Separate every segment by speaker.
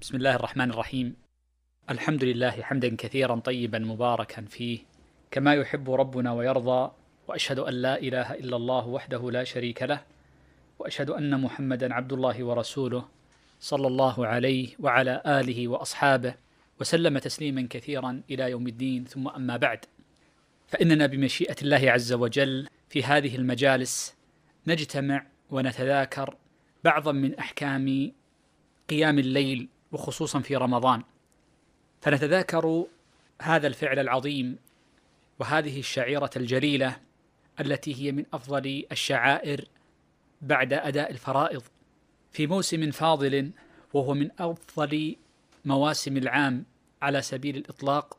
Speaker 1: بسم الله الرحمن الرحيم. الحمد لله حمدا كثيرا طيبا مباركا فيه كما يحب ربنا ويرضى وأشهد أن لا إله إلا الله وحده لا شريك له وأشهد أن محمدا عبد الله ورسوله صلى الله عليه وعلى آله وأصحابه وسلم تسليما كثيرا إلى يوم الدين. ثم أما بعد فإننا بمشيئة الله عز وجل في هذه المجالس نجتمع ونتذاكر بعضا من أحكام قيام الليل وخصوصا في رمضان. فنتذاكر هذا الفعل العظيم وهذه الشعيرة الجليلة التي هي من أفضل الشعائر بعد أداء الفرائض. في موسم فاضل وهو من أفضل مواسم العام على سبيل الإطلاق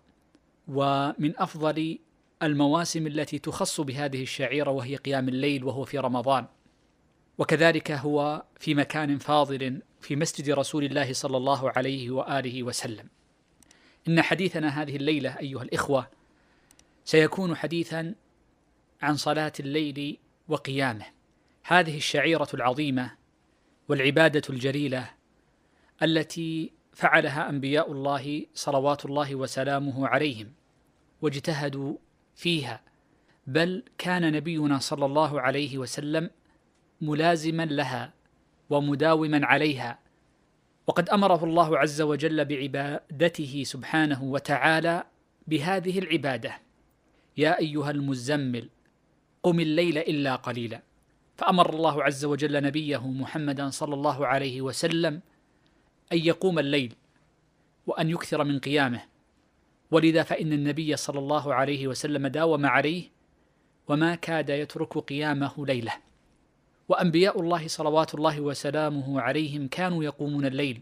Speaker 1: ومن أفضل المواسم التي تخص بهذه الشعيرة وهي قيام الليل وهو في رمضان. وكذلك هو في مكان فاضل في مسجد رسول الله صلى الله عليه وآله وسلم. إن حديثنا هذه الليلة أيها الإخوة سيكون حديثا عن صلاة الليل وقيامه. هذه الشعيرة العظيمة والعبادة الجليلة التي فعلها أنبياء الله صلوات الله وسلامه عليهم واجتهدوا فيها بل كان نبينا صلى الله عليه وسلم ملازما لها ومداوما عليها. وقد أمره الله عز وجل بعبادته سبحانه وتعالى بهذه العبادة. يا أيها المزمل قم الليل إلا قليلا. فأمر الله عز وجل نبيه محمدا صلى الله عليه وسلم أن يقوم الليل وأن يكثر من قيامه. ولذا فإن النبي صلى الله عليه وسلم داوم عليه وما كاد يترك قيامه ليلة. وأنبياء الله صلوات الله وسلامه عليهم كانوا يقومون الليل.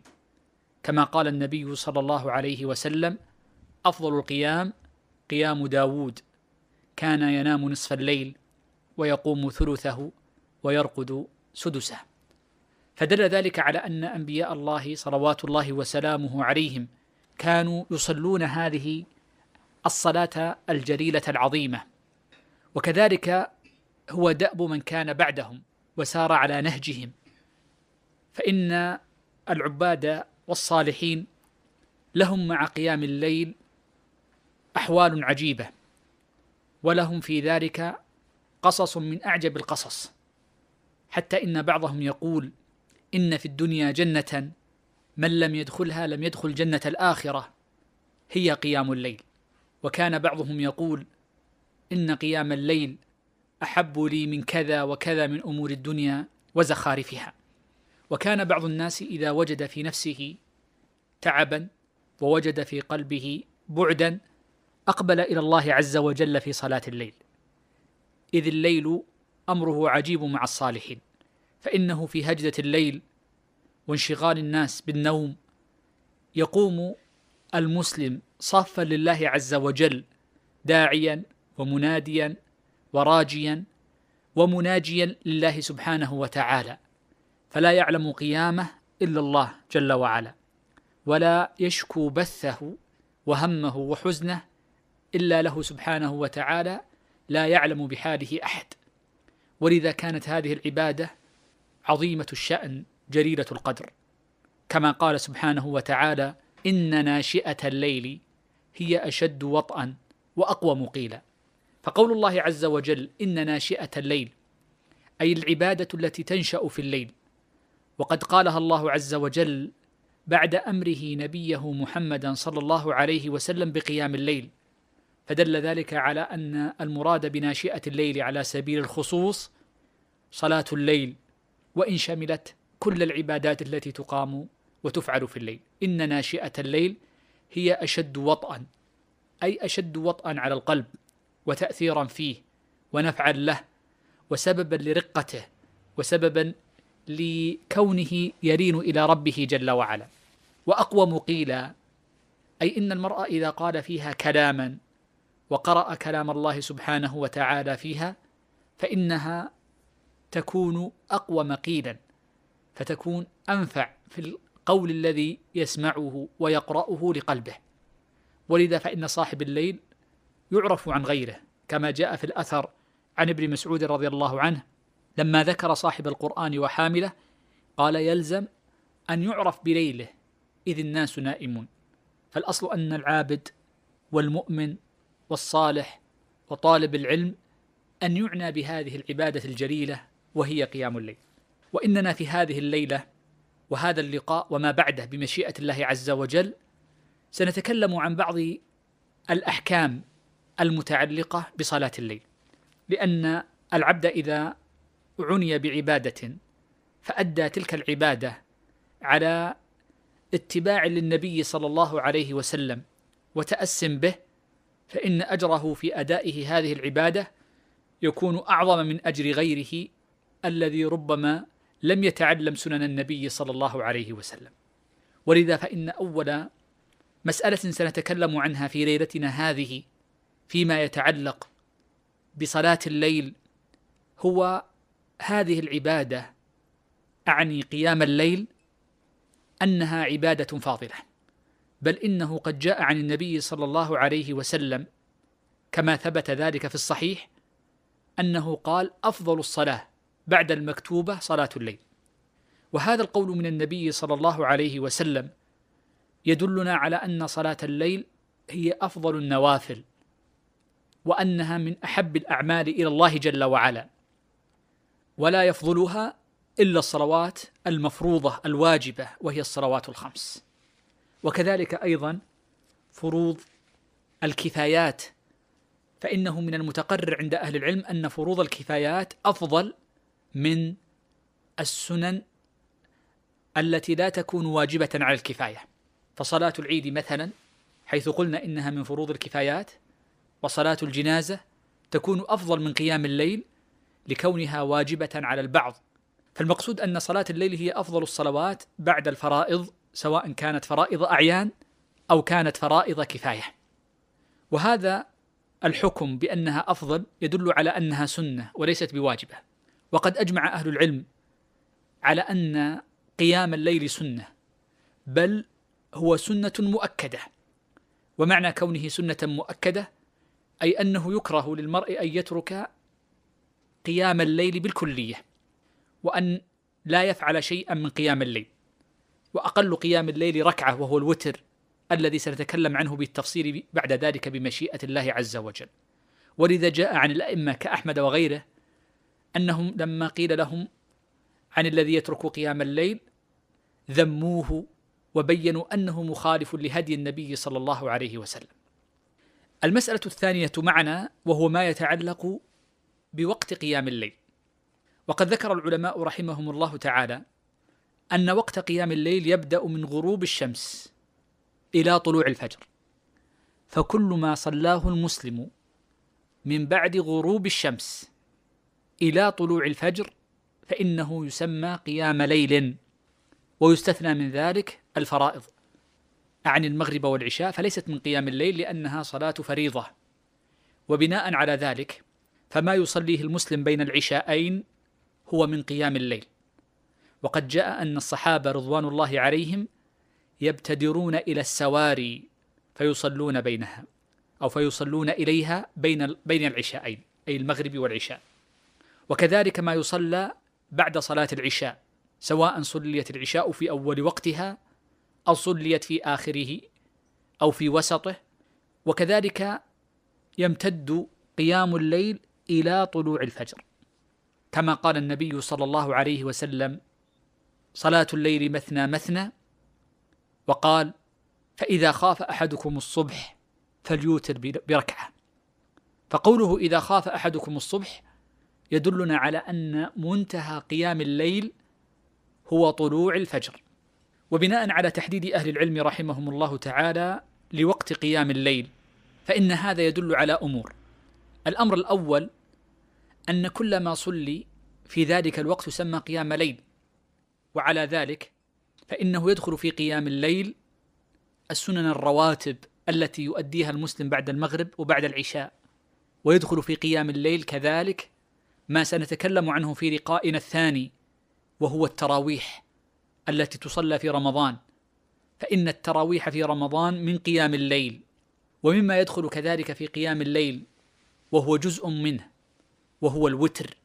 Speaker 1: كما قال النبي صلى الله عليه وسلم أفضل القيام قيام داوود. كان ينام نصف الليل ويقوم ثلثه ويرقد سدسه. فدل ذلك على أن أنبياء الله صلوات الله وسلامه عليهم كانوا يصلون هذه الصلاة الجليلة العظيمة. وكذلك هو دأب من كان بعدهم. وسار على نهجهم. فإن العباد والصالحين لهم مع قيام الليل أحوال عجيبة ولهم في ذلك قصص من أعجب القصص. حتى إن بعضهم يقول إن في الدنيا جنة من لم يدخلها لم يدخل جنة الآخرة هي قيام الليل. وكان بعضهم يقول إن قيام الليل أحب لي من كذا وكذا من أمور الدنيا وزخارفها. وكان بعض الناس إذا وجد في نفسه تعبا ووجد في قلبه بعدا أقبل إلى الله عز وجل في صلاة الليل. إذ الليل أمره عجيب مع الصالحين فإنه في هجدة الليل وانشغال الناس بالنوم يقوم المسلم صافا لله عز وجل داعيا ومناديا وراجيا ومناجيا لله سبحانه وتعالى فلا يعلم قيامه إلا الله جل وعلا ولا يشكو بثه وهمه وحزنه إلا له سبحانه وتعالى لا يعلم بحاله أحد. ولذا كانت هذه العبادة عظيمة الشأن جليله القدر. كما قال سبحانه وتعالى إن ناشئة الليل هي أشد وطئا واقوم قيلا فقول الله عز وجل إن ناشئة الليل أي العبادة التي تنشأ في الليل. وقد قالها الله عز وجل بعد أمره نبيه محمدا صلى الله عليه وسلم بقيام الليل. فدل ذلك على أن المراد بناشئة الليل على سبيل الخصوص صلاة الليل وإن شملت كل العبادات التي تقام وتفعل في الليل. إن ناشئة الليل هي أشد وطئا أي أشد وطئا على القلب. وتأثيرا فيه ونفعا له وسببا لرقته وسببا لكونه يلين إلى ربه جل وعلا. واقوم قيلا أي إن المرء إذا قال فيها كلاما وقرأ كلام الله سبحانه وتعالى فيها فإنها تكون اقوم قيلا فتكون أنفع في القول الذي يسمعه ويقرأه لقلبه. ولذا فإن صاحب الليل يعرف عن غيره كما جاء في الأثر عن ابن مسعود رضي الله عنه لما ذكر صاحب القرآن وحامله قال يلزم أن يعرف بليله إذ الناس نائمون. فالأصل أن العابد والمؤمن والصالح وطالب العلم أن يعنى بهذه العبادة الجليلة وهي قيام الليل. وإننا في هذه الليلة وهذا اللقاء وما بعده بمشيئة الله عز وجل سنتكلم عن بعض الأحكام المتعلقة بصلاة الليل. لأن العبد إذا عني بعبادة فأدى تلك العبادة على اتباع للنبي صلى الله عليه وسلم وتأسم به فإن أجره في أدائه هذه العبادة يكون أعظم من أجر غيره الذي ربما لم يتعلم سنن النبي صلى الله عليه وسلم. ولذا فإن أول مسألة سنتكلم عنها في ليلتنا هذه فيما يتعلق بصلاة الليل هو هذه العبادة أعني قيام الليل أنها عبادة فاضلة بل إنه قد جاء عن النبي صلى الله عليه وسلم كما ثبت ذلك في الصحيح أنه قال أفضل الصلاة بعد المكتوبة صلاة الليل. وهذا القول من النبي صلى الله عليه وسلم يدلنا على أن صلاة الليل هي أفضل النوافل وأنها من أحب الأعمال إلى الله جل وعلا. ولا يفضلها إلا الصلوات المفروضة الواجبة وهي الصلوات الخمس. وكذلك أيضا فروض الكفايات. فإنه من المتقرر عند أهل العلم أن فروض الكفايات أفضل من السنن التي لا تكون واجبة على الكفاية. فصلاة العيد مثلا حيث قلنا إنها من فروض الكفايات وصلاة الجنازة تكون أفضل من قيام الليل لكونها واجبة على البعض. فالمقصود أن صلاة الليل هي أفضل الصلوات بعد الفرائض سواء كانت فرائض أعيان أو كانت فرائض كفاية. وهذا الحكم بأنها أفضل يدل على أنها سنة وليست بواجبة. وقد أجمع أهل العلم على أن قيام الليل سنة بل هو سنة مؤكدة. ومعنى كونه سنة مؤكدة أي أنه يكره للمرء أن يترك قيام الليل بالكلية وأن لا يفعل شيئا من قيام الليل وأقل قيام الليل ركعة وهو الوتر الذي سنتكلم عنه بالتفصيل بعد ذلك بمشيئة الله عز وجل. ولذا جاء عن الأئمة كأحمد وغيره أنهم لما قيل لهم عن الذي يترك قيام الليل ذموه وبينوا أنه مخالف لهدي النبي صلى الله عليه وسلم. المسألة الثانية معنا وهو ما يتعلق بوقت قيام الليل. وقد ذكر العلماء رحمهم الله تعالى أن وقت قيام الليل يبدأ من غروب الشمس إلى طلوع الفجر. فكل ما صلاه المسلم من بعد غروب الشمس إلى طلوع الفجر فإنه يسمى قيام ليل ويستثنى من ذلك الفرائض. عن المغرب والعشاء فليست من قيام الليل لأنها صلاة فريضة. وبناء على ذلك فما يصليه المسلم بين العشاءين هو من قيام الليل. وقد جاء أن الصحابة رضوان الله عليهم يبتدرون إلى السواري فيصلون بينها أو فيصلون إليها بين بين العشاءين أي المغرب والعشاء. وكذلك ما يصلى بعد صلاة العشاء سواء صليت العشاء في أول وقتها أو صليت في آخره أو في وسطه وكذلك يمتد قيام الليل إلى طلوع الفجر. كما قال النبي صلى الله عليه وسلم صلاة الليل مثنى مثنى وقال فإذا خاف أحدكم الصبح فليوتر بركعة فقوله إذا خاف أحدكم الصبح يدلنا على أن منتهى قيام الليل هو طلوع الفجر. وبناء على تحديد أهل العلم رحمهم الله تعالى لوقت قيام الليل فإن هذا يدل على أمور. الأمر الأول أن كل ما صلي في ذلك الوقت يسمى قيام ليل وعلى ذلك فإنه يدخل في قيام الليل السنن الرواتب التي يؤديها المسلم بعد المغرب وبعد العشاء ويدخل في قيام الليل كذلك ما سنتكلم عنه في لقائنا الثاني وهو التراويح. التي تصلى في رمضان فإن التراويح في رمضان من قيام الليل ومما يدخل كذلك في قيام الليل وهو جزء منه وهو الوتر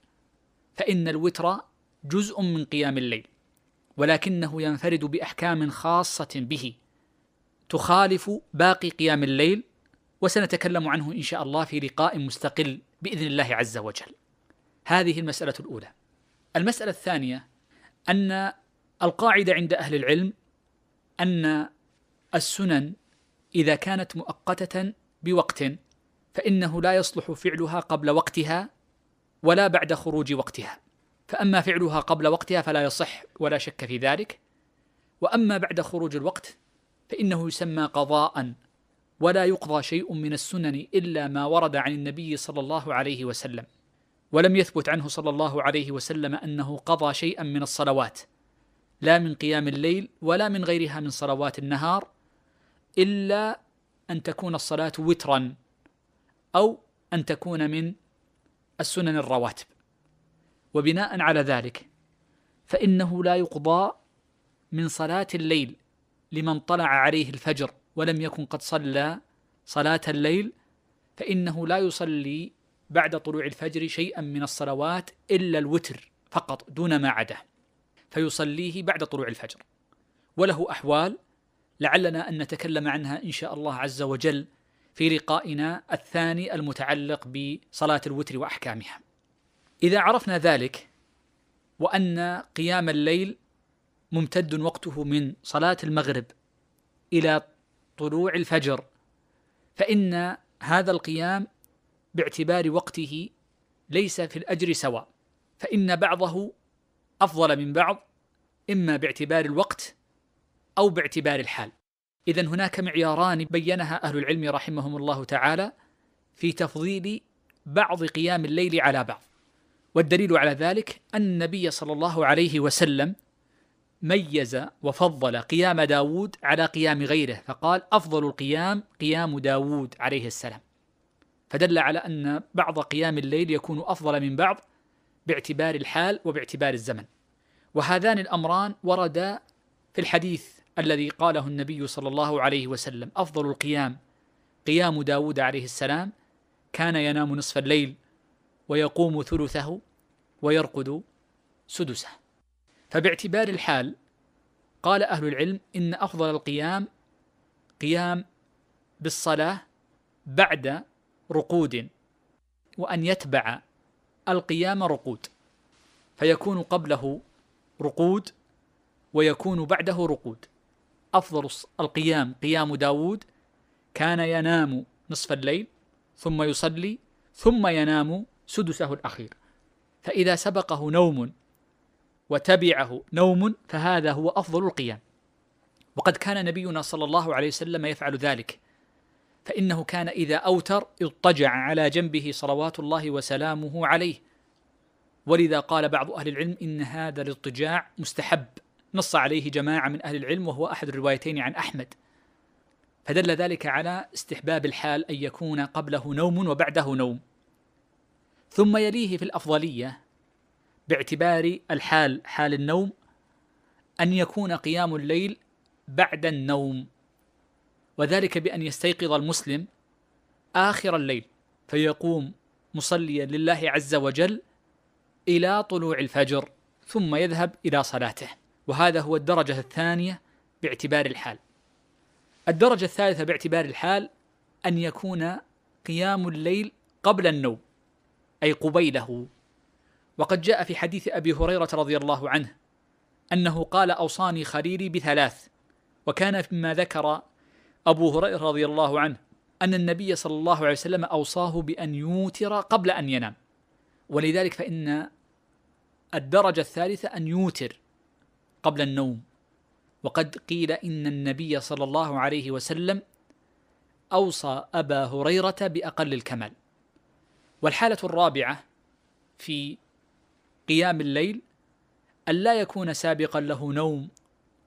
Speaker 1: فإن الوتر جزء من قيام الليل ولكنه ينفرد بأحكام خاصة به تخالف باقي قيام الليل وسنتكلم عنه إن شاء الله في لقاء مستقل بإذن الله عز وجل. هذه المسألة الأولى. المسألة الثانية أن القاعدة عند أهل العلم أن السنن إذا كانت مؤقتة بوقت فإنه لا يصلح فعلها قبل وقتها ولا بعد خروج وقتها. فأما فعلها قبل وقتها فلا يصح ولا شك في ذلك. وأما بعد خروج الوقت فإنه يسمى قضاء ولا يقضى شيء من السنن إلا ما ورد عن النبي صلى الله عليه وسلم ولم يثبت عنه صلى الله عليه وسلم أنه قضى شيئا من الصلوات لا من قيام الليل ولا من غيرها من صلوات النهار إلا أن تكون الصلاة وترا أو أن تكون من السنن الرواتب. وبناء على ذلك فإنه لا يقضى من صلاة الليل لمن طلع عليه الفجر ولم يكن قد صلى صلاة الليل فإنه لا يصلي بعد طلوع الفجر شيئا من الصلوات إلا الوتر فقط دون ما عداه. فيصليه بعد طلوع الفجر. وله أحوال لعلنا أن نتكلم عنها إن شاء الله عز وجل في لقائنا الثاني المتعلق بصلاة الوتر وأحكامها. إذا عرفنا ذلك وأن قيام الليل ممتد وقته من صلاة المغرب إلى طلوع الفجر فإن هذا القيام باعتبار وقته ليس في الأجر سواء فإن بعضه أفضل من بعض إما باعتبار الوقت أو باعتبار الحال. إذا هناك معياران بينها أهل العلم رحمهم الله تعالى في تفضيل بعض قيام الليل على بعض. والدليل على ذلك أن النبي صلى الله عليه وسلم ميز وفضل قيام داود على قيام غيره فقال أفضل القيام قيام داود عليه السلام. فدل على أن بعض قيام الليل يكون أفضل من بعض باعتبار الحال وباعتبار الزمن. وهذان الأمران وردا في الحديث الذي قاله النبي صلى الله عليه وسلم. أفضل القيام قيام داود عليه السلام كان ينام نصف الليل ويقوم ثلثه ويرقد سدسه. فباعتبار الحال قال أهل العلم إن أفضل القيام قيام بالصلاة بعد رقود وأن يتبع القيام رقود فيكون قبله رقود ويكون بعده رقود. أفضل القيام قيام داود كان ينام نصف الليل ثم يصلي ثم ينام سدسه الأخير. فإذا سبقه نوم وتبعه نوم فهذا هو أفضل القيام. وقد كان نبينا صلى الله عليه وسلم يفعل ذلك. فإنه كان إذا أوتر اضطجع على جنبه صلوات الله وسلامه عليه. ولذا قال بعض أهل العلم إن هذا الاضطجاع مستحب. نص عليه جماعة من أهل العلم وهو أحد الروايتين عن أحمد. فدل ذلك على استحباب الحال أن يكون قبله نوم وبعده نوم. ثم يليه في الأفضلية باعتبار الحال حال النوم أن يكون قيام الليل بعد النوم. وذلك بأن يستيقظ المسلم آخر الليل فيقوم مصليا لله عز وجل إلى طلوع الفجر ثم يذهب إلى صلاته. وهذا هو الدرجة الثانية باعتبار الحال. الدرجة الثالثة باعتبار الحال أن يكون قيام الليل قبل النوم أي قبيله. وقد جاء في حديث أبي هريرة رضي الله عنه أنه قال أوصاني خليلي بثلاث وكان مما ذكر أبو هريرة رضي الله عنه أن النبي صلى الله عليه وسلم أوصاه بأن يوتر قبل أن ينام. ولذلك فإن الدرجة الثالثة أن يوتر قبل النوم. وقد قيل إن النبي صلى الله عليه وسلم أوصى أبا هريرة بأقل الكمال. والحالة الرابعة في قيام الليل أن لا يكون سابقا له نوم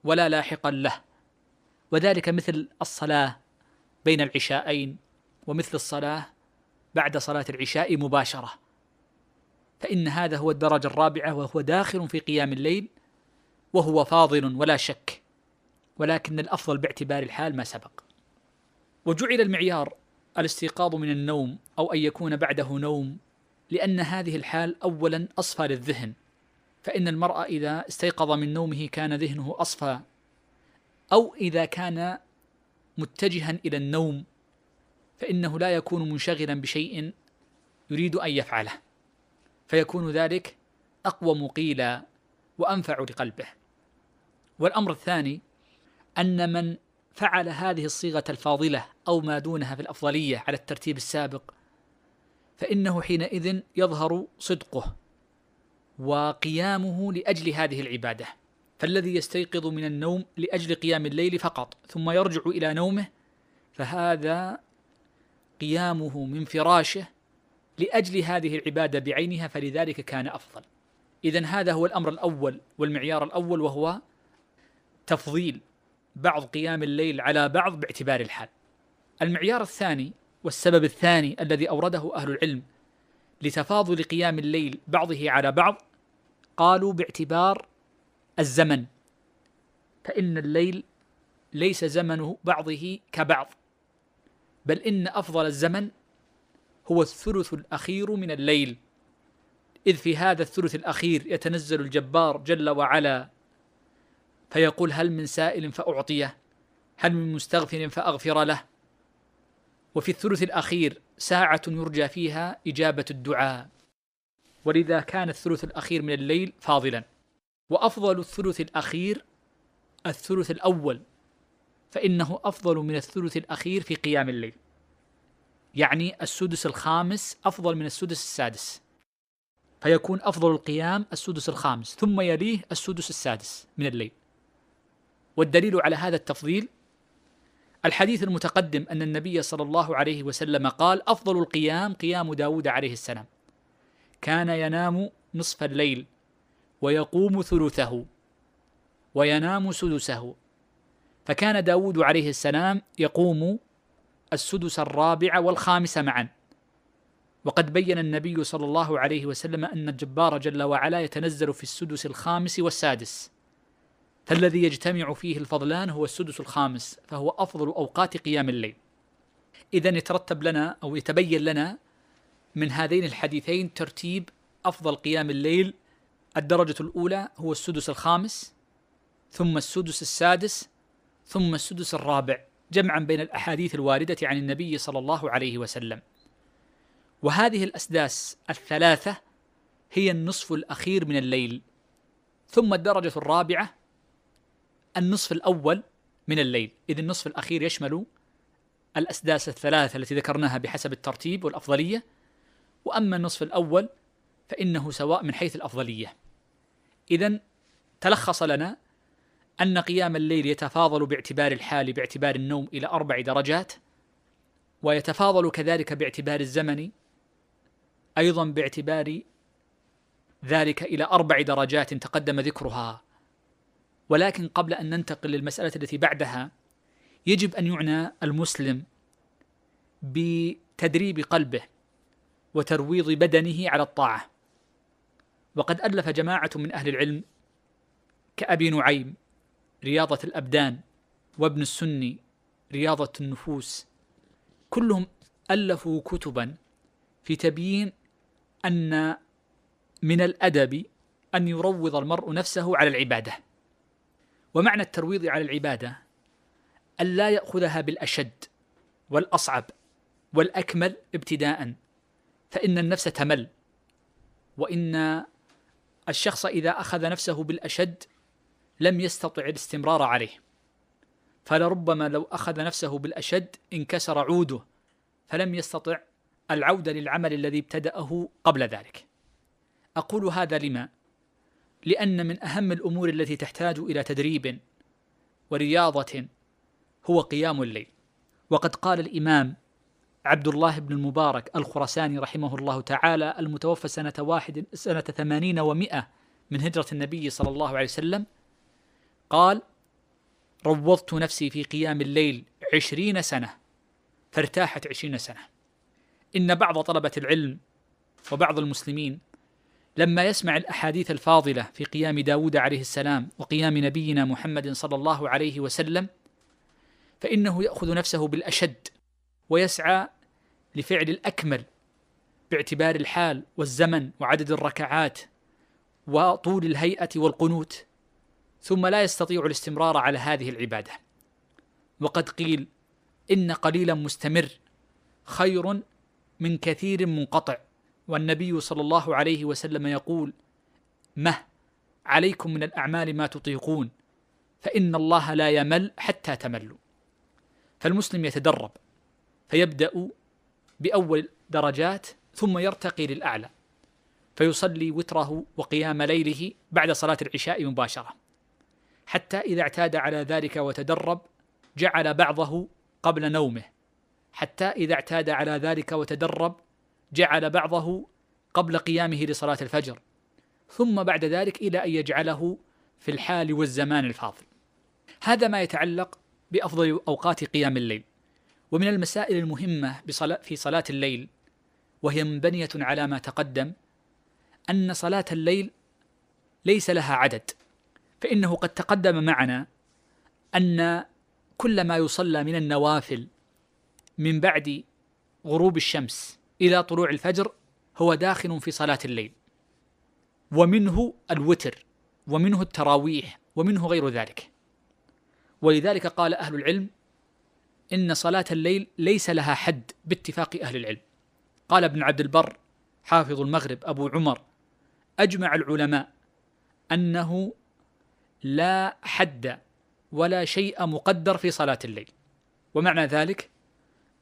Speaker 1: ولا لاحقا له. وذلك مثل الصلاة بين العشاءين ومثل الصلاة بعد صلاة العشاء مباشرة. فإن هذا هو الدرجة الرابعة وهو داخل في قيام الليل وهو فاضل ولا شك. ولكن الأفضل باعتبار الحال ما سبق. وجعل المعيار الاستيقاظ من النوم أو أن يكون بعده نوم لأن هذه الحال أولا أصفى للذهن. فإن المرء إذا استيقظ من نومه كان ذهنه أصفى أو إذا كان متجها إلى النوم فإنه لا يكون منشغلا بشيء يريد أن يفعله. فيكون ذلك أقوم قيلا وأنفع لقلبه. والأمر الثاني أن من فعل هذه الصيغة الفاضلة أو ما دونها في الأفضلية على الترتيب السابق فإنه حينئذ يظهر صدقه وقيامه لأجل هذه العبادة. فالذي يستيقظ من النوم لأجل قيام الليل فقط ثم يرجع إلى نومه فهذا قيامه من فراشه لأجل هذه العبادة بعينها فلذلك كان أفضل. إذا هذا هو الأمر الأول والمعيار الأول وهو تفضيل بعض قيام الليل على بعض باعتبار الحال. المعيار الثاني والسبب الثاني الذي أورده أهل العلم لتفاضل قيام الليل بعضه على بعض قالوا باعتبار الزمن. فإن الليل ليس زمن بعضه كبعض بل إن أفضل الزمن هو الثلث الأخير من الليل. إذ في هذا الثلث الأخير يتنزل الجبار جل وعلا فيقول هل من سائل فأعطيه هل من مستغفر فأغفر له. وفي الثلث الأخير ساعة يرجى فيها إجابة الدعاء. ولذا كان الثلث الأخير من الليل فاضلا. وأفضل الثلث الأخير الثلث الأول فإنه أفضل من الثلث الأخير في قيام الليل. يعني السدس الخامس أفضل من السدس السادس. فيكون أفضل القيام السدس الخامس ثم يليه السدس السادس من الليل. والدليل على هذا التفضيل الحديث المتقدم أن النبي صلى الله عليه وسلم قال أفضل القيام قيام داود عليه السلام. كان ينام نصف الليل. ويقوم ثلثه وينام سدسه. فكان داود عليه السلام يقوم السدس الرابع والخامس معا. وقد بين النبي صلى الله عليه وسلم أن الجبار جل وعلا يتنزل في السدس الخامس والسادس. فالذي يجتمع فيه الفضلان هو السدس الخامس فهو أفضل أوقات قيام الليل. إذا يترتب لنا أو يتبين لنا من هذين الحديثين ترتيب أفضل قيام الليل الدرجة الأولى هو السدس الخامس ثم السدس السادس ثم السدس الرابع جمعا بين الأحاديث الواردة عن النبي صلى الله عليه وسلم. وهذه الأسداس الثلاثة هي النصف الأخير من الليل. ثم الدرجة الرابعة النصف الأول من الليل. إذ النصف الأخير يشمل الأسداس الثلاثة التي ذكرناها بحسب الترتيب والأفضلية. وأما النصف الأول فإنه سواء من حيث الأفضلية. إذا تلخص لنا أن قيام الليل يتفاضل باعتبار الحال باعتبار النوم إلى أربع درجات ويتفاضل كذلك باعتبار الزمن أيضا باعتبار ذلك إلى أربع درجات تقدم ذكرها. ولكن قبل أن ننتقل للمسألة التي بعدها يجب أن يعنى المسلم بتدريب قلبه وترويض بدنه على الطاعة. وقد ألف جماعة من أهل العلم كأبي نعيم رياضة الأبدان وابن السني رياضة النفوس كلهم ألفوا كتبا في تبيين أن من الأدب أن يروض المرء نفسه على العبادة. ومعنى الترويض على العبادة أن لا يأخذها بالأشد والأصعب والأكمل ابتداء فإن النفس تمل وإن الشخص إذا أخذ نفسه بالأشد لم يستطع الاستمرار عليه. فلربما لو أخذ نفسه بالأشد انكسر عوده فلم يستطع العودة للعمل الذي ابتدأه قبل ذلك. أقول هذا لما؟ لأن من أهم الأمور التي تحتاج إلى تدريب ورياضة هو قيام الليل. وقد قال الإمام عبد الله بن المبارك الخرساني رحمه الله تعالى المتوفى سنة واحد سنة ثمانين ومائة من هجرة النبي صلى الله عليه وسلم قال روضت نفسي في قيام الليل عشرين سنة فارتاحت عشرين سنة. إن بعض طلبة العلم وبعض المسلمين لما يسمع الأحاديث الفاضلة في قيام داود عليه السلام وقيام نبينا محمد صلى الله عليه وسلم فإنه يأخذ نفسه بالأشد ويسعى لفعل الأكمل باعتبار الحال والزمن وعدد الركعات وطول الهيئة والقنوت ثم لا يستطيع الاستمرار على هذه العبادة. وقد قيل إن قليلا مستمر خير من كثير منقطع والنبي صلى الله عليه وسلم يقول مه عليكم من الأعمال ما تطيقون فإن الله لا يمل حتى تملوا. فالمسلم يتدرب فيبدأ بأول درجات ثم يرتقي للأعلى فيصلي وتره وقيام ليله بعد صلاة العشاء مباشرة. حتى إذا اعتاد على ذلك وتدرب جعل بعضه قبل نومه. حتى إذا اعتاد على ذلك وتدرب جعل بعضه قبل قيامه لصلاة الفجر. ثم بعد ذلك إلى أن يجعله في الحال والزمان الفاضل. هذا ما يتعلق بأفضل أوقات قيام الليل. ومن المسائل المهمة في صلاة الليل وهي منبنية على ما تقدم أن صلاة الليل ليس لها عدد فإنه قد تقدم معنا أن كل ما يصلى من النوافل من بعد غروب الشمس إلى طلوع الفجر هو داخل في صلاة الليل ومنه الوتر ومنه التراويح ومنه غير ذلك. ولذلك قال أهل العلم إن صلاة الليل ليس لها حد باتفاق أهل العلم. قال ابن عبد البر حافظ المغرب أبو عمر أجمع العلماء أنه لا حد ولا شيء مقدر في صلاة الليل. ومعنى ذلك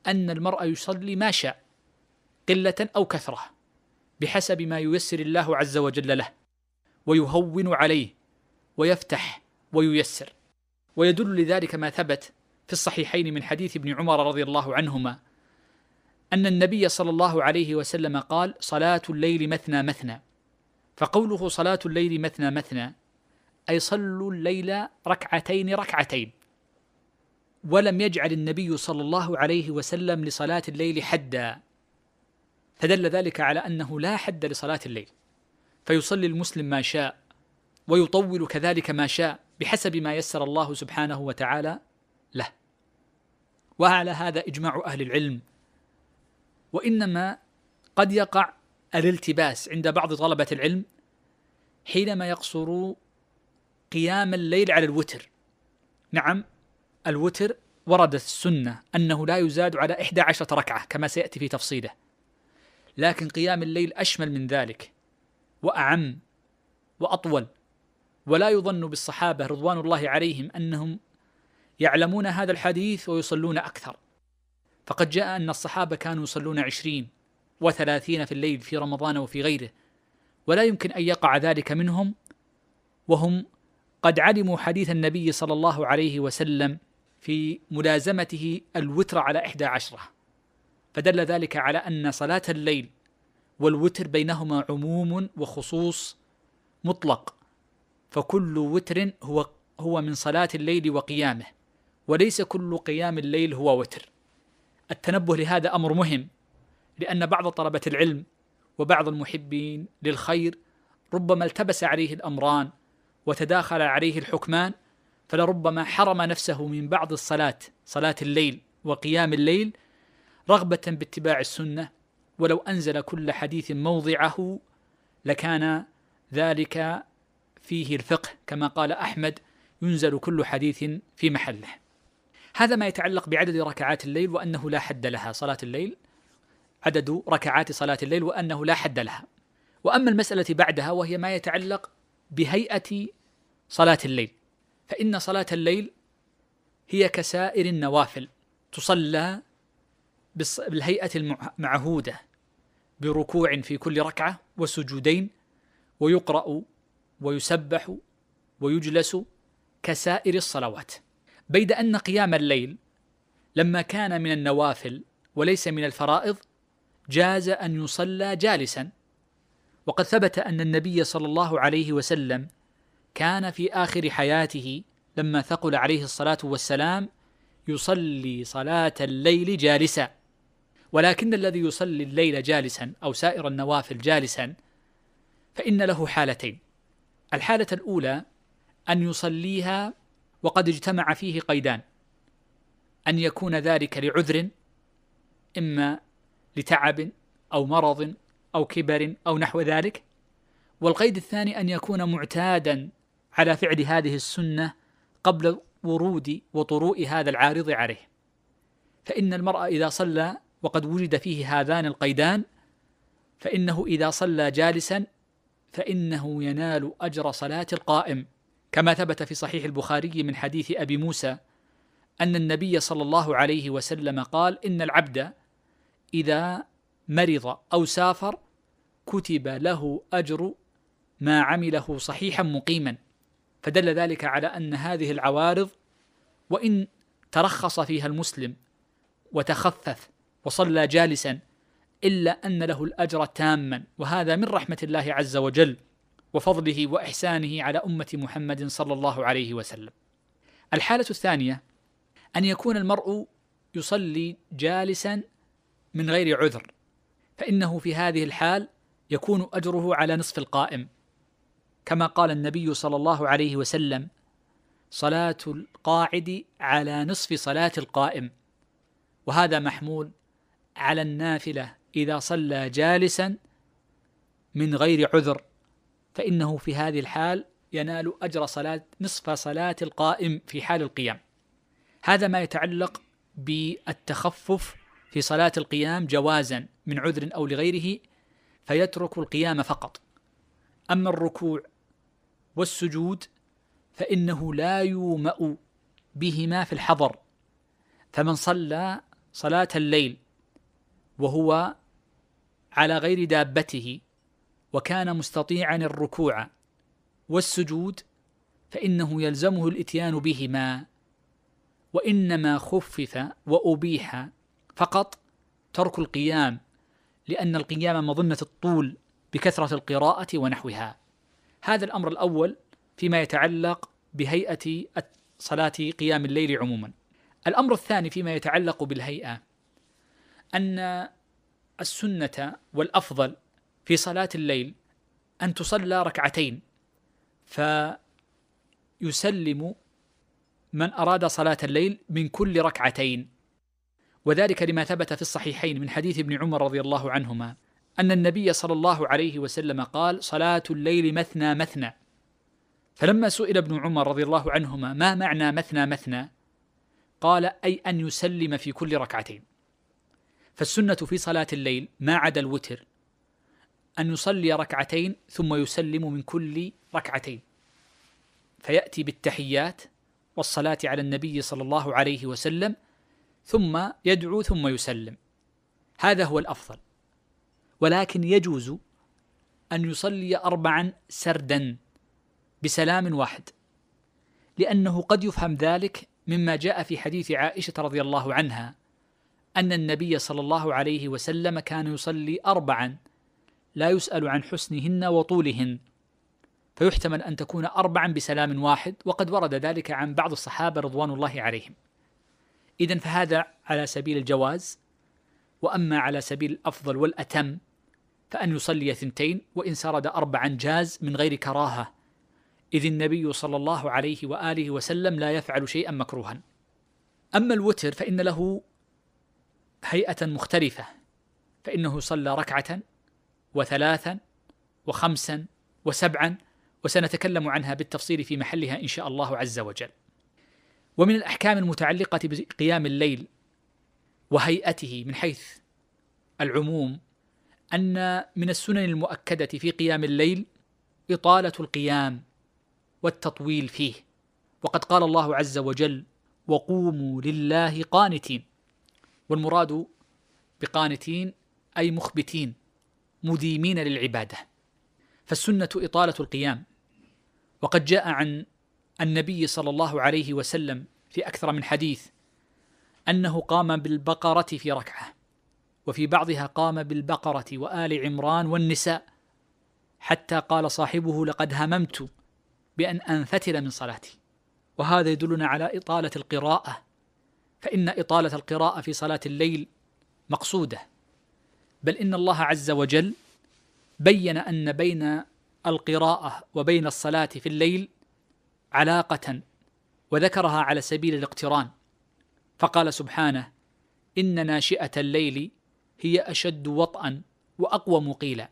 Speaker 1: أن المرء يصلي ما شاء قلة أو كثرة بحسب ما ييسر الله عز وجل له ويهون عليه ويفتح وييسر. ويدل لذلك ما ثبت في الصحيحين من حديث ابن عمر رضي الله عنهما أن النبي صلى الله عليه وسلم قال صلاة الليل مثنى مثنى فقوله صلاة الليل مثنى مثنى أي صلوا الليل ركعتين ركعتين ولم يجعل النبي صلى الله عليه وسلم لصلاة الليل حدا فدل ذلك على أنه لا حد لصلاة الليل فيصلي المسلم ما شاء ويطول كذلك ما شاء بحسب ما يسر الله سبحانه وتعالى وعلى هذا إجماع أهل العلم. وإنما قد يقع الالتباس عند بعض طلبة العلم حينما يقصر قيام الليل على الوتر. نعم الوتر وردت السنة أنه لا يزاد على إحدى عشرة ركعة كما سيأتي في تفصيله. لكن قيام الليل أشمل من ذلك وأعم وأطول. ولا يظن بالصحابة رضوان الله عليهم أنهم يعلمون هذا الحديث ويصلون أكثر. فقد جاء أن الصحابة كانوا يصلون عشرين وثلاثين في الليل في رمضان وفي غيره ولا يمكن أن يقع ذلك منهم وهم قد علموا حديث النبي صلى الله عليه وسلم في ملازمته الوتر على إحدى عشرة. فدل ذلك على أن صلاة الليل والوتر بينهما عموم وخصوص مطلق فكل وتر هو هو من صلاة الليل وقيامه. وليس كل قيام الليل هو وتر. التنبه لهذا أمر مهم لأن بعض طلبة العلم وبعض المحبين للخير ربما التبس عليه الأمران وتداخل عليه الحكمان فلربما حرم نفسه من بعض الصلاة صلاة الليل وقيام الليل رغبة باتباع السنة. ولو أنزل كل حديث موضعه لكان ذلك فيه الفقه كما قال أحمد ينزل كل حديث في محله. هذا ما يتعلق بعدد ركعات الليل وأنه لا حد لها صلاة الليل عدد ركعات صلاة الليل وأنه لا حد لها. وأما المسألة بعدها وهي ما يتعلق بهيئة صلاة الليل فإن صلاة الليل هي كسائر النوافل تصلى بالهيئة المعهودة بركوع في كل ركعة وسجودين ويقرأ ويسبح ويجلس كسائر الصلوات. بيد أن قيام الليل لما كان من النوافل وليس من الفرائض جاز أن يصلى جالسا. وقد ثبت أن النبي صلى الله عليه وسلم كان في آخر حياته لما ثقل عليه الصلاة والسلام يصلي صلاة الليل جالسا. ولكن الذي يصلي الليل جالسا أو سائر النوافل جالسا فإن له حالتين. الحالة الأولى أن يصليها وقد اجتمع فيه قيدان. أن يكون ذلك لعذر إما لتعب أو مرض أو كبر أو نحو ذلك. والقيد الثاني أن يكون معتادا على فعل هذه السنة قبل ورود وطروء هذا العارض عليه. فإن المرء إذا صلى وقد وجد فيه هذان القيدان فإنه إذا صلى جالسا فإنه ينال أجر صلاة القائم. كما ثبت في صحيح البخاري من حديث أبي موسى أن النبي صلى الله عليه وسلم قال إن العبد إذا مرض أو سافر كتب له أجر ما عمله صحيحا مقيما فدل ذلك على أن هذه العوارض وإن ترخص فيها المسلم وتخفف وصلى جالسا إلا أن له الأجر تاما وهذا من رحمة الله عز وجل. وفضله وإحسانه على أمة محمد صلى الله عليه وسلم. الحالة الثانية أن يكون المرء يصلي جالسا من غير عذر فإنه في هذه الحال يكون أجره على نصف القائم. كما قال النبي صلى الله عليه وسلم صلاة القاعد على نصف صلاة القائم. وهذا محمول على النافلة إذا صلى جالسا من غير عذر. فإنه في هذه الحال ينال أجر صلاة نصف صلاة القائم في حال القيام. هذا ما يتعلق بالتخفف في صلاة القيام جوازا من عذر أو لغيره فيترك القيام فقط. أما الركوع والسجود فإنه لا يومأ بهما في الحضر. فمن صلى صلاة الليل وهو على غير دابته وكان مستطيعا الركوع والسجود فإنه يلزمه الإتيان بهما وإنما خفف وأبيح فقط ترك القيام لأن القيام مظنة الطول بكثرة القراءة ونحوها. هذا الأمر الأول فيما يتعلق بهيئة صلاة قيام الليل عموما. الأمر الثاني فيما يتعلق بالهيئة أن السنة والأفضل في صلاة الليل أن تصلى ركعتين فيسلم من أراد صلاة الليل من كل ركعتين. وذلك لما ثبت في الصحيحين من حديث ابن عمر رضي الله عنهما أن النبي صلى الله عليه وسلم قال صلاة الليل مثنى مثنى فلما سئل ابن عمر رضي الله عنهما ما معنى مثنى مثنى؟ قال أي أن يسلم في كل ركعتين فالسنة في صلاة الليل ما عدا الوتر أن يصلي ركعتين ثم يسلم من كل ركعتين. فيأتي بالتحيات والصلاة على النبي صلى الله عليه وسلم ثم يدعو ثم يسلم. هذا هو الأفضل. ولكن يجوز أن يصلي اربعا سردا بسلام واحد لأنه قد يفهم ذلك مما جاء في حديث عائشة رضي الله عنها أن النبي صلى الله عليه وسلم كان يصلي اربعا لا يسأل عن حسنهن وطولهن. فيحتمل أن تكون اربعا بسلام واحد وقد ورد ذلك عن بعض الصحابة رضوان الله عليهم. إذا فهذا على سبيل الجواز. وأما على سبيل الأفضل والأتم فأن يصلي ثنتين وإن سرد أربعا جاز من غير كراهة. إذ النبي صلى الله عليه وآله وسلم لا يفعل شيئا مكروها. أما الوتر فإن له هيئة مختلفة. فإنه صلى ركعة وثلاثا وخمسا وسبعا وسنتكلم عنها بالتفصيل في محلها إن شاء الله عز وجل. ومن الأحكام المتعلقة بقيام الليل وهيئته من حيث العموم أن من السنن المؤكدة في قيام الليل إطالة القيام والتطويل فيه. وقد قال الله عز وجل وقوموا لله قانتين والمراد بقانتين أي مخبتين. مديمين للعبادة. فالسنة إطالة القيام. وقد جاء عن النبي صلى الله عليه وسلم في أكثر من حديث أنه قام بالبقرة في ركعة وفي بعضها قام بالبقرة وآل عمران والنساء حتى قال صاحبه لقد هممت بأن أنفتل من صلاتي. وهذا يدلنا على إطالة القراءة. فإن إطالة القراءة في صلاة الليل مقصودة. بل إن الله عز وجل بين أن بين القراءة وبين الصلاة في الليل علاقة وذكرها على سبيل الاقتران. فقال سبحانه إن ناشئة الليل هي أشد وطئا وأقوى مقيلا.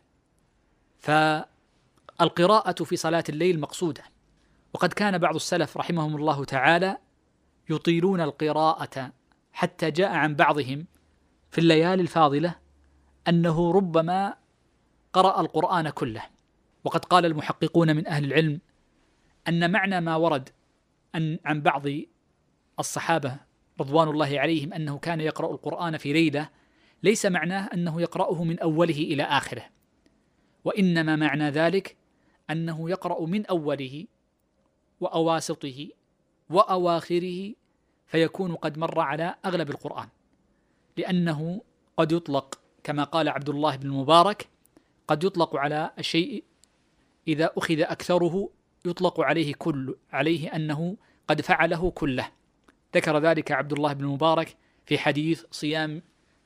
Speaker 1: القراءة في صلاة الليل مقصودة. وقد كان بعض السلف رحمهم الله تعالى يطيلون القراءة حتى جاء عن بعضهم في الليالي الفاضلة أنه ربما قرأ القرآن كله. وقد قال المحققون من أهل العلم أن معنى ما ورد أن عن بعض الصحابة رضوان الله عليهم أنه كان يقرأ القرآن في ليلة ليس معناه أنه يقرأه من أوله إلى آخره. وإنما معنى ذلك أنه يقرأ من أوله وأواسطه وأواخره فيكون قد مر على أغلب القرآن. لأنه قد يطلق كما قال عبد الله بن المبارك قد يطلق على الشيء إذا أخذ أكثره يطلق عليه كل عليه أنه قد فعله كله. ذكر ذلك عبد الله بن المبارك في حديث صيام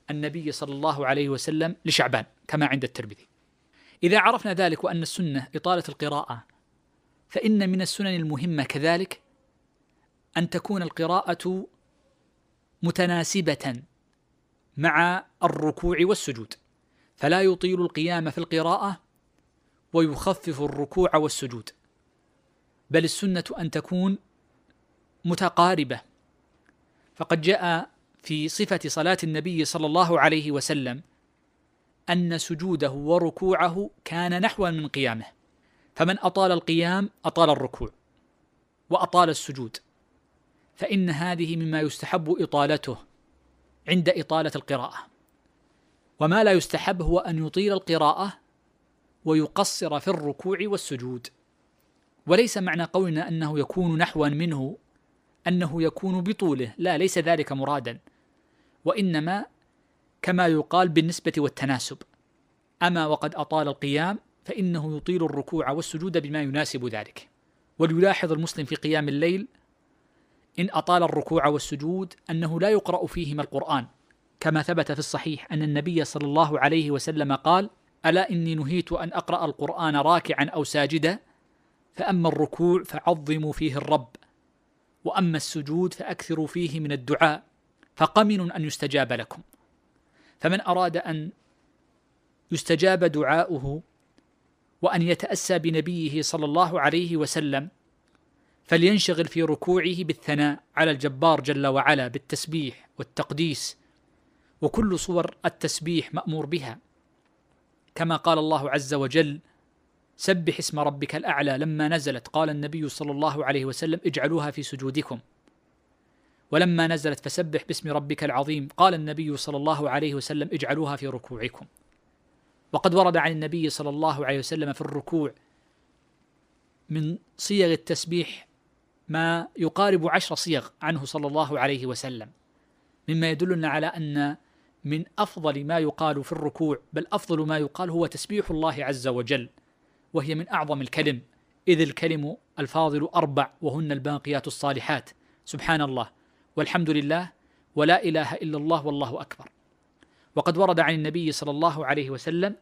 Speaker 1: النبي صلى الله عليه وسلم لشعبان كما عند الترمذي. إذا عرفنا ذلك وأن السنة إطالة القراءة فإن من السنن المهمة كذلك أن تكون القراءة متناسبة مع الركوع والسجود. فلا يطيل القيام في القراءة ويخفف الركوع والسجود. بل السنة أن تكون متقاربة. فقد جاء في صفة صلاة النبي صلى الله عليه وسلم أن سجوده وركوعه كان نحوا من قيامه. فمن أطال القيام أطال الركوع وأطال السجود. فإن هذه مما يستحب إطالته. عند إطالة القراءة. وما لا يستحب هو أن يطيل القراءة ويقصر في الركوع والسجود. وليس معنى قولنا أنه يكون نحوا منه أنه يكون بطوله. لا ليس ذلك مرادا. وإنما كما يقال بالنسبة والتناسب. أما وقد أطال القيام فإنه يطيل الركوع والسجود بما يناسب ذلك. وليلاحظ المسلم في قيام الليل إن أطال الركوع والسجود أنه لا يقرأ فيهما القرآن كما ثبت في الصحيح أن النبي صلى الله عليه وسلم قال ألا إني نهيت أن أقرأ القرآن راكعا أو ساجدا؟ فأما الركوع فعظموا فيه الرب وأما السجود فأكثروا فيه من الدعاء فقمن أن يستجاب لكم. فمن أراد أن يستجاب دعاؤه وأن يتأسى بنبيه صلى الله عليه وسلم فلينشغل في ركوعه بالثناء على الجبار جل وعلا بالتسبيح والتقديس وكل صور التسبيح مأمور بها. كما قال الله عز وجل سبح اسم ربك الأعلى لما نزلت. قال النبي صلى الله عليه وسلم اجعلوها في سجودكم. ولما نزلت فسبح باسم ربك العظيم. قال النبي صلى الله عليه وسلم اجعلوها في ركوعكم. وقد ورد عن النبي صلى الله عليه وسلم في الركوع من صيغ التسبيح ما يقارب عشر صيغ عنه صلى الله عليه وسلم. مما يدلنا على أن من أفضل ما يقال في الركوع بل أفضل ما يقال هو تسبيح الله عز وجل وهي من أعظم الكلم إذ الكلم الفاضل أربع وهن الباقيات الصالحات. سبحان الله والحمد لله ولا إله إلا الله والله أكبر. وقد ورد عن النبي صلى الله عليه وسلم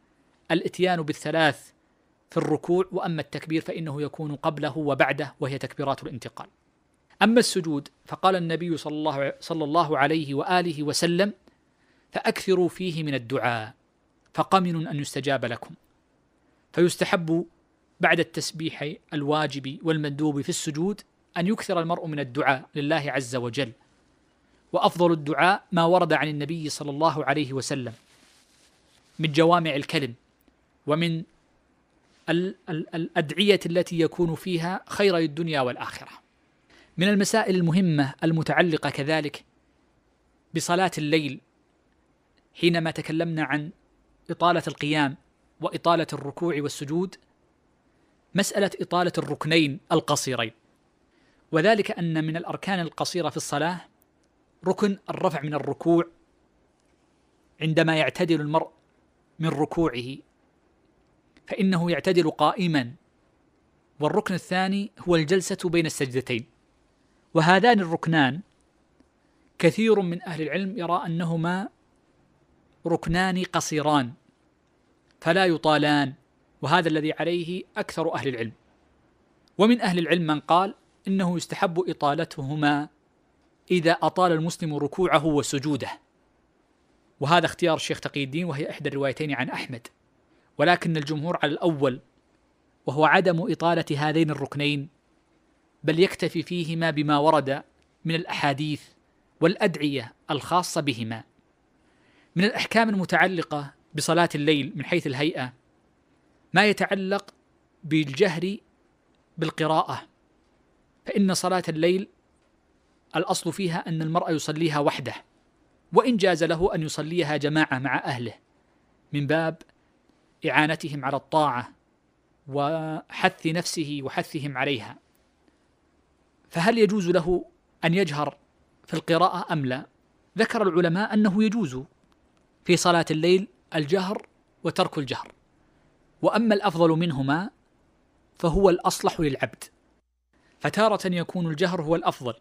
Speaker 1: الإتيان بالثلاث في الركوع وأما التكبير فإنه يكون قبله وبعده وهي تكبيرات الانتقال. أما السجود فقال النبي صلى الله صلى الله عليه وآله وسلم: فأكثروا فيه من الدعاء فقمن أن يستجاب لكم. فيستحب بعد التسبيح الواجب والمندوب في السجود أن يكثر المرء من الدعاء لله عز وجل. وأفضل الدعاء ما ورد عن النبي صلى الله عليه وسلم من جوامع الكلم ومن الأدعية التي يكون فيها خير الدنيا والآخرة. من المسائل المهمة المتعلقة كذلك بصلاة الليل حينما تكلمنا عن إطالة القيام وإطالة الركوع والسجود مسألة إطالة الركنين القصيرين. وذلك أن من الأركان القصيرة في الصلاة ركن الرفع من الركوع عندما يعتدل المرء من ركوعه. فإنه يعتدل قائما. والركن الثاني هو الجلسة بين السجدتين. وهذان الركنان كثير من أهل العلم يرى أنهما ركنان قصيران فلا يطالان وهذا الذي عليه أكثر أهل العلم. ومن أهل العلم من قال إنه يستحب إطالتهما إذا أطال المسلم ركوعه وسجوده. وهذا اختيار الشيخ تقي الدين وهي إحدى الروايتين عن أحمد. ولكن الجمهور على الأول وهو عدم إطالة هذين الركنين بل يكتفي فيهما بما ورد من الأحاديث والأدعية الخاصة بهما. من الأحكام المتعلقة بصلاة الليل من حيث الهيئة ما يتعلق بالجهر بالقراءة فإن صلاة الليل الأصل فيها أن المرء يصليها وحده وإن جاز له أن يصليها جماعة مع أهله من باب إعانتهم على الطاعة وحث نفسه وحثهم عليها. فهل يجوز له أن يجهر في القراءة أم لا؟ ذكر العلماء أنه يجوز في صلاة الليل الجهر وترك الجهر. وأما الأفضل منهما فهو الأصلح للعبد. فتارة يكون الجهر هو الأفضل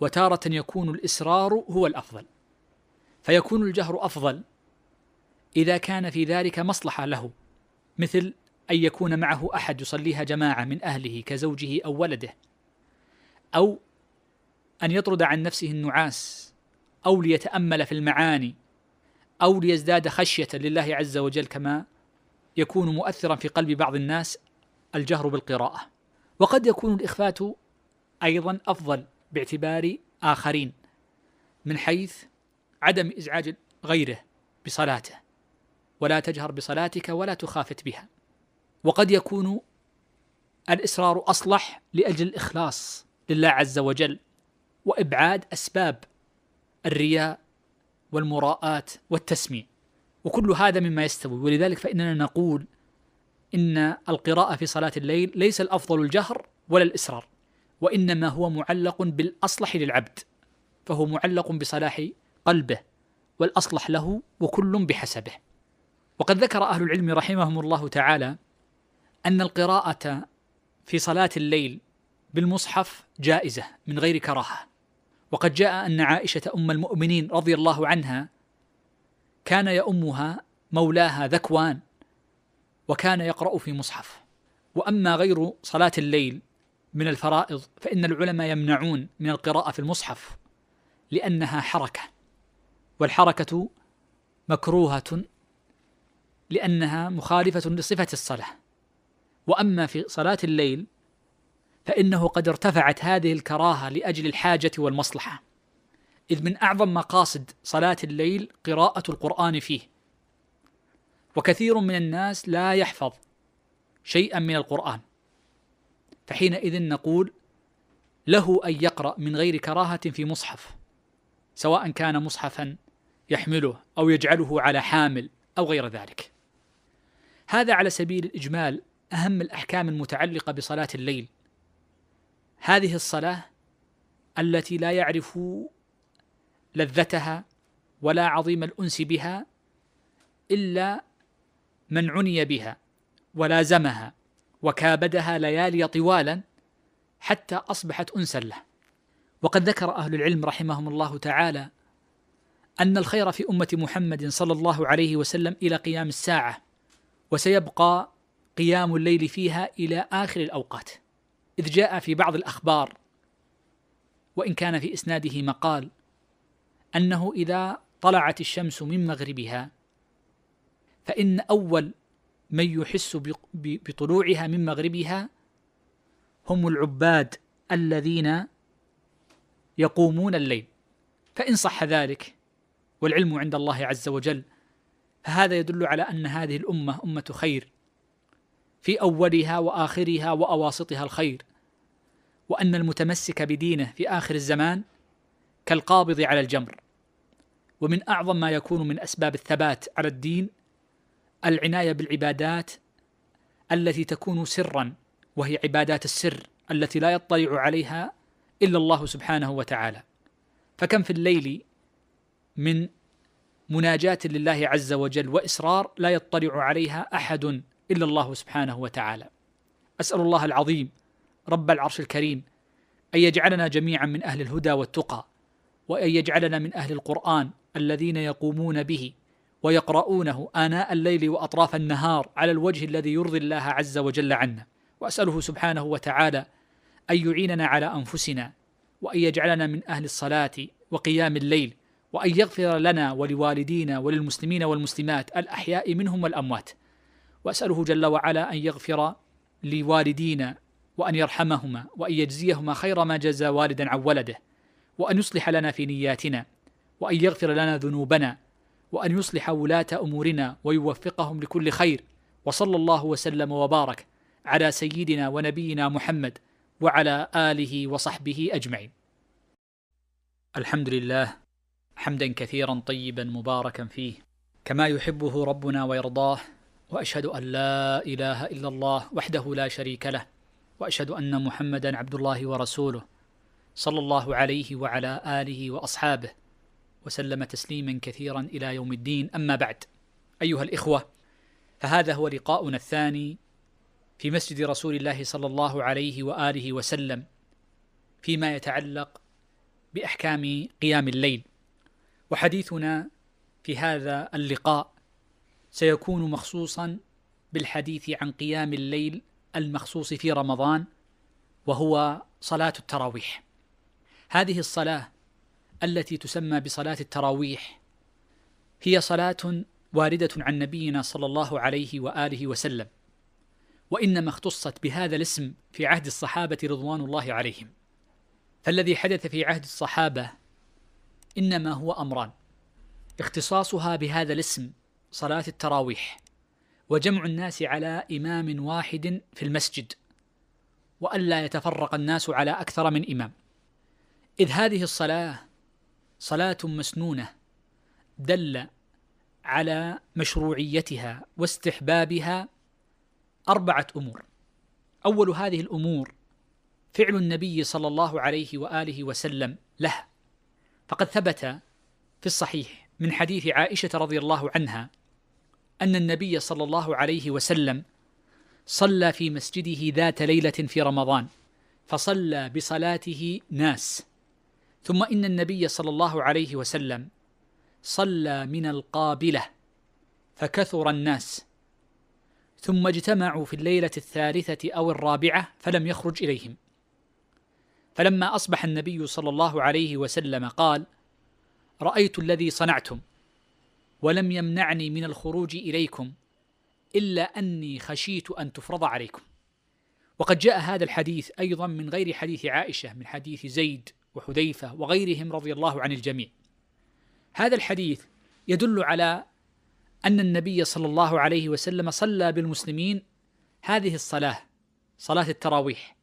Speaker 1: وتارة يكون الإسرار هو الأفضل. فيكون الجهر أفضل إذا كان في ذلك مصلحة له مثل أن يكون معه أحد يصليها جماعة من أهله كزوجه أو ولده أو أن يطرد عن نفسه النعاس أو ليتأمل في المعاني أو ليزداد خشية لله عز وجل كما يكون مؤثرا في قلب بعض الناس الجهر بالقراءة. وقد يكون الإخفات أيضا أفضل باعتبار آخرين من حيث عدم إزعاج غيره بصلاته. ولا تجهر بصلاتك ولا تخافت بها. وقد يكون الإصرار أصلح لأجل الإخلاص لله عز وجل وإبعاد أسباب الرياء والمراءات والتسميع. وكل هذا مما يستوي. ولذلك فإننا نقول إن القراءة في صلاة الليل ليس الأفضل الجهر ولا الإسرار وإنما هو معلق بالأصلح للعبد فهو معلق بصلاح قلبه والأصلح له وكل بحسبه. وقد ذكر أهل العلم رحمهم الله تعالى أن القراءة في صلاة الليل بالمصحف جائزة من غير كراهة. وقد جاء أن عائشة أم المؤمنين رضي الله عنها كان يؤمها مولاها ذكوان وكان يقرأ في مصحف. وأما غير صلاة الليل من الفرائض فإن العلماء يمنعون من القراءة في المصحف لأنها حركة والحركة مكروهة لأنها مخالفة لصفة الصلاة. وأما في صلاة الليل فإنه قد ارتفعت هذه الكراهة لأجل الحاجة والمصلحة إذ من أعظم مقاصد صلاة الليل قراءة القرآن فيه. وكثير من الناس لا يحفظ شيئا من القرآن فحينئذ نقول له أن يقرأ من غير كراهة في مصحف سواء كان مصحفا يحمله أو يجعله على حامل أو غير ذلك. هذا على سبيل الإجمال أهم الأحكام المتعلقة بصلاة الليل. هذه الصلاة التي لا يعرف لذتها ولا عظيم الأنس بها إلا من عني بها ولازمها وكابدها ليالي طوالا حتى أصبحت أنسا له. وقد ذكر أهل العلم رحمهم الله تعالى أن الخير في أمة محمد صلى الله عليه وسلم إلى قيام الساعة وسيبقى قيام الليل فيها إلى آخر الأوقات. إذ جاء في بعض الأخبار وإن كان في إسناده مقال أنه إذا طلعت الشمس من مغربها فإن أول من يحس بطلوعها من مغربها هم العباد الذين يقومون الليل. فإن صح ذلك والعلم عند الله عز وجل فهذا يدل على أن هذه الأمة أمة خير في أولها وآخرها وأواسطها الخير وأن المتمسك بدينه في آخر الزمان كالقابض على الجمر. ومن أعظم ما يكون من أسباب الثبات على الدين العناية بالعبادات التي تكون سرا وهي عبادات السر التي لا يطلع عليها إلا الله سبحانه وتعالى. فكم في الليل من مناجاة لله عز وجل وإسرار لا يطلع عليها أحد إلا الله سبحانه وتعالى. أسأل الله العظيم رب العرش الكريم أن يجعلنا جميعا من أهل الهدى والتقى وأن يجعلنا من أهل القرآن الذين يقومون به ويقرؤونه آناء الليل وأطراف النهار على الوجه الذي يرضي الله عز وجل عنا وأسأله سبحانه وتعالى أن يعيننا على أنفسنا وأن يجعلنا من أهل الصلاة وقيام الليل وأن يغفر لنا ولوالدينا وللمسلمين والمسلمات الأحياء منهم والأموات. وأسأله جل وعلا أن يغفر لوالدينا وأن يرحمهما وأن يجزيهما خير ما جزى والدا عن ولده. وأن يصلح لنا في نياتنا. وأن يغفر لنا ذنوبنا. وأن يصلح ولاة أمورنا ويوفقهم لكل خير. وصلى الله وسلم وبارك على سيدنا ونبينا محمد وعلى آله وصحبه أجمعين. الحمد لله حمدا كثيرا طيبا مباركا فيه. كما يحبه ربنا ويرضاه وأشهد أن لا إله إلا الله وحده لا شريك له وأشهد أن محمدا عبد الله ورسوله صلى الله عليه وعلى آله وأصحابه وسلم تسليما كثيرا إلى يوم الدين. أما بعد أيها الإخوة فهذا هو لقاؤنا الثاني في مسجد رسول الله صلى الله عليه وآله وسلم فيما يتعلق بأحكام قيام الليل. وحديثنا في هذا اللقاء سيكون مخصوصا بالحديث عن قيام الليل المخصوص في رمضان وهو صلاة التراويح. هذه الصلاة التي تسمى بصلاة التراويح هي صلاة واردة عن نبينا صلى الله عليه وآله وسلم وإنما اختصت بهذا الاسم في عهد الصحابة رضوان الله عليهم. فالذي حدث في عهد الصحابة إنما هو أمران. اختصاصها بهذا الاسم صلاة التراويح وجمع الناس على إمام واحد في المسجد وألا يتفرق الناس على أكثر من إمام. إذ هذه الصلاة صلاة مسنونة دل على مشروعيتها واستحبابها أربعة أمور. أول هذه الأمور فعل النبي صلى الله عليه وآله وسلم له فقد ثبت في الصحيح من حديث عائشة رضي الله عنها أن النبي صلى الله عليه وسلم صلى في مسجده ذات ليلة في رمضان فصلى بصلاته ناس. ثم إن النبي صلى الله عليه وسلم صلى من القابلة فكثر الناس. ثم اجتمعوا في الليلة الثالثة أو الرابعة فلم يخرج إليهم. فلما أصبح النبي صلى الله عليه وسلم قال رأيت الذي صنعتم ولم يمنعني من الخروج إليكم إلا أني خشيت أن تفرض عليكم. وقد جاء هذا الحديث أيضا من غير حديث عائشة من حديث زيد وحذيفة وغيرهم رضي الله عن الجميع. هذا الحديث يدل على أن النبي صلى الله عليه وسلم صلى بالمسلمين هذه الصلاة صلاة التراويح.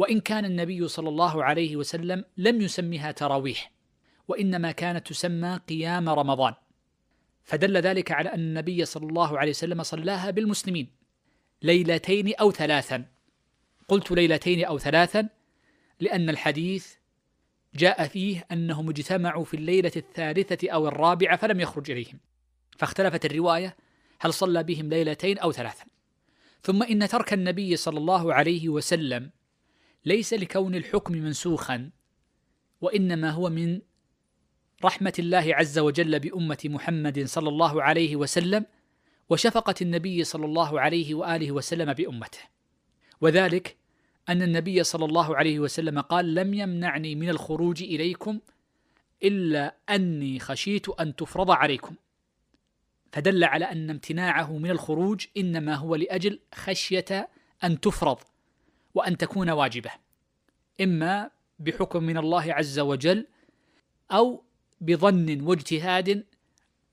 Speaker 1: وإن كان النبي صلى الله عليه وسلم لم يسمها تراويح وإنما كانت تسمى قيام رمضان. فدل ذلك على أن النبي صلى الله عليه وسلم صلاها بالمسلمين ليلتين أو ثلاثا. قلت ليلتين أو ثلاثا لأن الحديث جاء فيه أنهم اجتمعوا في الليلة الثالثة أو الرابعة فلم يخرج إليهم. فاختلفت الرواية هل صلى بهم ليلتين أو ثلاثا. ثم إن ترك النبي صلى الله عليه وسلم ليس لكون الحكم منسوخا وإنما هو من رحمة الله عز وجل بأمة محمد صلى الله عليه وسلم وشفقة النبي صلى الله عليه وآله وسلم بأمته. وذلك أن النبي صلى الله عليه وسلم قال لم يمنعني من الخروج إليكم إلا أني خشيت أن تفرض عليكم فدل على أن امتناعه من الخروج إنما هو لأجل خشية أن تفرض. وأن تكون واجبة إما بحكم من الله عز وجل أو بظن واجتهاد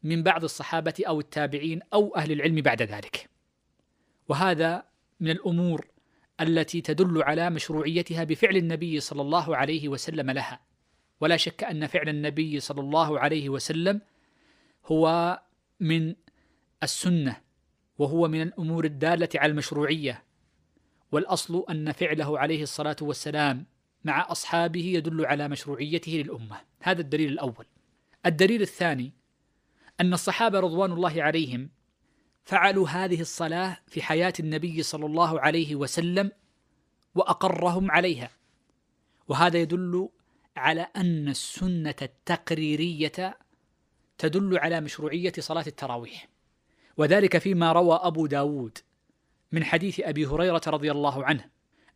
Speaker 1: من بعض الصحابة أو التابعين أو أهل العلم بعد ذلك. وهذا من الأمور التي تدل على مشروعيتها بفعل النبي صلى الله عليه وسلم لها. ولا شك أن فعل النبي صلى الله عليه وسلم هو من السنة وهو من الأمور الدالة على المشروعية. والأصل أن فعله عليه الصلاة والسلام مع أصحابه يدل على مشروعيته للأمة. هذا الدليل الأول. الدليل الثاني أن الصحابة رضوان الله عليهم فعلوا هذه الصلاة في حياة النبي صلى الله عليه وسلم وأقرهم عليها. وهذا يدل على أن السنة التقريرية تدل على مشروعية صلاة التراويح. وذلك فيما روى أبو داود من حديث أبي هريرة رضي الله عنه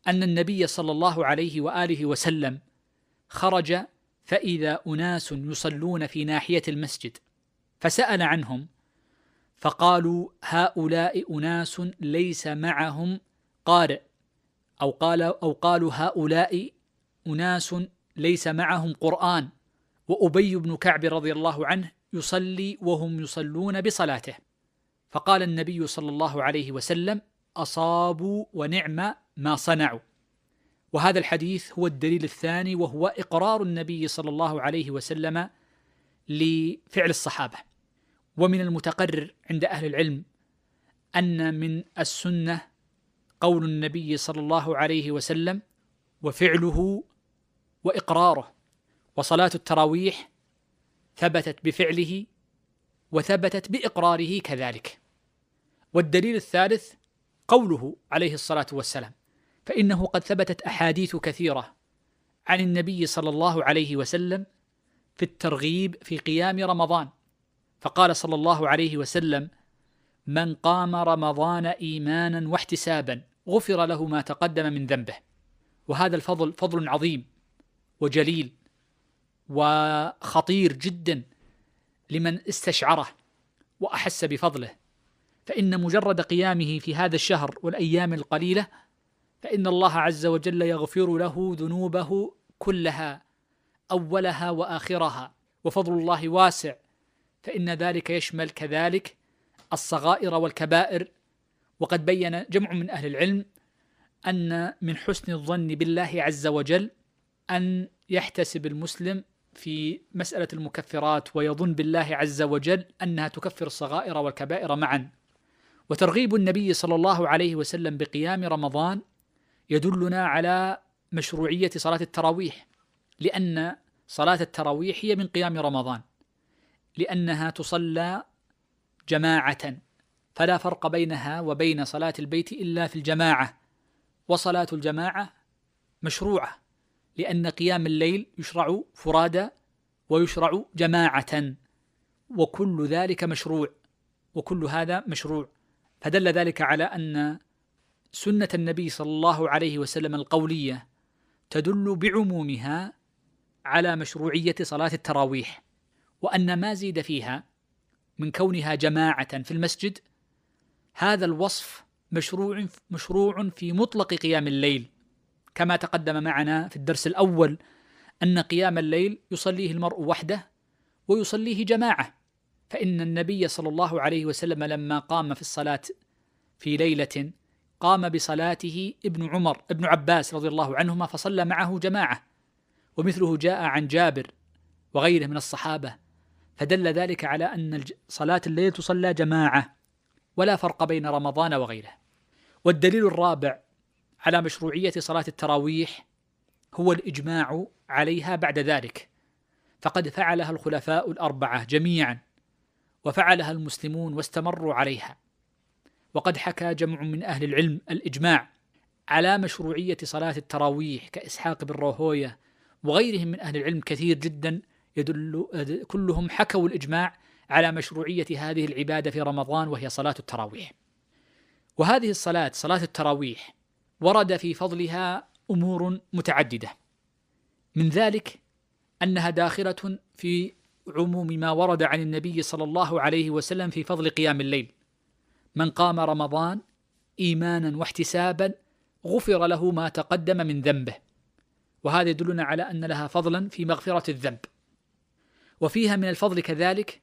Speaker 1: أن النبي صلى الله عليه وآله وسلم خرج فإذا أناس يصلون في ناحية المسجد فسأل عنهم فقالوا هؤلاء أناس ليس معهم قارئ أو قال أو قالوا هؤلاء أناس ليس معهم قرآن وأبي بن كعب رضي الله عنه يصلي وهم يصلون بصلاته. فقال النبي صلى الله عليه وسلم أصابوا ونعم ما صنعوا. وهذا الحديث هو الدليل الثاني وهو إقرار النبي صلى الله عليه وسلم لفعل الصحابة. ومن المتقرر عند أهل العلم أن من السنة قول النبي صلى الله عليه وسلم وفعله وإقراره وصلاة التراويح ثبتت بفعله وثبتت بإقراره كذلك. والدليل الثالث قوله عليه الصلاة والسلام فإنه قد ثبتت أحاديث كثيرة عن النبي صلى الله عليه وسلم في الترغيب في قيام رمضان. فقال صلى الله عليه وسلم من قام رمضان إيمانا واحتسابا غفر له ما تقدم من ذنبه. وهذا الفضل فضل عظيم وجليل وخطير جدا لمن استشعره وأحس بفضله. فإن مجرد قيامه في هذا الشهر والأيام القليلة فإن الله عز وجل يغفر له ذنوبه كلها أولها وآخرها. وفضل الله واسع فإن ذلك يشمل كذلك الصغائر والكبائر. وقد بين جمع من أهل العلم أن من حسن الظن بالله عز وجل أن يحتسب المسلم في مسألة المكفرات ويظن بالله عز وجل أنها تكفر الصغائر والكبائر معا. وترغيب النبي صلى الله عليه وسلم بقيام رمضان يدلنا على مشروعية صلاة التراويح لأن صلاة التراويح هي من قيام رمضان لأنها تصلى جماعة فلا فرق بينها وبين صلاة البيت إلا في الجماعة وصلاة الجماعة مشروعة لأن قيام الليل يشرع فرادى ويشرع جماعة وكل ذلك مشروع وكل هذا مشروع. فدل ذلك على أن سنة النبي صلى الله عليه وسلم القولية تدل بعمومها على مشروعية صلاة التراويح وأن ما زيد فيها من كونها جماعة في المسجد هذا الوصف مشروع مشروع في مطلق قيام الليل. كما تقدم معنا في الدرس الأول أن قيام الليل يصليه المرء وحده ويصليه جماعة. فإن النبي صلى الله عليه وسلم لما قام في الصلاة في ليلة قام بصلاته ابن عمر ابن عباس رضي الله عنهما فصلى معه جماعة ومثله جاء عن جابر وغيره من الصحابة فدل ذلك على أن صلاة الليل تصلى جماعة ولا فرق بين رمضان وغيره. والدليل الرابع على مشروعية صلاة التراويح هو الإجماع عليها بعد ذلك فقد فعلها الخلفاء الأربعة جميعا. وفعلها المسلمون واستمروا عليها وقد حكى جمع من أهل العلم الإجماع على مشروعية صلاة التراويح كإسحاق بن راهويه وغيرهم من أهل العلم كثير جدا يدل كلهم حكوا الإجماع على مشروعية هذه العبادة في رمضان وهي صلاة التراويح. وهذه الصلاة صلاة التراويح ورد في فضلها أمور متعددة. من ذلك أنها داخلة في عموم ما ورد عن النبي صلى الله عليه وسلم في فضل قيام الليل. من قام رمضان إيمانا واحتسابا غفر له ما تقدم من ذنبه. وهذا يدلنا على أن لها فضلا في مغفرة الذنب. وفيها من الفضل كذلك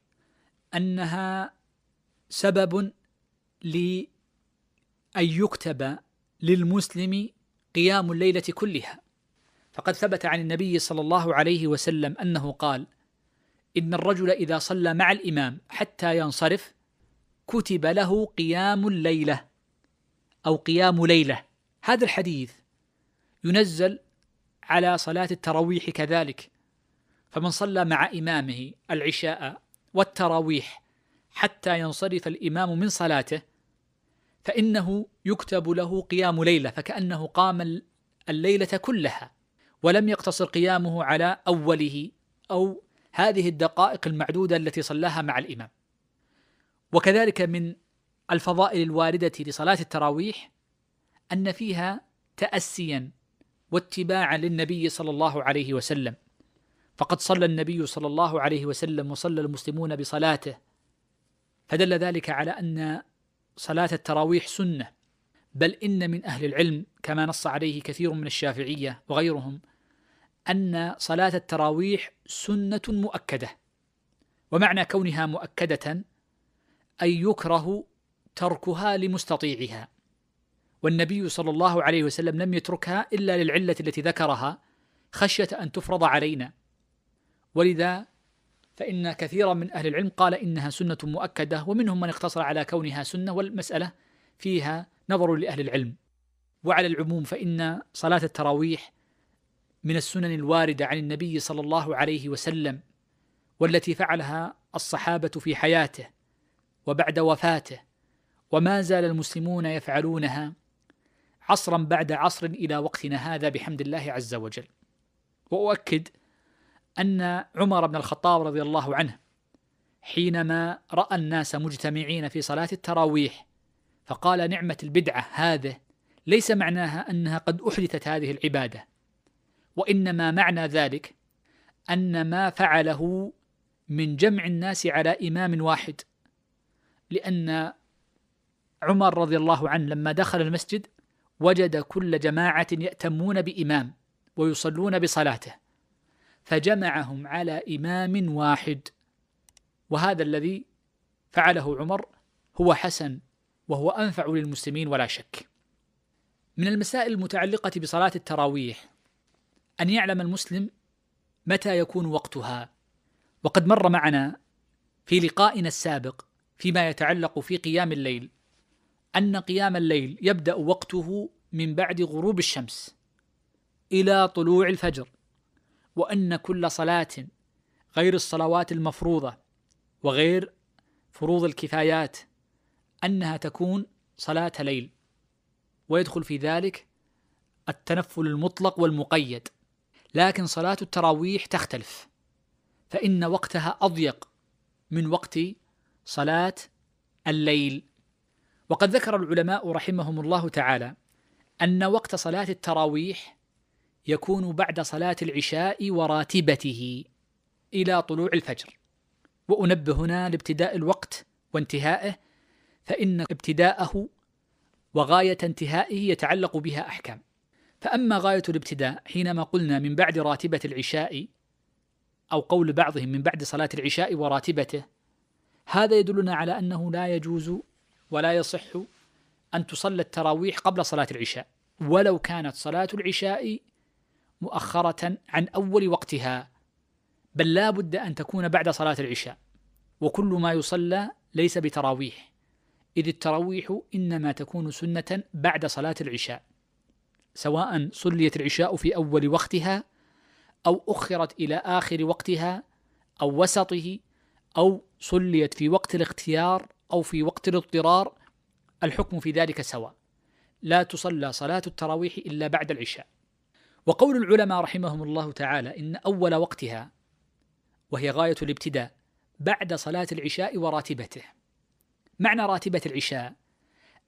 Speaker 1: أنها سبب لأن يكتب للمسلم قيام الليلة كلها فقد ثبت عن النبي صلى الله عليه وسلم أنه قال إن الرجل إذا صلى مع الإمام حتى ينصرف كتب له قيام الليلة أو قيام ليلة. هذا الحديث ينزل على صلاة التراويح كذلك. فمن صلى مع إمامه العشاء والتراويح حتى ينصرف الإمام من صلاته فإنه يكتب له قيام ليلة فكأنه قام الليلة كلها ولم يقتصر قيامه على أوله أو هذه الدقائق المعدودة التي صلاها مع الإمام. وكذلك من الفضائل الواردة لصلاة التراويح أن فيها تأسيا واتباعا للنبي صلى الله عليه وسلم. فقد صلى النبي صلى الله عليه وسلم وصلى المسلمون بصلاته. فدل ذلك على أن صلاة التراويح سنة. بل إن من أهل العلم كما نص عليه كثير من الشافعية وغيرهم أن صلاة التراويح سنة مؤكدة ومعنى كونها مؤكدة أي يكره تركها لمستطيعها. والنبي صلى الله عليه وسلم لم يتركها إلا للعلة التي ذكرها خشية أن تفرض علينا. ولذا فإن كثيرا من أهل العلم قال إنها سنة مؤكدة ومنهم من اقتصر على كونها سنة والمسألة فيها نظر لأهل العلم. وعلى العموم فإن صلاة التراويح من السنن الواردة عن النبي صلى الله عليه وسلم والتي فعلها الصحابة في حياته وبعد وفاته وما زال المسلمون يفعلونها عصرا بعد عصر إلى وقتنا هذا بحمد الله عز وجل. وأؤكد أن عمر بن الخطاب رضي الله عنه حينما رأى الناس مجتمعين في صلاة التراويح فقال نعمة البدعة هذه ليس معناها أنها قد أحدثت هذه العبادة. وإنما معنى ذلك أن ما فعله من جمع الناس على إمام واحد. لأن عمر رضي الله عنه لما دخل المسجد وجد كل جماعة يأتمون بإمام ويصلون بصلاته فجمعهم على إمام واحد. وهذا الذي فعله عمر هو حسن وهو أنفع للمسلمين ولا شك. من المسائل المتعلقة بصلاة التراويح أن يعلم المسلم متى يكون وقتها. وقد مر معنا في لقائنا السابق فيما يتعلق في قيام الليل أن قيام الليل يبدأ وقته من بعد غروب الشمس إلى طلوع الفجر وأن كل صلاة غير الصلوات المفروضة وغير فروض الكفايات أنها تكون صلاة ليل ويدخل في ذلك التنفل المطلق والمقيد. لكن صلاة التراويح تختلف. فإن وقتها أضيق من وقت صلاة الليل. وقد ذكر العلماء رحمهم الله تعالى أن وقت صلاة التراويح يكون بعد صلاة العشاء وراتبته إلى طلوع الفجر. وأنبه هنا لابتداء الوقت وانتهائه فإن ابتداءه وغاية انتهائه يتعلق بها أحكام. فأما غاية الابتداء حينما قلنا من بعد راتبة العشاء أو قول بعضهم من بعد صلاة العشاء وراتبته هذا يدلنا على أنه لا يجوز ولا يصح أن تصلى التراويح قبل صلاة العشاء ولو كانت صلاة العشاء مؤخرة عن أول وقتها بل لا بد أن تكون بعد صلاة العشاء وكل ما يصلى ليس بتراويح إذ التراويح إنما تكون سنة بعد صلاة العشاء. سواء صليت العشاء في أول وقتها أو أخرت إلى آخر وقتها أو وسطه أو صليت في وقت الاختيار أو في وقت الاضطرار الحكم في ذلك سواء. لا تصلى صلاة التراويح إلا بعد العشاء. وقول العلماء رحمهم الله تعالى إن أول وقتها وهي غاية الابتداء بعد صلاة العشاء وراتبته. معنى راتبة العشاء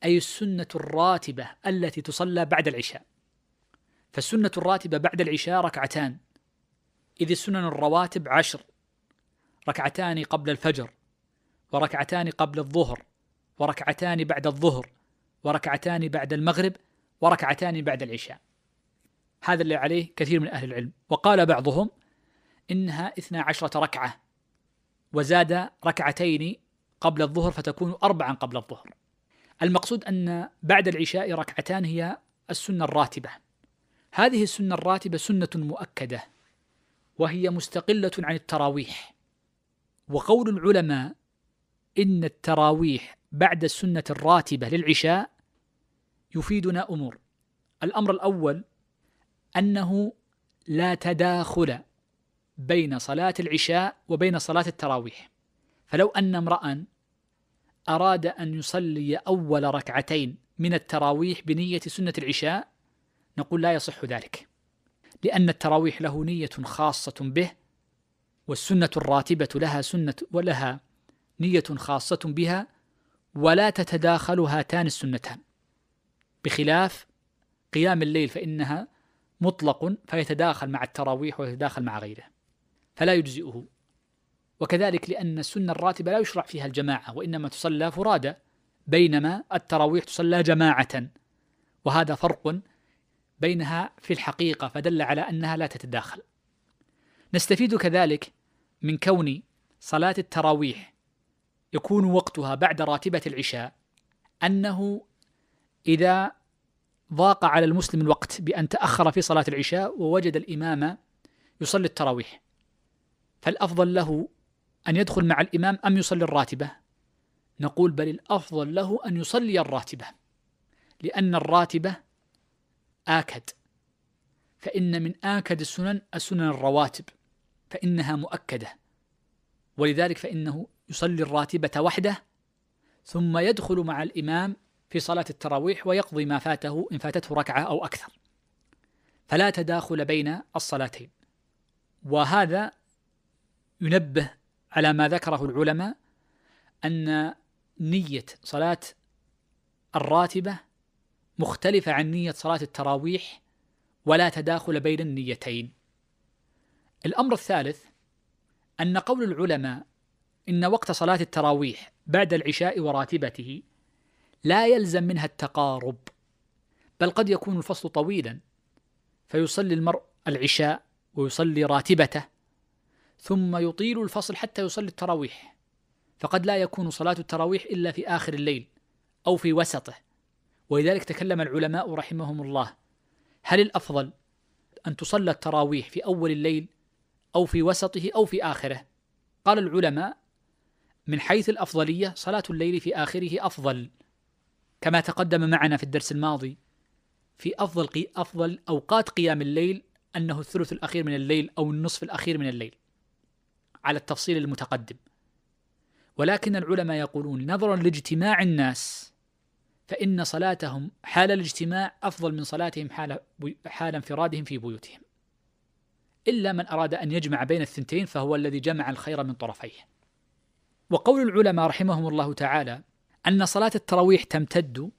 Speaker 1: أي السنة الراتبة التي تصلى بعد العشاء. فالسنة الراتبة بعد العشاء ركعتان. إذ السنن الرواتب عشر. ركعتان قبل الفجر. وركعتان قبل الظهر. وركعتان بعد الظهر. وركعتان بعد المغرب. وركعتان بعد العشاء. هذا اللي عليه كثير من أهل العلم. وقال بعضهم إنها إثنى عشرة ركعة. وزاد ركعتين قبل الظهر فتكون أربعا قبل الظهر. المقصود أن بعد العشاء ركعتان هي السنة الراتبة. هذه السنة الراتبة سنة مؤكدة وهي مستقلة عن التراويح. وقول العلماء إن التراويح بعد السنة الراتبة للعشاء يفيدنا أمور. الأمر الأول أنه لا تداخل بين صلاة العشاء وبين صلاة التراويح. فلو أن امرأ أراد أن يصلي أول ركعتين من التراويح بنية سنة العشاء نقول لا يصح ذلك لأن التراويح له نية خاصة به والسنة الراتبة لها سنة ولها نية خاصة بها ولا تتداخل هاتان السنتان. بخلاف قيام الليل فإنها مطلق فيتداخل مع التراويح ويتداخل مع غيره فلا يجزئه. وكذلك لأن السنة الراتبة لا يشرع فيها الجماعة وإنما تصلى فرادى بينما التراويح تصلى جماعة وهذا فرق بينها في الحقيقة فدل على أنها لا تتداخل. نستفيد كذلك من كون صلاة التراويح يكون وقتها بعد راتبة العشاء أنه إذا ضاق على المسلم الوقت بأن تأخر في صلاة العشاء ووجد الإمام يصلي التراويح. فالأفضل له أن يدخل مع الإمام أم يصلي الراتبة؟ نقول بل الأفضل له أن يصلي الراتبة لأن الراتبة آكد. فإن من آكد السنن السنن الرواتب فإنها مؤكدة. ولذلك فإنه يصلي الراتبة وحده ثم يدخل مع الإمام في صلاة التراويح ويقضي ما فاته إن فاتته ركعة أو أكثر. فلا تداخل بين الصلاتين. وهذا ينبه على ما ذكره العلماء أن نية صلاة الراتبة مختلفة عن نية صلاة التراويح ولا تداخل بين النيتين. الأمر الثالث أن قول العلماء إن وقت صلاة التراويح بعد العشاء وراتبته لا يلزم منها التقارب بل قد يكون الفصل طويلا فيصلي المرء العشاء ويصلي راتبته ثم يطيل الفصل حتى يصلي التراويح فقد لا يكون صلاة التراويح إلا في آخر الليل أو في وسطه ولذلك تكلم العلماء رحمهم الله. هل الأفضل أن تصلى التراويح في أول الليل أو في وسطه أو في آخره؟ قال العلماء من حيث الأفضلية صلاة الليل في آخره أفضل كما تقدم معنا في الدرس الماضي. في أفضل قي أفضل أوقات قيام الليل أنه الثلث الأخير من الليل أو النصف الأخير من الليل على التفصيل المتقدم. ولكن العلماء يقولون نظرا لاجتماع الناس فإن صلاتهم حال الاجتماع أفضل من صلاتهم حال حال انفرادهم في بيوتهم. إلا من أراد أن يجمع بين الثنتين فهو الذي جمع الخير من طرفيه. وقول العلماء رحمهم الله تعالى أن صلاة التراويح تمتد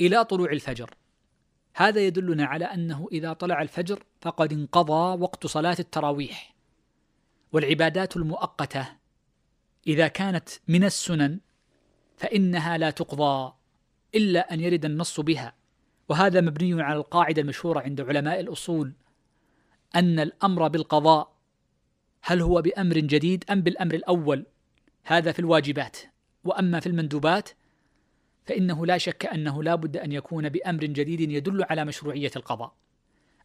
Speaker 1: إلى طلوع الفجر. هذا يدلنا على أنه إذا طلع الفجر فقد انقضى وقت صلاة التراويح. والعبادات المؤقتة إذا كانت من السنن فإنها لا تقضى. إلا أن يرد النص بها. وهذا مبني على القاعدة المشهورة عند علماء الأصول أن الأمر بالقضاء هل هو بأمر جديد أم بالأمر الأول؟ هذا في الواجبات. وأما في المندوبات فإنه لا شك أنه لا بد أن يكون بأمر جديد يدل على مشروعية القضاء.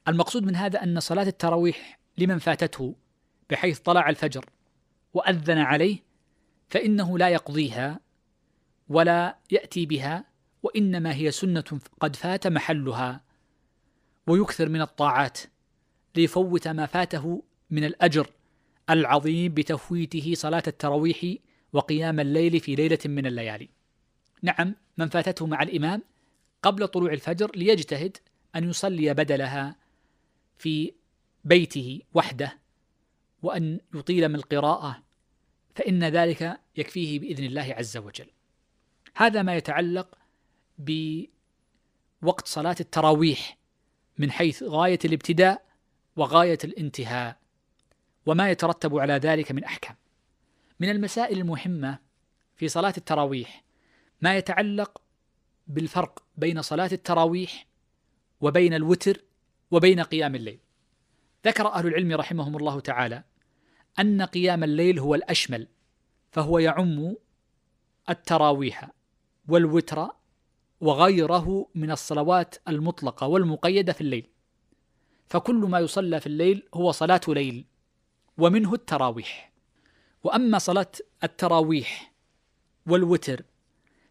Speaker 1: المقصود من هذا أن صلاة التراويح لمن فاتته بحيث طلع الفجر وأذن عليه فإنه لا يقضيها ولا يأتي بها وإنما هي سنة قد فات محلها ويكثر من الطاعات ليفوت ما فاته من الأجر العظيم بتفويته صلاة التراويح وقيام الليل في ليلة من الليالي. نعم من فاتته مع الإمام قبل طلوع الفجر ليجتهد أن يصلي بدلها في بيته وحده وأن يطيل من القراءة فإن ذلك يكفيه بإذن الله عز وجل. هذا ما يتعلق بوقت صلاة التراويح من حيث غاية الابتداء وغاية الانتهاء وما يترتب على ذلك من أحكام. من المسائل المهمة في صلاة التراويح ما يتعلق بالفرق بين صلاة التراويح وبين الوتر وبين قيام الليل. ذكر أهل العلم رحمهم الله تعالى أن قيام الليل هو الأشمل فهو يعم التراويح والوتر وغيره من الصلوات المطلقة والمقيدة في الليل. فكل ما يصلى في الليل هو صلاة ليل ومنه التراويح. وأما صلاة التراويح والوتر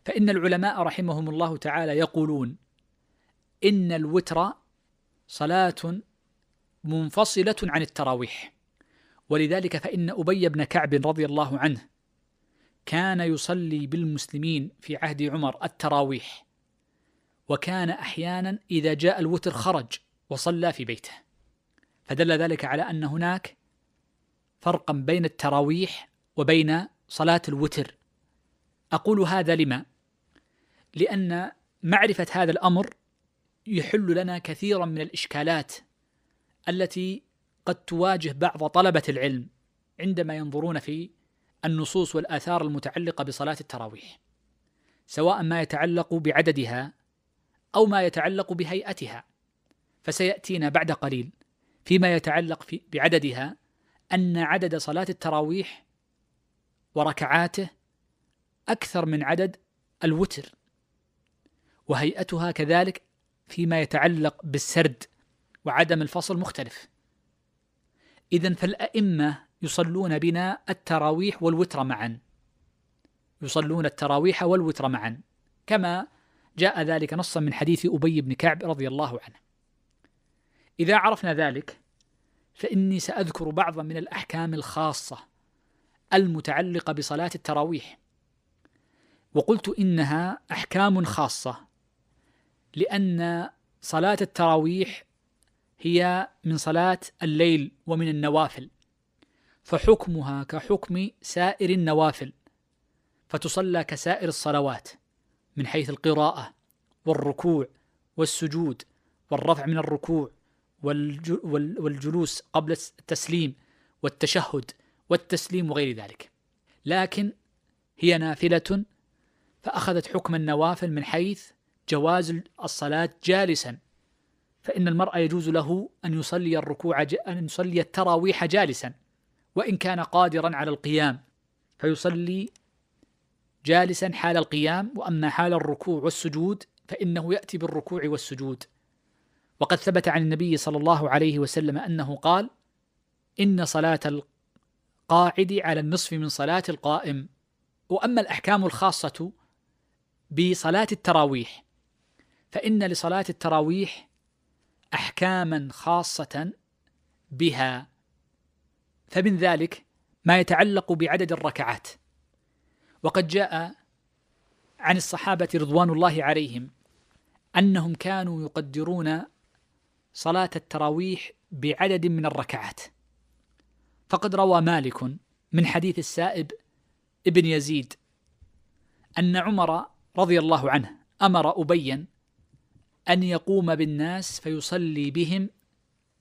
Speaker 1: فإن العلماء رحمهم الله تعالى يقولون إن الوتر صلاة منفصلة عن التراويح. ولذلك فإن أبي بن كعب رضي الله عنه كان يصلي بالمسلمين في عهد عمر التراويح. وكان أحيانا إذا جاء الوتر خرج وصلى في بيته. فدل ذلك على أن هناك فرقا بين التراويح وبين صلاة الوتر. أقول هذا لما؟ لأن معرفة هذا الأمر يحل لنا كثيرا من الإشكالات التي قد تواجه بعض طلبة العلم عندما ينظرون في النصوص والآثار المتعلقة بصلاة التراويح سواء ما يتعلق بعددها أو ما يتعلق بهيئتها. فسيأتينا بعد قليل فيما يتعلق في بعددها أن عدد صلاة التراويح وركعاته أكثر من عدد الوتر وهيئتها كذلك فيما يتعلق بالسرد وعدم الفصل مختلف. إذا فالأئمة يصلون بنا التراويح والوتر معا يصلون التراويح والوتر معا كما جاء ذلك نصا من حديث أبي بن كعب رضي الله عنه. إذا عرفنا ذلك فإني سأذكر بعضا من الأحكام الخاصة المتعلقة بصلاة التراويح. وقلت إنها أحكام خاصة لأن صلاة التراويح هي من صلاة الليل ومن النوافل فحكمها كحكم سائر النوافل فتصلى كسائر الصلوات. من حيث القراءة والركوع والسجود والرفع من الركوع والجلوس قبل التسليم والتشهد والتسليم وغير ذلك. لكن هي نافلة فأخذت حكم النوافل من حيث جواز الصلاة جالسا. فإن المرء يجوز له أن يصلي الركوع أن يصلي التراويح جالسا وإن كان قادرا على القيام فيصلي جالسا حال القيام وأما حال الركوع والسجود فإنه يأتي بالركوع والسجود. وقد ثبت عن النبي صلى الله عليه وسلم أنه قال إن صلاة القاعد على النصف من صلاة القائم. وأما الأحكام الخاصة بصلاة التراويح فإن لصلاة التراويح أحكاما خاصة بها. فمن ذلك ما يتعلق بعدد الركعات. وقد جاء عن الصحابة رضوان الله عليهم أنهم كانوا يقدرون صلاة التراويح بعدد من الركعات. فقد روى مالك من حديث السائب ابن يزيد أن عمر رضي الله عنه أمر أبيا أن يقوم بالناس فيصلي بهم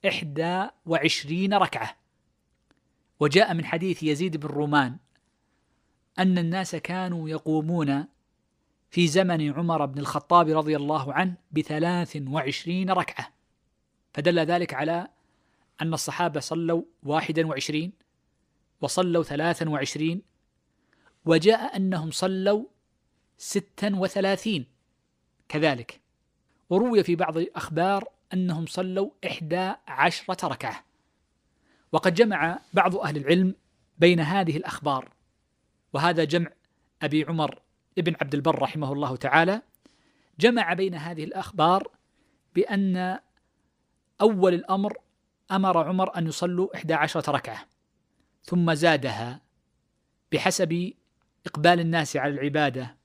Speaker 1: إحدى وعشرين ركعة. وجاء من حديث يزيد بن رومان أن الناس كانوا يقومون في زمن عمر بن الخطاب رضي الله عنه بثلاث وعشرين ركعة. فدل ذلك على أن الصحابة صلوا واحدا وعشرين وصلوا ثلاثا وعشرين وجاء أنهم صلوا ستا وثلاثين كذلك. وروي في بعض الأخبار أنهم صلوا إحدى عشرة ركعة. وقد جمع بعض أهل العلم بين هذه الأخبار. وهذا جمع أبي عمر ابن عبد البر رحمه الله تعالى جمع بين هذه الأخبار بأن أول الأمر أمر عمر أن يصلوا إحدى عشرة ركعة ثم زادها بحسب إقبال الناس على العبادة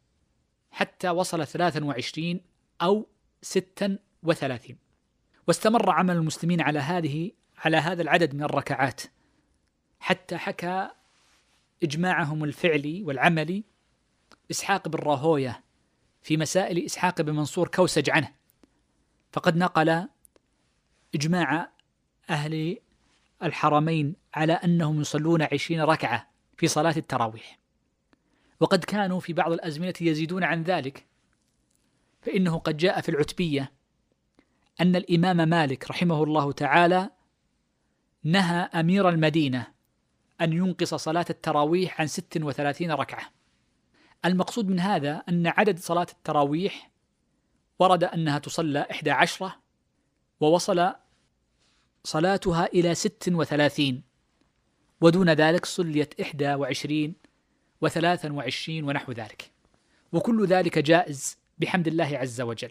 Speaker 1: حتى وصل ثلاثا وعشرين أو ستا وثلاثين. واستمر عمل المسلمين على هذه على هذا العدد من الركعات حتى حكى إجماعهم الفعلي والعملي إسحاق بن راهوية في مسائل إسحاق بن منصور كوسج عنه. فقد نقل إجماع أهل الحرمين على أنهم يصلون عشرين ركعة في صلاة التراويح. وقد كانوا في بعض الأزمنة يزيدون عن ذلك. فإنه قد جاء في العتبية أن الإمام مالك رحمه الله تعالى نهى أمير المدينة أن ينقص صلاة التراويح عن ست وثلاثين ركعة. المقصود من هذا أن عدد صلاة التراويح ورد أنها تصلى إحدى عشرة ووصل صلاتها إلى ست وثلاثين ودون ذلك صليت إحدى وعشرين وثلاثا وعشرين ونحو ذلك. وكل ذلك جائز بحمد الله عز وجل.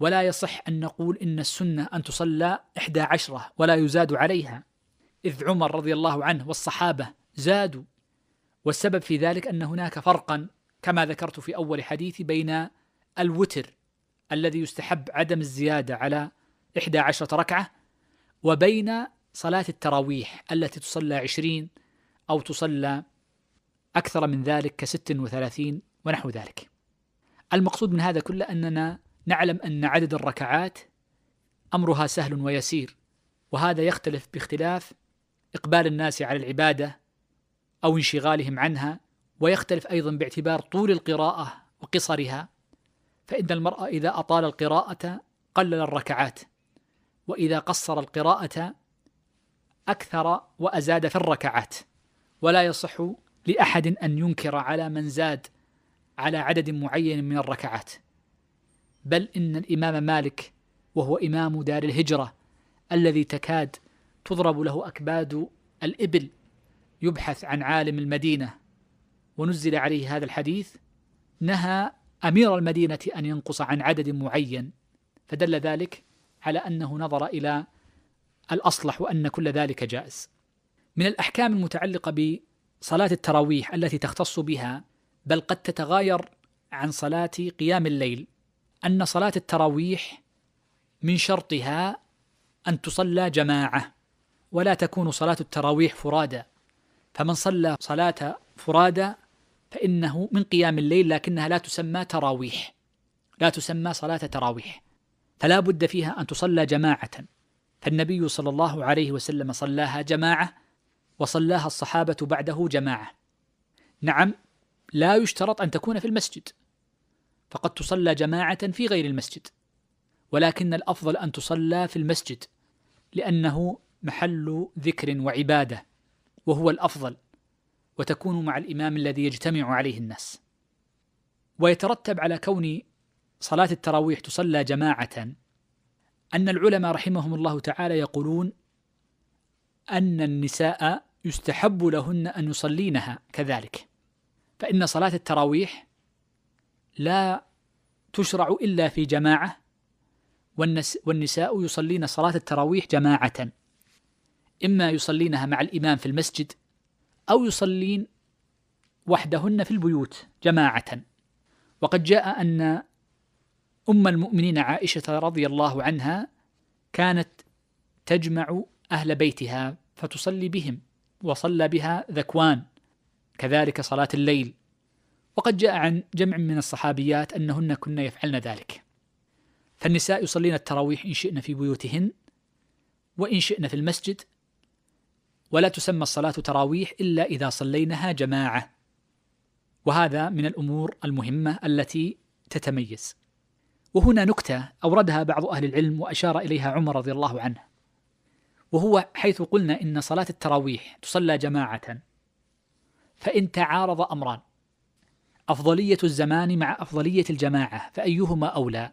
Speaker 1: ولا يصح أن نقول إن السنة أن تصلى إحدى عشرة ولا يزاد عليها. إذ عمر رضي الله عنه والصحابة زادوا والسبب في ذلك أن هناك فرقا كما ذكرت في أول حديثي بين الوتر الذي يستحب عدم الزيادة على إحدى عشرة ركعة وبين صلاة التراويح التي تصلى عشرين أو تصلى أكثر من ذلك كست وثلاثين ونحو ذلك. المقصود من هذا كله أننا نعلم أن عدد الركعات أمرها سهل ويسير وهذا يختلف باختلاف إقبال الناس على العبادة أو انشغالهم عنها ويختلف أيضا باعتبار طول القراءة وقصرها. فإن المرء إذا أطال القراءة قلل الركعات وإذا قصر القراءة أكثر وأزاد في الركعات. ولا يصح لأحد أن ينكر على من زاد على عدد معين من الركعات. بل إن الإمام مالك وهو إمام دار الهجرة الذي تكاد تضرب له أكباد الإبل يبحث عن عالم المدينة. ونزل عليه هذا الحديث نهى أمير المدينة أن ينقص عن عدد معين. فدل ذلك على أنه نظر إلى الأصلح وأن كل ذلك جائز. من الأحكام المتعلقة بصلاة التراويح التي تختص بها بل قد تتغاير عن صلاة قيام الليل. أن صلاة التراويح من شرطها أن تصلى جماعة. ولا تكون صلاة التراويح فرادى فمن صلى صلاة فرادى فإنه من قيام الليل لكنها لا تسمى تراويح. لا تسمى صلاة تراويح. فلا بد فيها أن تصلى جماعة. فالنبي صلى الله عليه وسلم صلاها جماعة وصلاها الصحابة بعده جماعة. نعم لا يشترط أن تكون في المسجد. فقد تصلى جماعة في غير المسجد. ولكن الأفضل أن تصلى في المسجد لأنه محل ذكر وعبادة وهو الأفضل وتكون مع الإمام الذي يجتمع عليه الناس. ويترتب على كون صلاة التراويح تصلى جماعة أن العلماء رحمهم الله تعالى يقولون أن النساء يستحب لهن أن يصلينها كذلك. فإن صلاة التراويح لا تشرع إلا في جماعة والنساء يصلين صلاة التراويح جماعة. إما يصلينها مع الإمام في المسجد أو يصلين وحدهن في البيوت جماعة. وقد جاء أن أم المؤمنين عائشة رضي الله عنها كانت تجمع أهل بيتها فتصلي بهم وصلى بها ذكوان كذلك صلاة الليل. وقد جاء عن جمع من الصحابيات أنهن كن يفعلن ذلك. فالنساء يصلين التراويح إن شئن في بيوتهن وإن شئن في المسجد ولا تسمى الصلاة تراويح إلا إذا صلينها جماعة. وهذا من الأمور المهمة التي تتميز. وهنا نكتة أوردها بعض أهل العلم وأشار إليها عمر رضي الله عنه. وهو حيث قلنا إن صلاة التراويح تصلى جماعة. فإن تعارض أمران. أفضلية الزمان مع أفضلية الجماعة فأيهما أولى؟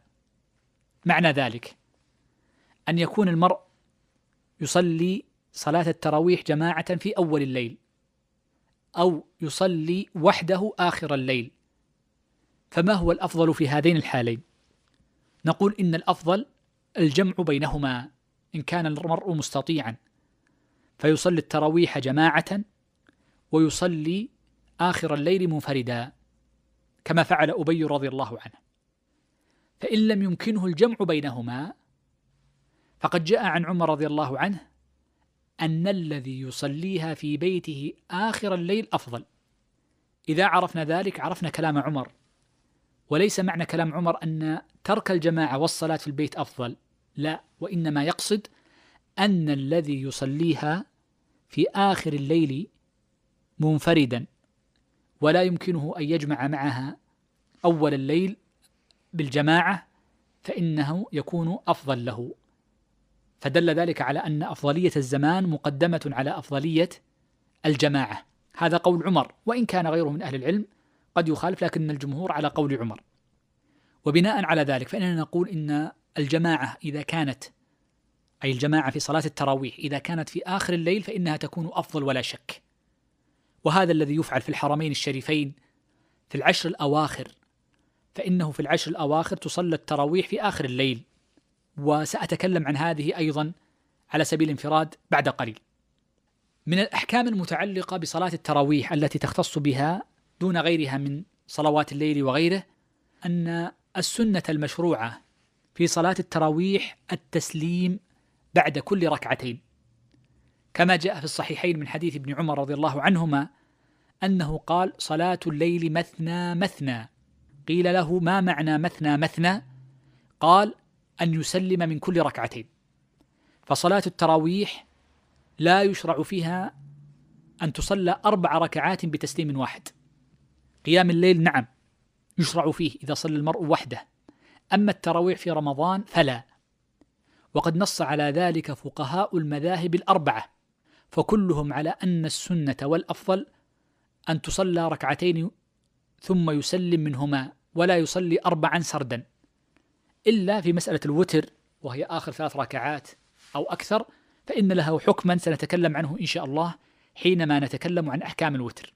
Speaker 1: معنى ذلك أن يكون المرء يصلي صلاة التراويح جماعة في أول الليل أو يصلي وحده آخر الليل. فما هو الأفضل في هذين الحالين؟ نقول إن الأفضل الجمع بينهما إن كان المرء مستطيعا. فيصلي التراويح جماعة ويصلي آخر الليل منفردا كما فعل أبي رضي الله عنه. فإن لم يمكنه الجمع بينهما فقد جاء عن عمر رضي الله عنه أن الذي يصليها في بيته آخر الليل أفضل. إذا عرفنا ذلك عرفنا كلام عمر. وليس معنى كلام عمر أن ترك الجماعة والصلاة في البيت أفضل. لا وإنما يقصد أن الذي يصليها في آخر الليل منفردا ولا يمكنه أن يجمع معها أول الليل بالجماعة فإنه يكون أفضل له. فدل ذلك على أن أفضلية الزمان مقدمة على أفضلية الجماعة. هذا قول عمر وإن كان غيره من أهل العلم قد يخالف لكن الجمهور على قول عمر. وبناء على ذلك فإننا نقول إن الجماعة إذا كانت أي الجماعة في صلاة التراويح إذا كانت في آخر الليل فإنها تكون أفضل ولا شك. وهذا الذي يفعل في الحرمين الشريفين في العشر الأواخر فإنه في العشر الأواخر تصلى التراويح في آخر الليل. وسأتكلم عن هذه أيضا على سبيل الانفراد بعد قليل. من الأحكام المتعلقة بصلاة التراويح التي تختص بها دون غيرها من صلوات الليل وغيره أن السنة المشروعة في صلاة التراويح التسليم بعد كل ركعتين. كما جاء في الصحيحين من حديث ابن عمر رضي الله عنهما أنه قال صلاة الليل مثنى مثنى قيل له ما معنى مثنى مثنى؟ قال أن يسلم من كل ركعتين. فصلاة التراويح لا يشرع فيها أن تصلى أربع ركعات بتسليم واحد. قيام الليل نعم يشرع فيه إذا صلى المرء وحده. أما التراويح في رمضان فلا. وقد نص على ذلك فقهاء المذاهب الأربعة فكلهم على أن السنة والأفضل أن تصلى ركعتين ثم يسلم منهما ولا يصلي أربعا سردا. إلا في مسألة الوتر وهي آخر ثلاث ركعات أو أكثر فإن له حكما سنتكلم عنه إن شاء الله حينما نتكلم عن أحكام الوتر.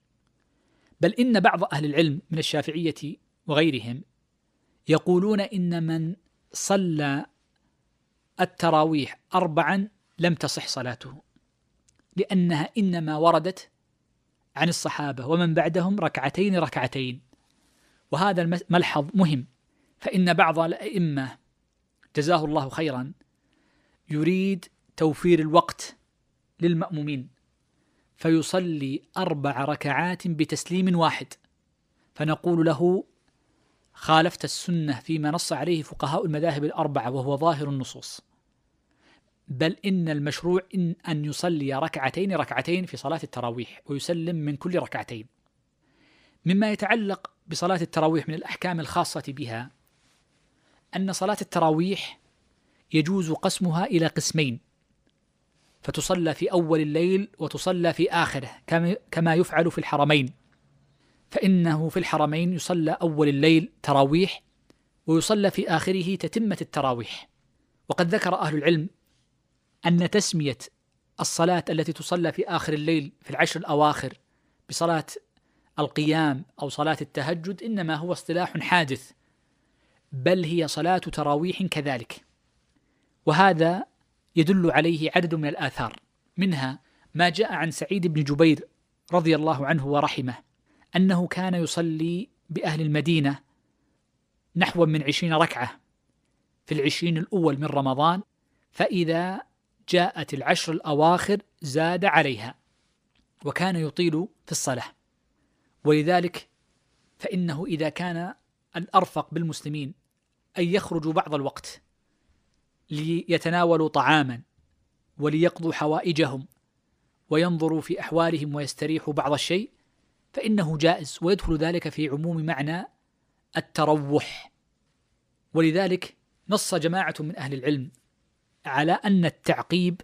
Speaker 1: بل إن بعض أهل العلم من الشافعية وغيرهم يقولون إن من صلى التراويح أربعا لم تصح صلاته لأنها إنما وردت عن الصحابة ومن بعدهم ركعتين ركعتين. وهذا الملحظ مهم. فإن بعض الأئمة جزاه الله خيرا يريد توفير الوقت للمأمومين فيصلي أربع ركعات بتسليم واحد. فنقول له خالفت السنة فيما نص عليه فقهاء المذاهب الأربعة وهو ظاهر النصوص. بل إن المشروع إن أن يصلي ركعتين ركعتين في صلاة التراويح ويسلم من كل ركعتين. مما يتعلق بصلاة التراويح من الأحكام الخاصة بها أن صلاة التراويح يجوز قسمها إلى قسمين فتصلى في أول الليل وتصلى في آخره كما يفعل في الحرمين. فإنه في الحرمين يصلى أول الليل تراويح ويصلى في آخره تتمة التراويح. وقد ذكر أهل العلم أن تسمية الصلاة التي تصلى في آخر الليل في العشر الأواخر بصلاة القيام أو صلاة التهجد إنما هو اصطلاح حادث. بل هي صلاة تراويح كذلك. وهذا يدل عليه عدد من الآثار منها ما جاء عن سعيد بن جبير رضي الله عنه ورحمه أنه كان يصلي بأهل المدينة نحو من عشرين ركعة في العشرين الأول من رمضان فإذا جاءت العشر الأواخر زاد عليها وكان يطيل في الصلاة. ولذلك فإنه إذا كان الأرفق بالمسلمين أن يخرجوا بعض الوقت ليتناولوا طعاما وليقضوا حوائجهم وينظروا في أحوالهم ويستريحوا بعض الشيء فإنه جائز ويدخل ذلك في عموم معنى التروح. ولذلك نص جماعة من أهل العلم على أن التعقيب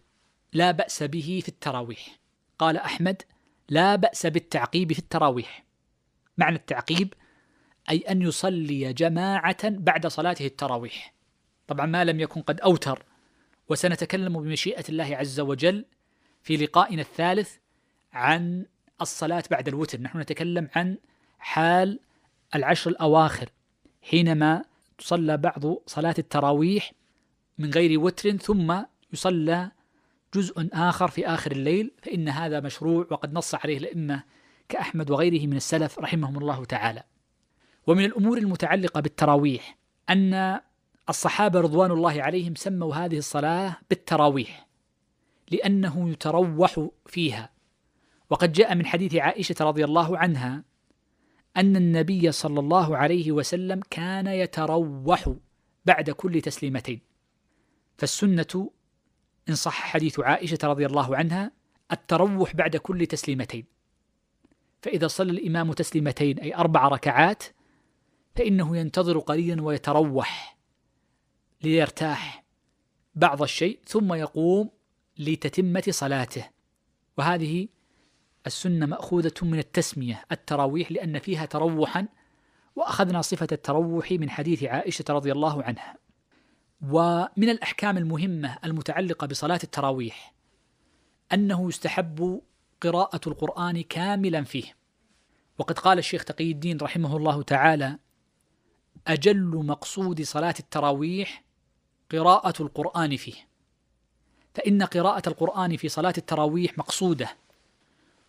Speaker 1: لا بأس به في التراويح. قال أحمد لا بأس بالتعقيب في التراويح. معنى التعقيب أي أن يصلي جماعة بعد صلاته التراويح. طبعا ما لم يكن قد أوتر وسنتكلم بمشيئة الله عز وجل في لقائنا الثالث عن الصلاة بعد الوتر. نحن نتكلم عن حال العشر الأواخر حينما تصلى بعض صلاة التراويح من غير وتر ثم يصلى جزء آخر في آخر الليل فإن هذا مشروع وقد نص عليه الأئمة كأحمد وغيره من السلف رحمهم الله تعالى. ومن الأمور المتعلقة بالتراويح أن الصحابة رضوان الله عليهم سموا هذه الصلاة بالتراويح لأنه يتروح فيها. وقد جاء من حديث عائشة رضي الله عنها أن النبي صلى الله عليه وسلم كان يتروح بعد كل تسليمتين. فالسنة إن صح حديث عائشة رضي الله عنها التروح بعد كل تسليمتين. فإذا صلى الإمام تسليمتين أي أربع ركعات فإنه ينتظر قليلا ويتروح ليرتاح بعض الشيء ثم يقوم لتتمة صلاته. وهذه السنة مأخوذة من التسمية التراويح لأن فيها تروحا وأخذنا صفة التروح من حديث عائشة رضي الله عنها. ومن الأحكام المهمة المتعلقة بصلاة التراويح أنه يستحب قراءة القرآن كاملا فيه. وقد قال الشيخ تقي الدين رحمه الله تعالى أجل مقصود صلاة التراويح قراءة القرآن فيه. فإن قراءة القرآن في صلاة التراويح مقصودة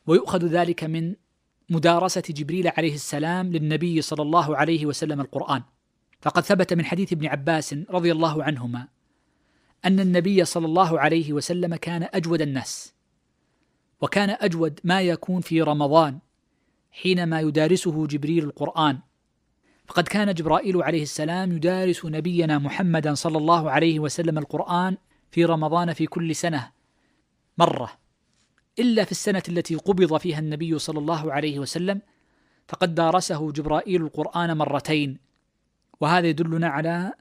Speaker 1: ويؤخذ ذلك من مدارسة جبريل عليه السلام للنبي صلى الله عليه وسلم القرآن. فقد ثبت من حديث ابن عباس رضي الله عنهما أن النبي صلى الله عليه وسلم كان أجود الناس وكان أجود ما يكون في رمضان حينما يدارسه جبريل القرآن. فقد كان جبرائيل عليه السلام يدارس نبينا محمدا صلى الله عليه وسلم القرآن في رمضان في كل سنة مرة إلا في السنة التي قبض فيها النبي صلى الله عليه وسلم فقد دارسه جبرائيل القرآن مرتين. وهذا يدلنا على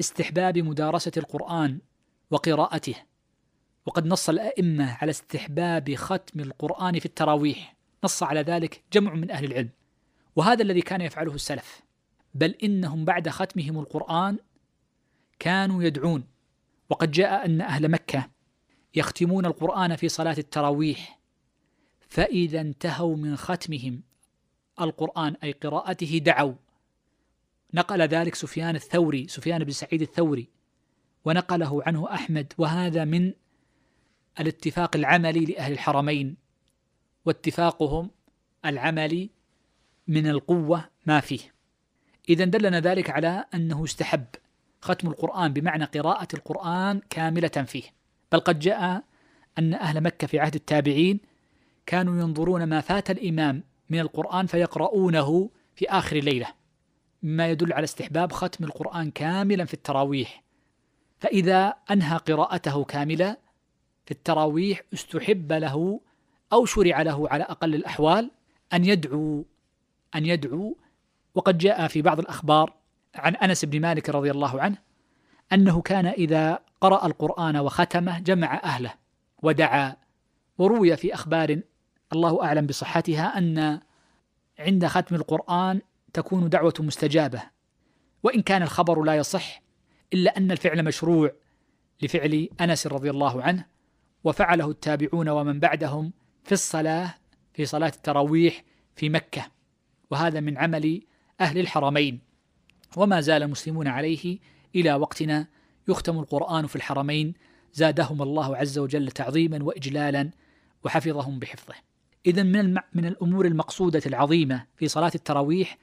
Speaker 1: استحباب مدارسة القرآن وقراءته. وقد نص الأئمة على استحباب ختم القرآن في التراويح. نص على ذلك جمع من أهل العلم. وهذا الذي كان يفعله السلف. بل إنهم بعد ختمهم القرآن كانوا يدعون. وقد جاء أن أهل مكة يختمون القرآن في صلاة التراويح فإذا انتهوا من ختمهم القرآن أي قراءته دعوا. نقل ذلك سفيان الثوري سفيان بن سعيد الثوري ونقله عنه أحمد. وهذا من الاتفاق العملي لأهل الحرمين واتفاقهم العملي من القوة ما فيه. إذا دلنا ذلك على أنه استحب ختم القرآن بمعنى قراءة القرآن كاملة فيه. بل قد جاء أن أهل مكة في عهد التابعين كانوا ينظرون ما فات الإمام من القرآن فيقرؤونه في آخر ليلة مما يدل على استحباب ختم القرآن كاملا في التراويح. فإذا أنهى قراءته كاملة في التراويح استحب له أو شرع له على أقل الأحوال أن يدعو أن يدعو وقد جاء في بعض الأخبار عن أنس بن مالك رضي الله عنه أنه كان إذا قرأ القرآن وختمه جمع أهله ودعا وروي في أخبار الله أعلم بصحتها أن عند ختم القرآن تكون دعوة مستجابة وإن كان الخبر لا يصح إلا أن الفعل مشروع لفعل أنس رضي الله عنه وفعله التابعون ومن بعدهم في الصلاة في صلاة التراويح في مكة وهذا من عمل أهل الحرمين. وما زال المسلمون عليه إلى وقتنا يختم القرآن في الحرمين. زادهم الله عز وجل تعظيما وإجلالا وحفظهم بحفظه. إذا من من الأمور المقصودة العظيمة في صلاة التراويح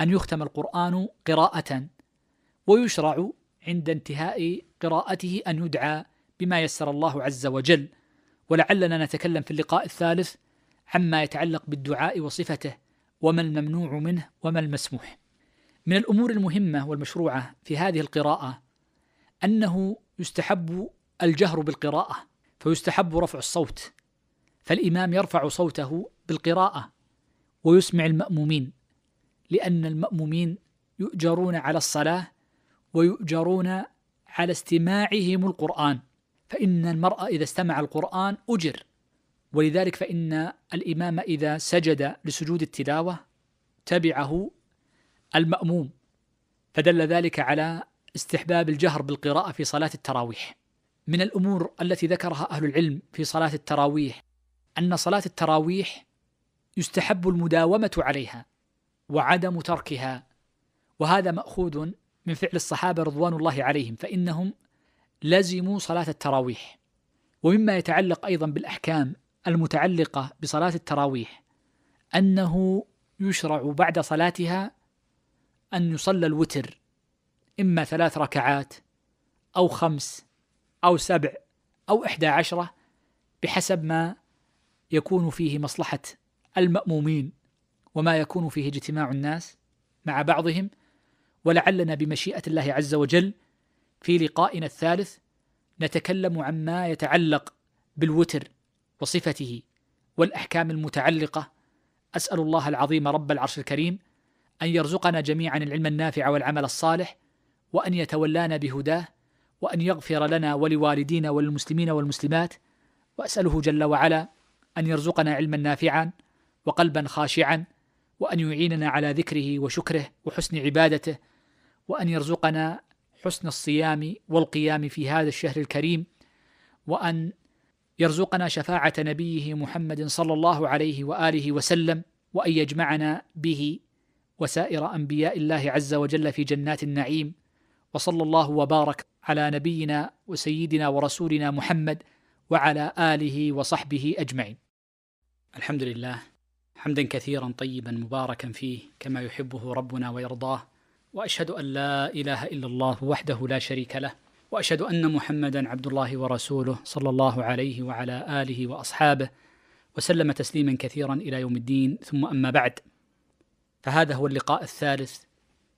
Speaker 1: أن يختم القرآن قراءة ويشرع عند انتهاء قراءته أن يدعى بما يسر الله عز وجل. ولعلنا نتكلم في اللقاء الثالث عما يتعلق بالدعاء وصفته. وما الممنوع منه وما المسموح. من الأمور المهمة والمشروعة في هذه القراءة أنه يستحب الجهر بالقراءة فيستحب رفع الصوت فالإمام يرفع صوته بالقراءة ويسمع المأمومين لأن المأمومين يؤجرون على الصلاة ويؤجرون على استماعهم القرآن فإن المرء إذا استمع القرآن أجر. ولذلك فإن الإمام إذا سجد لسجود التلاوة تبعه المأموم فدل ذلك على استحباب الجهر بالقراءة في صلاة التراويح. من الأمور التي ذكرها أهل العلم في صلاة التراويح أن صلاة التراويح يستحب المداومة عليها وعدم تركها وهذا مأخوذ من فعل الصحابة رضوان الله عليهم فإنهم لزموا صلاة التراويح. ومما يتعلق أيضا بالأحكام المتعلقة بصلاة التراويح أنه يشرع بعد صلاتها أن يصلى الوتر إما ثلاث ركعات أو خمس أو سبع أو إحدى عشرة بحسب ما يكون فيه مصلحة المأمومين وما يكون فيه اجتماع الناس مع بعضهم ولعلنا بمشيئة الله عز وجل في لقائنا الثالث نتكلم عما يتعلق بالوتر. وصفته والأحكام المتعلقة. أسأل الله العظيم رب العرش الكريم أن يرزقنا جميعا العلم النافع والعمل الصالح وأن يتولانا بهداه وأن يغفر لنا ولوالدينا وللمسلمين والمسلمات. وأسأله جل وعلا أن يرزقنا علما نافعا وقلبا خاشعا وأن يعيننا على ذكره وشكره وحسن عبادته وأن يرزقنا حسن الصيام والقيام في هذا الشهر الكريم وأن يرزقنا شفاعة نبيه محمد صلى الله عليه وآله وسلم وأن يجمعنا به وسائر أنبياء الله عز وجل في جنات النعيم. وصلى الله وبارك على نبينا وسيدنا ورسولنا محمد وعلى آله وصحبه أجمعين. الحمد لله حمدا كثيرا طيبا مباركا فيه كما يحبه ربنا ويرضاه وأشهد أن لا إله إلا الله وحده لا شريك له وأشهد أن محمدا عبد الله ورسوله صلى الله عليه وعلى آله وأصحابه وسلم تسليما كثيرا إلى يوم الدين. ثم أما بعد فهذا هو اللقاء الثالث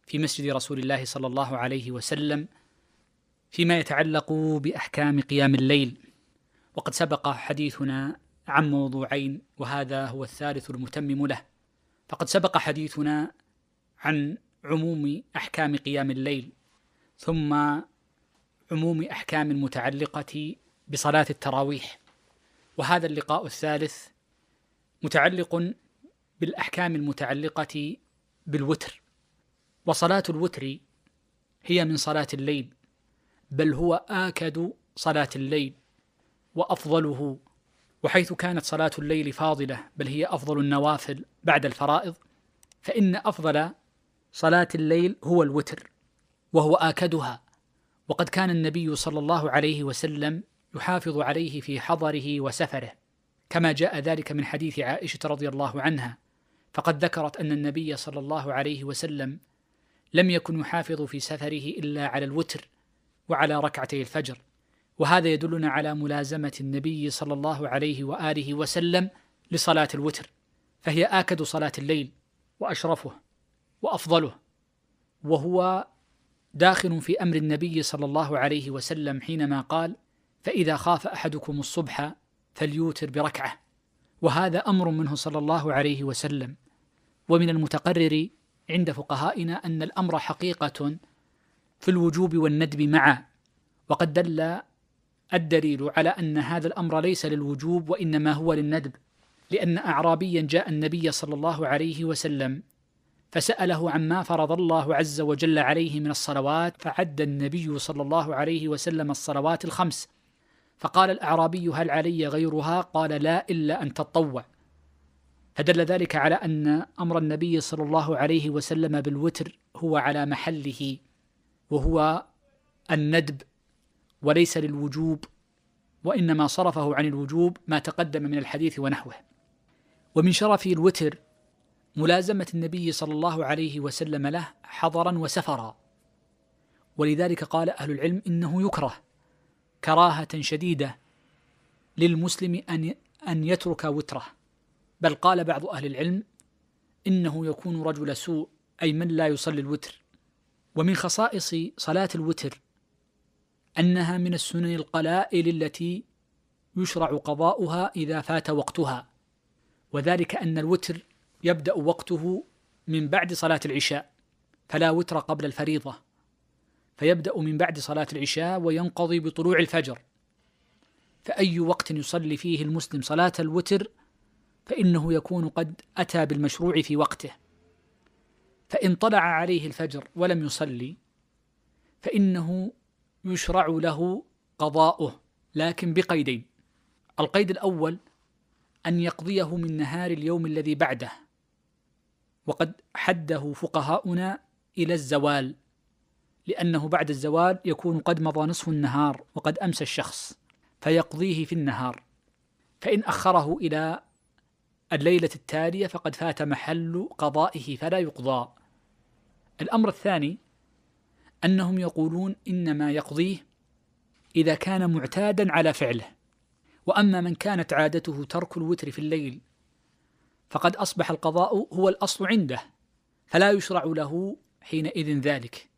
Speaker 1: في مسجد رسول الله صلى الله عليه وسلم فيما يتعلق بأحكام قيام الليل. وقد سبق حديثنا عن موضوعين وهذا هو الثالث المتمم له. فقد سبق حديثنا عن عموم أحكام قيام الليل. ثم عموم أحكام متعلقة بصلاة التراويح. وهذا اللقاء الثالث متعلق بالأحكام المتعلقة بالوتر. وصلاة الوتر هي من صلاة الليل بل هو آكد صلاة الليل وأفضله وحيث كانت صلاة الليل فاضلة بل هي أفضل النوافل بعد الفرائض فإن أفضل صلاة الليل هو الوتر وهو آكدها. وقد كان النبي صلى الله عليه وسلم يحافظ عليه في حضره وسفره كما جاء ذلك من حديث عائشة رضي الله عنها. فقد ذكرت أن النبي صلى الله عليه وسلم لم يكن يحافظ في سفره إلا على الوتر وعلى ركعتي الفجر. وهذا يدلنا على ملازمة النبي صلى الله عليه وآله وسلم لصلاة الوتر فهي آكد صلاة الليل وأشرفه وأفضله وهو داخل في أمر النبي صلى الله عليه وسلم حينما قال فإذا خاف أحدكم الصبح فليوتر بركعة. وهذا أمر منه صلى الله عليه وسلم. ومن المتقرر عند فقهائنا أن الأمر حقيقة في الوجوب والندب معا وقد دل الدليل على أن هذا الأمر ليس للوجوب وإنما هو للندب لأن أعرابيا جاء النبي صلى الله عليه وسلم فسأله عما فرض الله عز وجل عليه من الصلوات فعد النبي صلى الله عليه وسلم الصلوات الخمس. فقال الأعرابي هل علي غيرها قال لا إلا أن تطوع. فدل ذلك على أن أمر النبي صلى الله عليه وسلم بالوتر هو على محله وهو الندب وليس للوجوب وإنما صرفه عن الوجوب ما تقدم من الحديث ونحوه. ومن شرف الوتر ملازمة النبي صلى الله عليه وسلم له حضرا وسفرا. ولذلك قال أهل العلم إنه يكره كراهة شديدة للمسلم أن أن يترك وتره. بل قال بعض أهل العلم إنه يكون رجل سوء أي من لا يصلي الوتر. ومن خصائص صلاة الوتر أنها من السنن القلائل التي يشرع قضاؤها إذا فات وقتها. وذلك أن الوتر يبدأ وقته من بعد صلاة العشاء فلا وتر قبل الفريضة. فيبدأ من بعد صلاة العشاء وينقضي بطلوع الفجر. فأي وقت يصلي فيه المسلم صلاة الوتر فإنه يكون قد أتى بالمشروع في وقته. فإن طلع عليه الفجر ولم يصلي فإنه يشرع له قضاؤه لكن بقيدين. القيد الأول أن يقضيه من نهار اليوم الذي بعده. وقد حده فقهاؤنا إلى الزوال لأنه بعد الزوال يكون قد مضى نصف النهار وقد أمسى الشخص فيقضيه في النهار. فإن أخره إلى الليلة التالية فقد فات محل قضائه فلا يقضى. الأمر الثاني أنهم يقولون إنما يقضيه إذا كان معتادا على فعله وأما من كانت عادته ترك الوتر في الليل. فقد أصبح القضاء هو الأصل عنده فلا يشرع له حينئذ ذلك.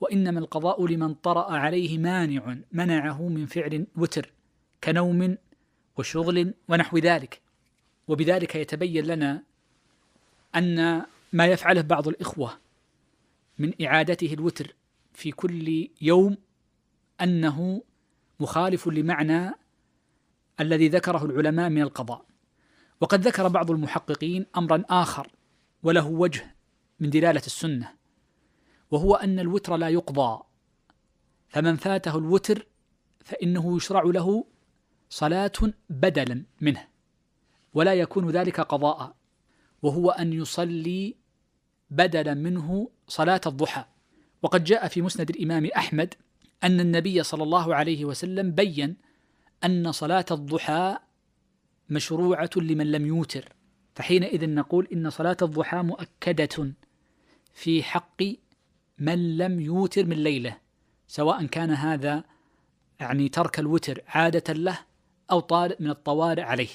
Speaker 1: وإنما القضاء لمن طرأ عليه مانع منعه من فعل وتر كنوم وشغل ونحو ذلك. وبذلك يتبين لنا أن ما يفعله بعض الإخوة من إعادته الوتر في كل يوم أنه مخالف لمعنى الذي ذكره العلماء من القضاء. وقد ذكر بعض المحققين أمرا آخر وله وجه من دلالة السنة وهو أن الوتر لا يقضى. فمن فاته الوتر فإنه يشرع له صلاة بدلا منه ولا يكون ذلك قضاء وهو أن يصلي بدلا منه صلاة الضحى. وقد جاء في مسند الإمام أحمد أن النبي صلى الله عليه وسلم بين أن صلاة الضحى مشروعة لمن لم يوتر. فحينئذ نقول إن صلاة الضحى مؤكدة في حق من لم يوتر من ليلة سواء كان هذا يعني ترك الوتر عادة له أو طارئ من الطوارئ عليه.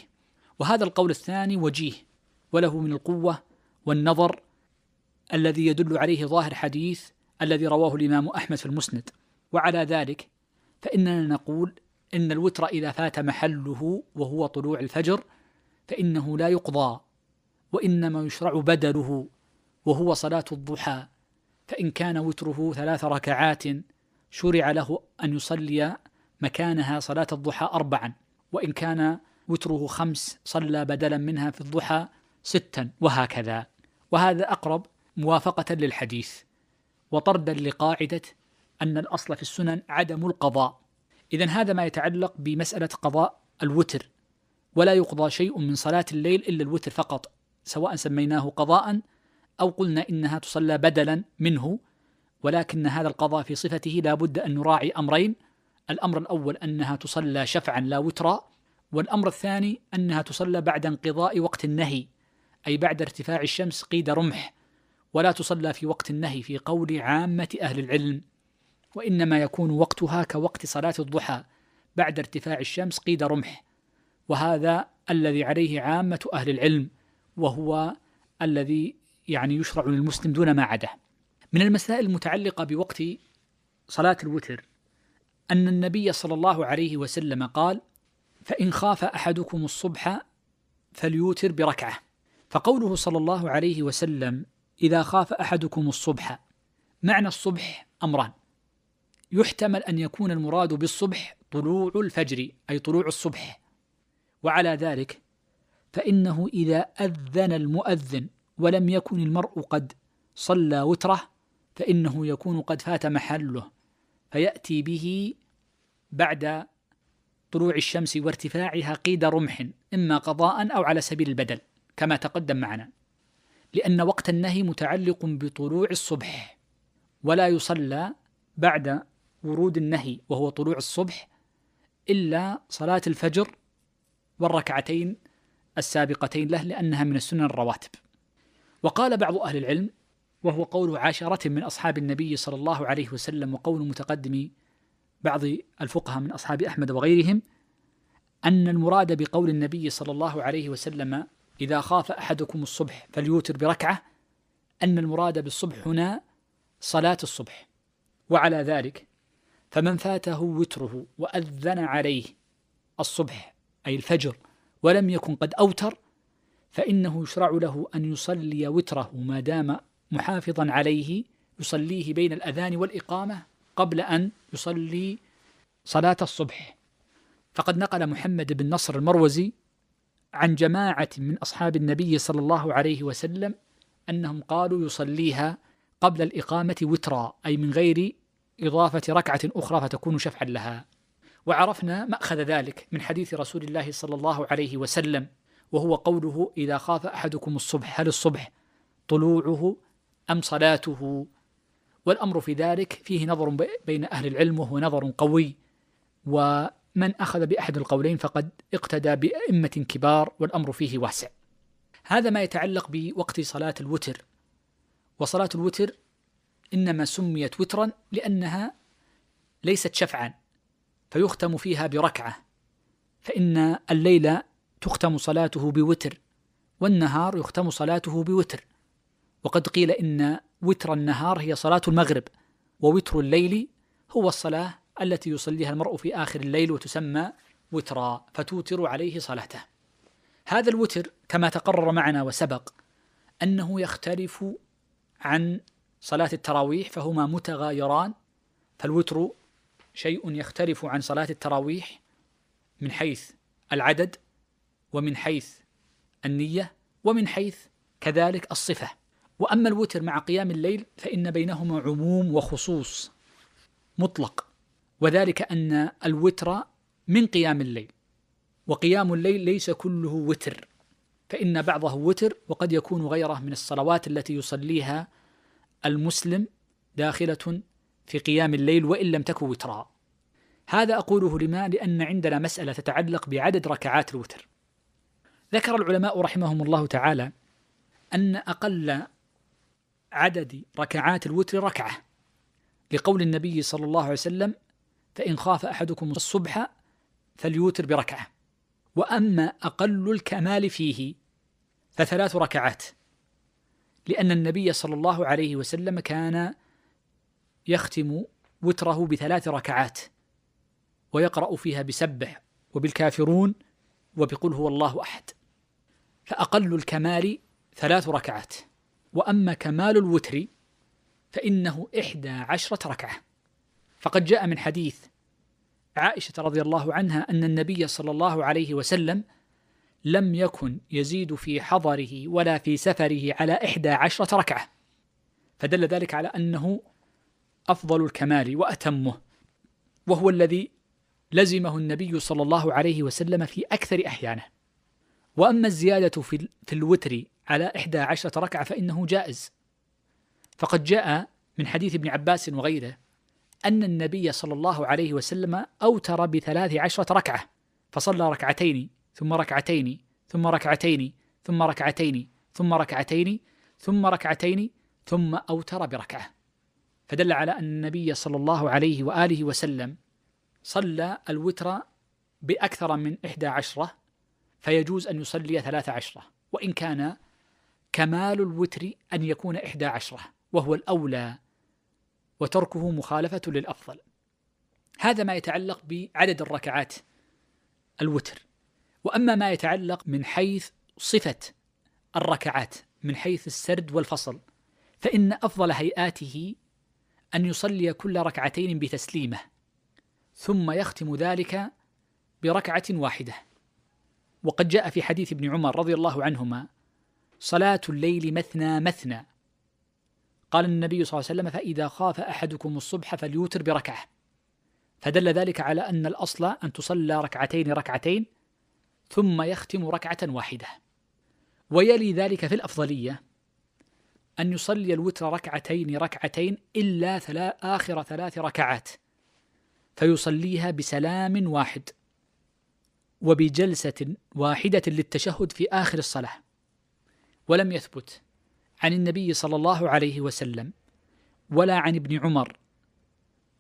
Speaker 1: وهذا القول الثاني وجيه وله من القوة والنظر الذي يدل عليه ظاهر حديث الذي رواه الإمام أحمد في المسند. وعلى ذلك فإننا نقول إن الوتر إذا فات محله وهو طلوع الفجر فإنه لا يقضى وإنما يشرع بدله وهو صلاة الضحى. فإن كان وتره ثلاث ركعات شرع له أن يصلي مكانها صلاة الضحى أربعا وإن كان وتره خمس صلى بدلا منها في الضحى ستا وهكذا. وهذا أقرب موافقة للحديث. وطردا لقاعدة أن الأصل في السنن عدم القضاء. إذا هذا ما يتعلق بمسألة قضاء الوتر. ولا يقضى شيء من صلاة الليل إلا الوتر فقط سواء سميناه قضاء أو قلنا إنها تصلى بدلا منه ولكن هذا القضاء في صفته لا بد أن نراعي أمرين. الأمر الأول أنها تصلى شفعا لا وترا والأمر الثاني أنها تصلى بعد انقضاء وقت النهي أي بعد ارتفاع الشمس قيد رمح ولا تصلى في وقت النهي في قول عامة أهل العلم. وإنما يكون وقتها كوقت صلاة الضحى بعد ارتفاع الشمس قيد رمح وهذا الذي عليه عامة أهل العلم وهو الذي يعني يشرع للمسلم دون ما عده من المسائل المتعلقة بوقت صلاة الوتر أن النبي صلى الله عليه وسلم قال فإن خاف أحدكم الصبح فليوتر بركعة فقوله صلى الله عليه وسلم إذا خاف أحدكم الصبح معنى الصبح أمران. يحتمل أن يكون المراد بالصبح طلوع الفجر أي طلوع الصبح. وعلى ذلك فإنه إذا أذن المؤذن ولم يكن المرء قد صلى وتره فإنه يكون قد فات محله فيأتي به بعد طلوع الشمس وارتفاعها قيد رمح إما قضاء أو على سبيل البدل كما تقدم معنا. لأن وقت النهي متعلق بطلوع الصبح ولا يصلى بعد ورود النهي وهو طلوع الصبح إلا صلاة الفجر والركعتين السابقتين له لأنها من السنن الرواتب. وقال بعض أهل العلم وهو قول عشرة من أصحاب النبي صلى الله عليه وسلم وقول متقدم بعض الفقهاء من أصحاب أحمد وغيرهم أن المراد بقول النبي صلى الله عليه وسلم إذا خاف أحدكم الصبح فليوتر بركعة أن المراد بالصبح هنا صلاة الصبح. وعلى ذلك فمن فاته وتره وأذن عليه الصبح أي الفجر ولم يكن قد أوتر فإنه يشرع له أن يصلي وتره ما دام محافظا عليه يصليه بين الأذان والإقامة قبل أن يصلي صلاة الصبح. فقد نقل محمد بن نصر المروزي عن جماعة من أصحاب النبي صلى الله عليه وسلم أنهم قالوا يصليها قبل الإقامة وترا أي من غير إضافة ركعة أخرى فتكون شفعا لها. وعرفنا مأخذ ذلك من حديث رسول الله صلى الله عليه وسلم وهو قوله إذا خاف أحدكم الصبح هل الصبح طلوعه أم صلاته? والأمر في ذلك فيه نظر بين أهل العلم وهو نظر قوي. ومن أخذ بأحد القولين فقد اقتدى بأئمة كبار والأمر فيه واسع. هذا ما يتعلق بوقت صلاة الوتر. وصلاة الوتر إنما سميت وترا لأنها ليست شفعا فيختم فيها بركعة فإن الليل تختم صلاته بوتر والنهار يختم صلاته بوتر. وقد قيل إن وتر النهار هي صلاة المغرب ووتر الليل هو الصلاة التي يصليها المرء في آخر الليل وتسمى وترا فتوتر عليه صلاته. هذا الوتر كما تقرر معنا وسبق أنه يختلف عن صلاة التراويح فهما متغايران فالوتر شيء يختلف عن صلاة التراويح من حيث العدد ومن حيث النية ومن حيث كذلك الصفة. وأما الوتر مع قيام الليل فإن بينهما عموم وخصوص مطلق. وذلك أن الوتر من قيام الليل وقيام الليل ليس كله وتر فإن بعضه وتر وقد يكون غيره من الصلوات التي يصليها المسلم داخلة في قيام الليل وإن لم تكن وترا. هذا أقوله لما؟ لأن عندنا مسألة تتعلق بعدد ركعات الوتر. ذكر العلماء رحمهم الله تعالى أن أقل عدد ركعات الوتر ركعة. لقول النبي صلى الله عليه وسلم فإن خاف أحدكم الصبح فليوتر بركعة. وأما أقل الكمال فيه فثلاث ركعات. لأن النبي صلى الله عليه وسلم كان يختم وتره بثلاث ركعات ويقرأ فيها بسبح وبالكافرون وبقل هو الله أحد. فأقل الكمال ثلاث ركعات وأما كمال الوتر فإنه إحدى عشرة ركعة. فقد جاء من حديث عائشة رضي الله عنها أن النبي صلى الله عليه وسلم لم يكن يزيد في حضره ولا في سفره على إحدى عشرة ركعة. فدل ذلك على أنه أفضل الكمال وأتمه وهو الذي لزمه النبي صلى الله عليه وسلم في أكثر أحيانه. وأما الزيادة في, الوتر على إحدى عشرة ركعة فإنه جائز. فقد جاء من حديث ابن عباس وغيره أن النبي صلى الله عليه وسلم أوتر بثلاث عشرة ركعة فصلى ركعتين ثم ركعتين ثم ركعتين ثم ركعتين ثم ركعتين ثم ركعتين ثم أوتر بركعة. فدل على أن النبي صلى الله عليه وآله وسلم صلى الوتر بأكثر من إحدى عشرة فيجوز أن يصلي ثلاث عشرة وإن كان كمال الوتر أن يكون إحدى عشرة وهو الأولى وتركه مخالفة للأفضل. هذا ما يتعلق بعدد الركعات الوتر. وأما ما يتعلق من حيث صفة الركعات من حيث السرد والفصل فإن أفضل هيئاته أن يصلي كل ركعتين بتسليمة ثم يختم ذلك بركعة واحدة. وقد جاء في حديث ابن عمر رضي الله عنهما صلاة الليل مثنى مثنى. قال النبي صلى الله عليه وسلم فإذا خاف أحدكم الصبح فليوتر بركعة. فدل ذلك على أن الأصل أن تصلى ركعتين ركعتين ثم يختم ركعة واحدة. ويلي ذلك في الأفضلية أن يصلي الوتر ركعتين ركعتين إلا ثلا آخر ثلاث ركعات فيصليها بسلام واحد وبجلسة واحدة للتشهد في آخر الصلاة. ولم يثبت عن النبي صلى الله عليه وسلم ولا عن ابن عمر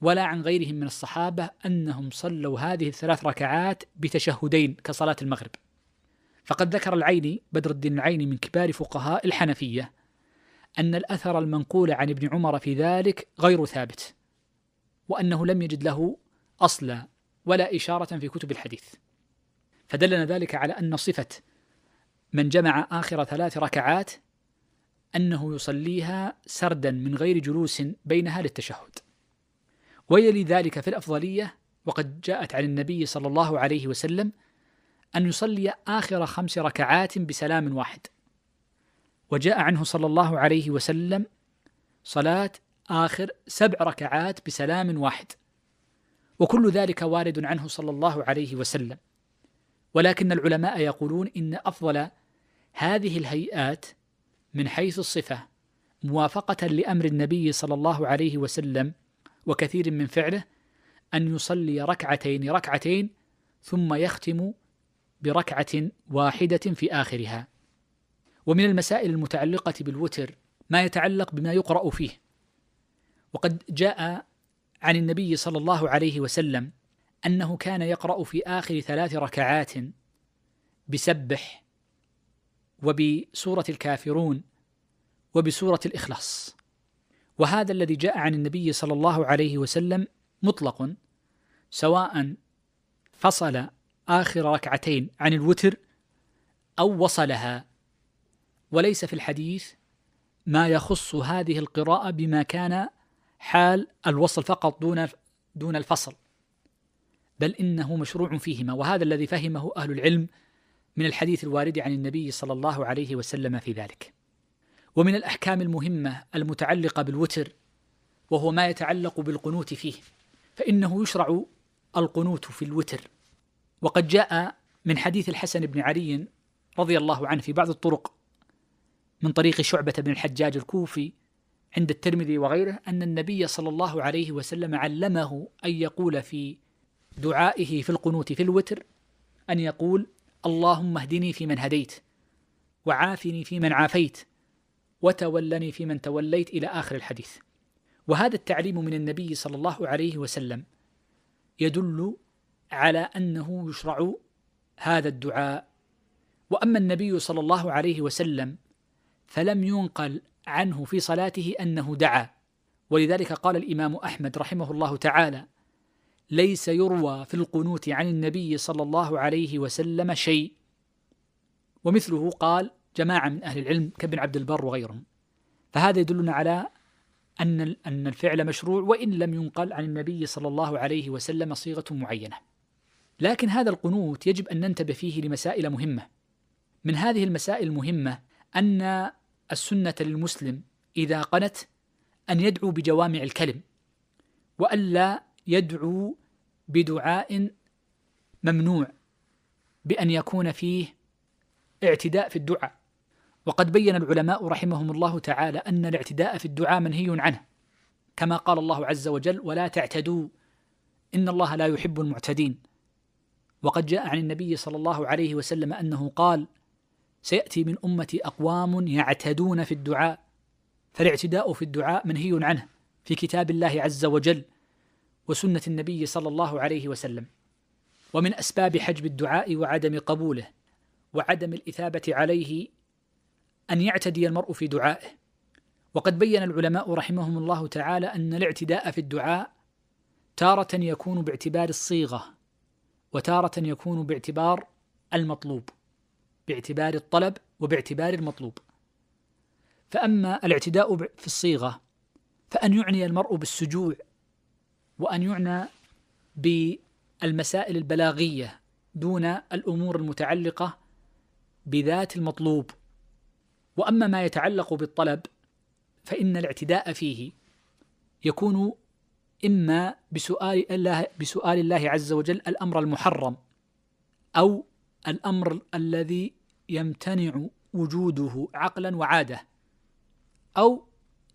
Speaker 1: ولا عن غيرهم من الصحابة أنهم صلوا هذه الثلاث ركعات بتشهدين كصلاة المغرب. فقد ذكر العيني بدر الدين العيني من كبار فقهاء الحنفية أن الأثر المنقول عن ابن عمر في ذلك غير ثابت وأنه لم يجد له أصلا ولا إشارة في كتب الحديث. فدلنا ذلك على أن صفة من جمع آخر ثلاث ركعات أنه يصليها سردا من غير جلوس بينها للتشهد. ويلي ذلك في الأفضلية وقد جاءت عن النبي صلى الله عليه وسلم أن يصلي آخر خمس ركعات بسلام واحد. وجاء عنه صلى الله عليه وسلم صلاة آخر سبع ركعات بسلام واحد. وكل ذلك وارد عنه صلى الله عليه وسلم. ولكن العلماء يقولون إن أفضل هذه الهيئات من حيث الصفة موافقة لأمر النبي صلى الله عليه وسلم وكثير من فعله أن يصلي ركعتين ركعتين ثم يختم بركعة واحدة في آخرها. ومن المسائل المتعلقة بالوتر ما يتعلق بما يقرأ فيه. وقد جاء عن النبي صلى الله عليه وسلم أنه كان يقرأ في آخر ثلاث ركعات بسبح وبسورة الكافرون وبسورة الإخلاص. وهذا الذي جاء عن النبي صلى الله عليه وسلم مطلق سواء فصل آخر ركعتين عن الوتر أو وصلها. وليس في الحديث ما يخص هذه القراءة بما كان حال الوصل فقط دون دون الفصل بل إنه مشروع فيهما. وهذا الذي فهمه أهل العلم من الحديث الوارد عن النبي صلى الله عليه وسلم في ذلك. ومن الأحكام المهمة المتعلقة بالوتر وهو ما يتعلق بالقنوت فيه فإنه يشرع القنوت في الوتر. وقد جاء من حديث الحسن بن علي رضي الله عنه في بعض الطرق من طريق شعبة بن الحجاج الكوفي عند الترمذي وغيره أن النبي صلى الله عليه وسلم علمه أن يقول في دعائه في القنوت في الوتر أن يقول اللهم اهدني فيمن هديت وعافني فيمن عافيت. وتولني فيمن توليت إلى آخر الحديث. وهذا التعليم من النبي صلى الله عليه وسلم يدل على أنه يشرع هذا الدعاء. وأما النبي صلى الله عليه وسلم فلم ينقل عنه في صلاته أنه دعا. ولذلك قال الإمام أحمد رحمه الله تعالى ليس يروى في القنوت عن النبي صلى الله عليه وسلم شيء ومثله قال جماعة من أهل العلم كابن عبد البر وغيرهم فهذا يدلنا على أن أن الفعل مشروع وإن لم ينقل عن النبي صلى الله عليه وسلم صيغة معينة. لكن هذا القنوت يجب أن ننتبه فيه لمسائل مهمة. من هذه المسائل المهمة أن السنة للمسلم إذا قنت أن يدعو بجوامع الكلم وألا يدعو بدعاء ممنوع بأن يكون فيه اعتداء في الدعاء وقد بين العلماء رحمهم الله تعالى أن الاعتداء في الدعاء منهي عنه كما قال الله عز وجل ولا تعتدوا إن الله لا يحب المعتدين. وقد جاء عن النبي صلى الله عليه وسلم أنه قال سيأتي من أمتي أقوام يعتدون في الدعاء فالاعتداء في الدعاء منهي عنه في كتاب الله عز وجل وسنة النبي صلى الله عليه وسلم ومن أسباب حجب الدعاء وعدم قبوله وعدم الإثابة عليه أن يعتدي المرء في دعائه. وقد بين العلماء رحمهم الله تعالى أن الاعتداء في الدعاء تارة يكون باعتبار الصيغة وتارة يكون باعتبار المطلوب باعتبار الطلب وباعتبار المطلوب. فأما الاعتداء في الصيغة فأن يعني المرء بالسجوع وأن يعنى بالمسائل البلاغية دون الأمور المتعلقة بذات المطلوب. وأما ما يتعلق بالطلب فإن الاعتداء فيه يكون إما بسؤال الله بسؤال الله عز وجل الأمر المحرم أو الأمر الذي يمتنع وجوده عقلا وعادة أو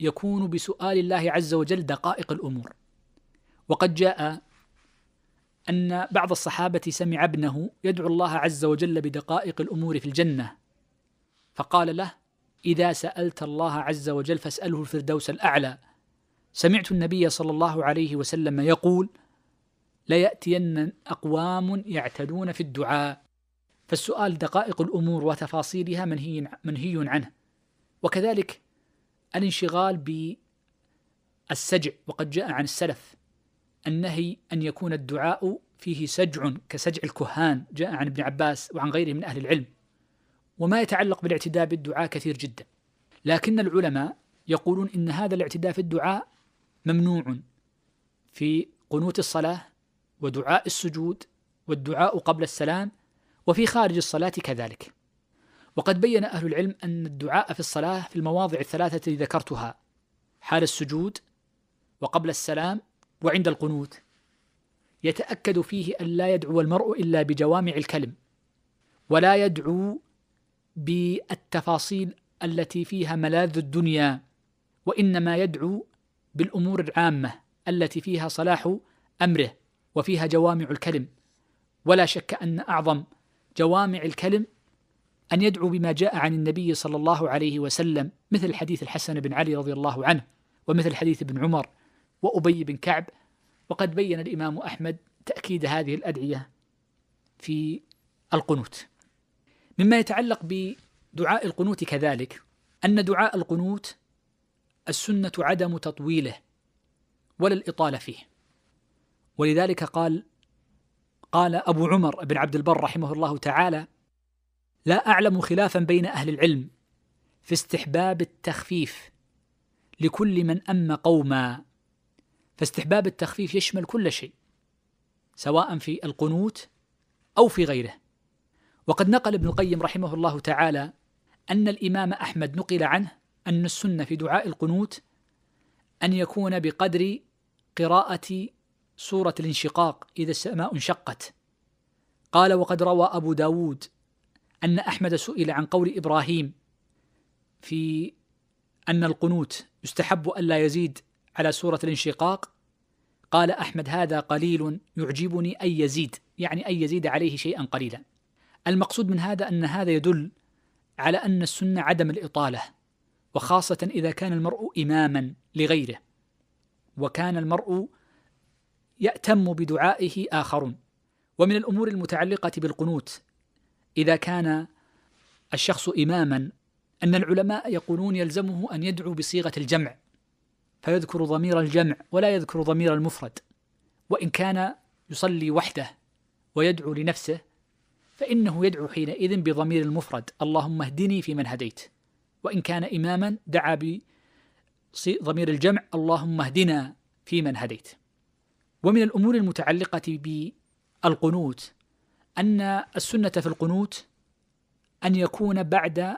Speaker 1: يكون بسؤال الله عز وجل دقائق الأمور. وقد جاء أن بعض الصحابة سمع ابنه يدعو الله عز وجل بدقائق الأمور في الجنة فقال له إذا سألت الله عز وجل فاسأله الفردوس الأعلى. سمعت النبي صلى الله عليه وسلم يقول ليأتين أقوام يعتدون في الدعاء. فالسؤال دقائق الأمور وتفاصيلها منهي, منهي عنه. وكذلك الانشغال بالسجع وقد جاء عن السلف النهي أن يكون الدعاء فيه سجع كسجع الكهان. جاء عن ابن عباس وعن غيره من أهل العلم. وما يتعلق بالاعتداء بالدعاء كثير جدا. لكن العلماء يقولون إن هذا الاعتداء في الدعاء ممنوع في قنوت الصلاة ودعاء السجود والدعاء قبل السلام وفي خارج الصلاة كذلك. وقد بين أهل العلم أن الدعاء في الصلاة في المواضع الثلاثة التي ذكرتها حال السجود وقبل السلام وعند القنوت. يتأكد فيه أن لا يدعو المرء إلا بجوامع الكلم ولا يدعو بالتفاصيل التي فيها ملاذ الدنيا وإنما يدعو بالأمور العامة التي فيها صلاح أمره وفيها جوامع الكلم. ولا شك أن أعظم جوامع الكلم أن يدعو بما جاء عن النبي صلى الله عليه وسلم مثل حديث الحسن بن علي رضي الله عنه ومثل حديث ابن عمر وأبي بن كعب. وقد بين الإمام أحمد تأكيد هذه الأدعية في القنوت. مما يتعلق بدعاء القنوت كذلك أن دعاء القنوت السنة عدم تطويله ولا الإطالة فيه. ولذلك قال قال أبو عمر بن عبد البر رحمه الله تعالى لا أعلم خلافا بين أهل العلم في استحباب التخفيف لكل من أم قوما. فاستحباب التخفيف يشمل كل شيء سواء في القنوت أو في غيره. وقد نقل ابن القيم رحمه الله تعالى أن الإمام أحمد نقل عنه أن السنة في دعاء القنوت أن يكون بقدر قراءة سورة الانشقاق إذا السماء انشقت. قال وقد روى أبو داود أن أحمد سئل عن قول إبراهيم في أن القنوت يستحب ألا يزيد على سورة الانشقاق. قال أحمد هذا قليل يعجبني أن يزيد يعني أن يزيد عليه شيئا قليلا. المقصود من هذا أن هذا يدل على أن السنة عدم الإطالة وخاصة إذا كان المرء إماما لغيره وكان المرء يأتم بدعائه آخرون. ومن الأمور المتعلقة بالقنوت إذا كان الشخص إماما أن العلماء يقولون يلزمه أن يدعو بصيغة الجمع فيذكر ضمير الجمع ولا يذكر ضمير المفرد وإن كان يصلي وحده ويدعو لنفسه فإنه يدعو حينئذ بضمير المفرد. اللهم اهدني في من هديت. وإن كان إماما دعا ضمير الجمع. اللهم اهدنا فيمن هديت. ومن الأمور المتعلقة بالقنوت أن السنة في القنوت أن يكون بعد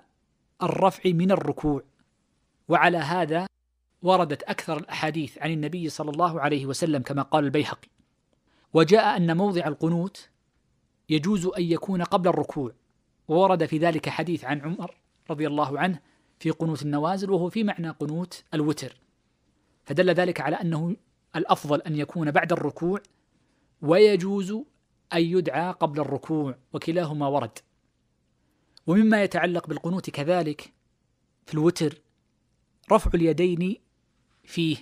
Speaker 1: الرفع من الركوع. وعلى هذا وردت أكثر الأحاديث عن النبي صلى الله عليه وسلم كما قال البيهقي. وجاء أن موضع القنوت يجوز أن يكون قبل الركوع. وورد في ذلك حديث عن عمر رضي الله عنه في قنوت النوازل وهو في معنى قنوت الوتر. فدل ذلك على أنه الأفضل أن يكون بعد الركوع ويجوز أن يدعى قبل الركوع وكلاهما ورد. ومما يتعلق بالقنوت كذلك في الوتر رفع اليدين فيه.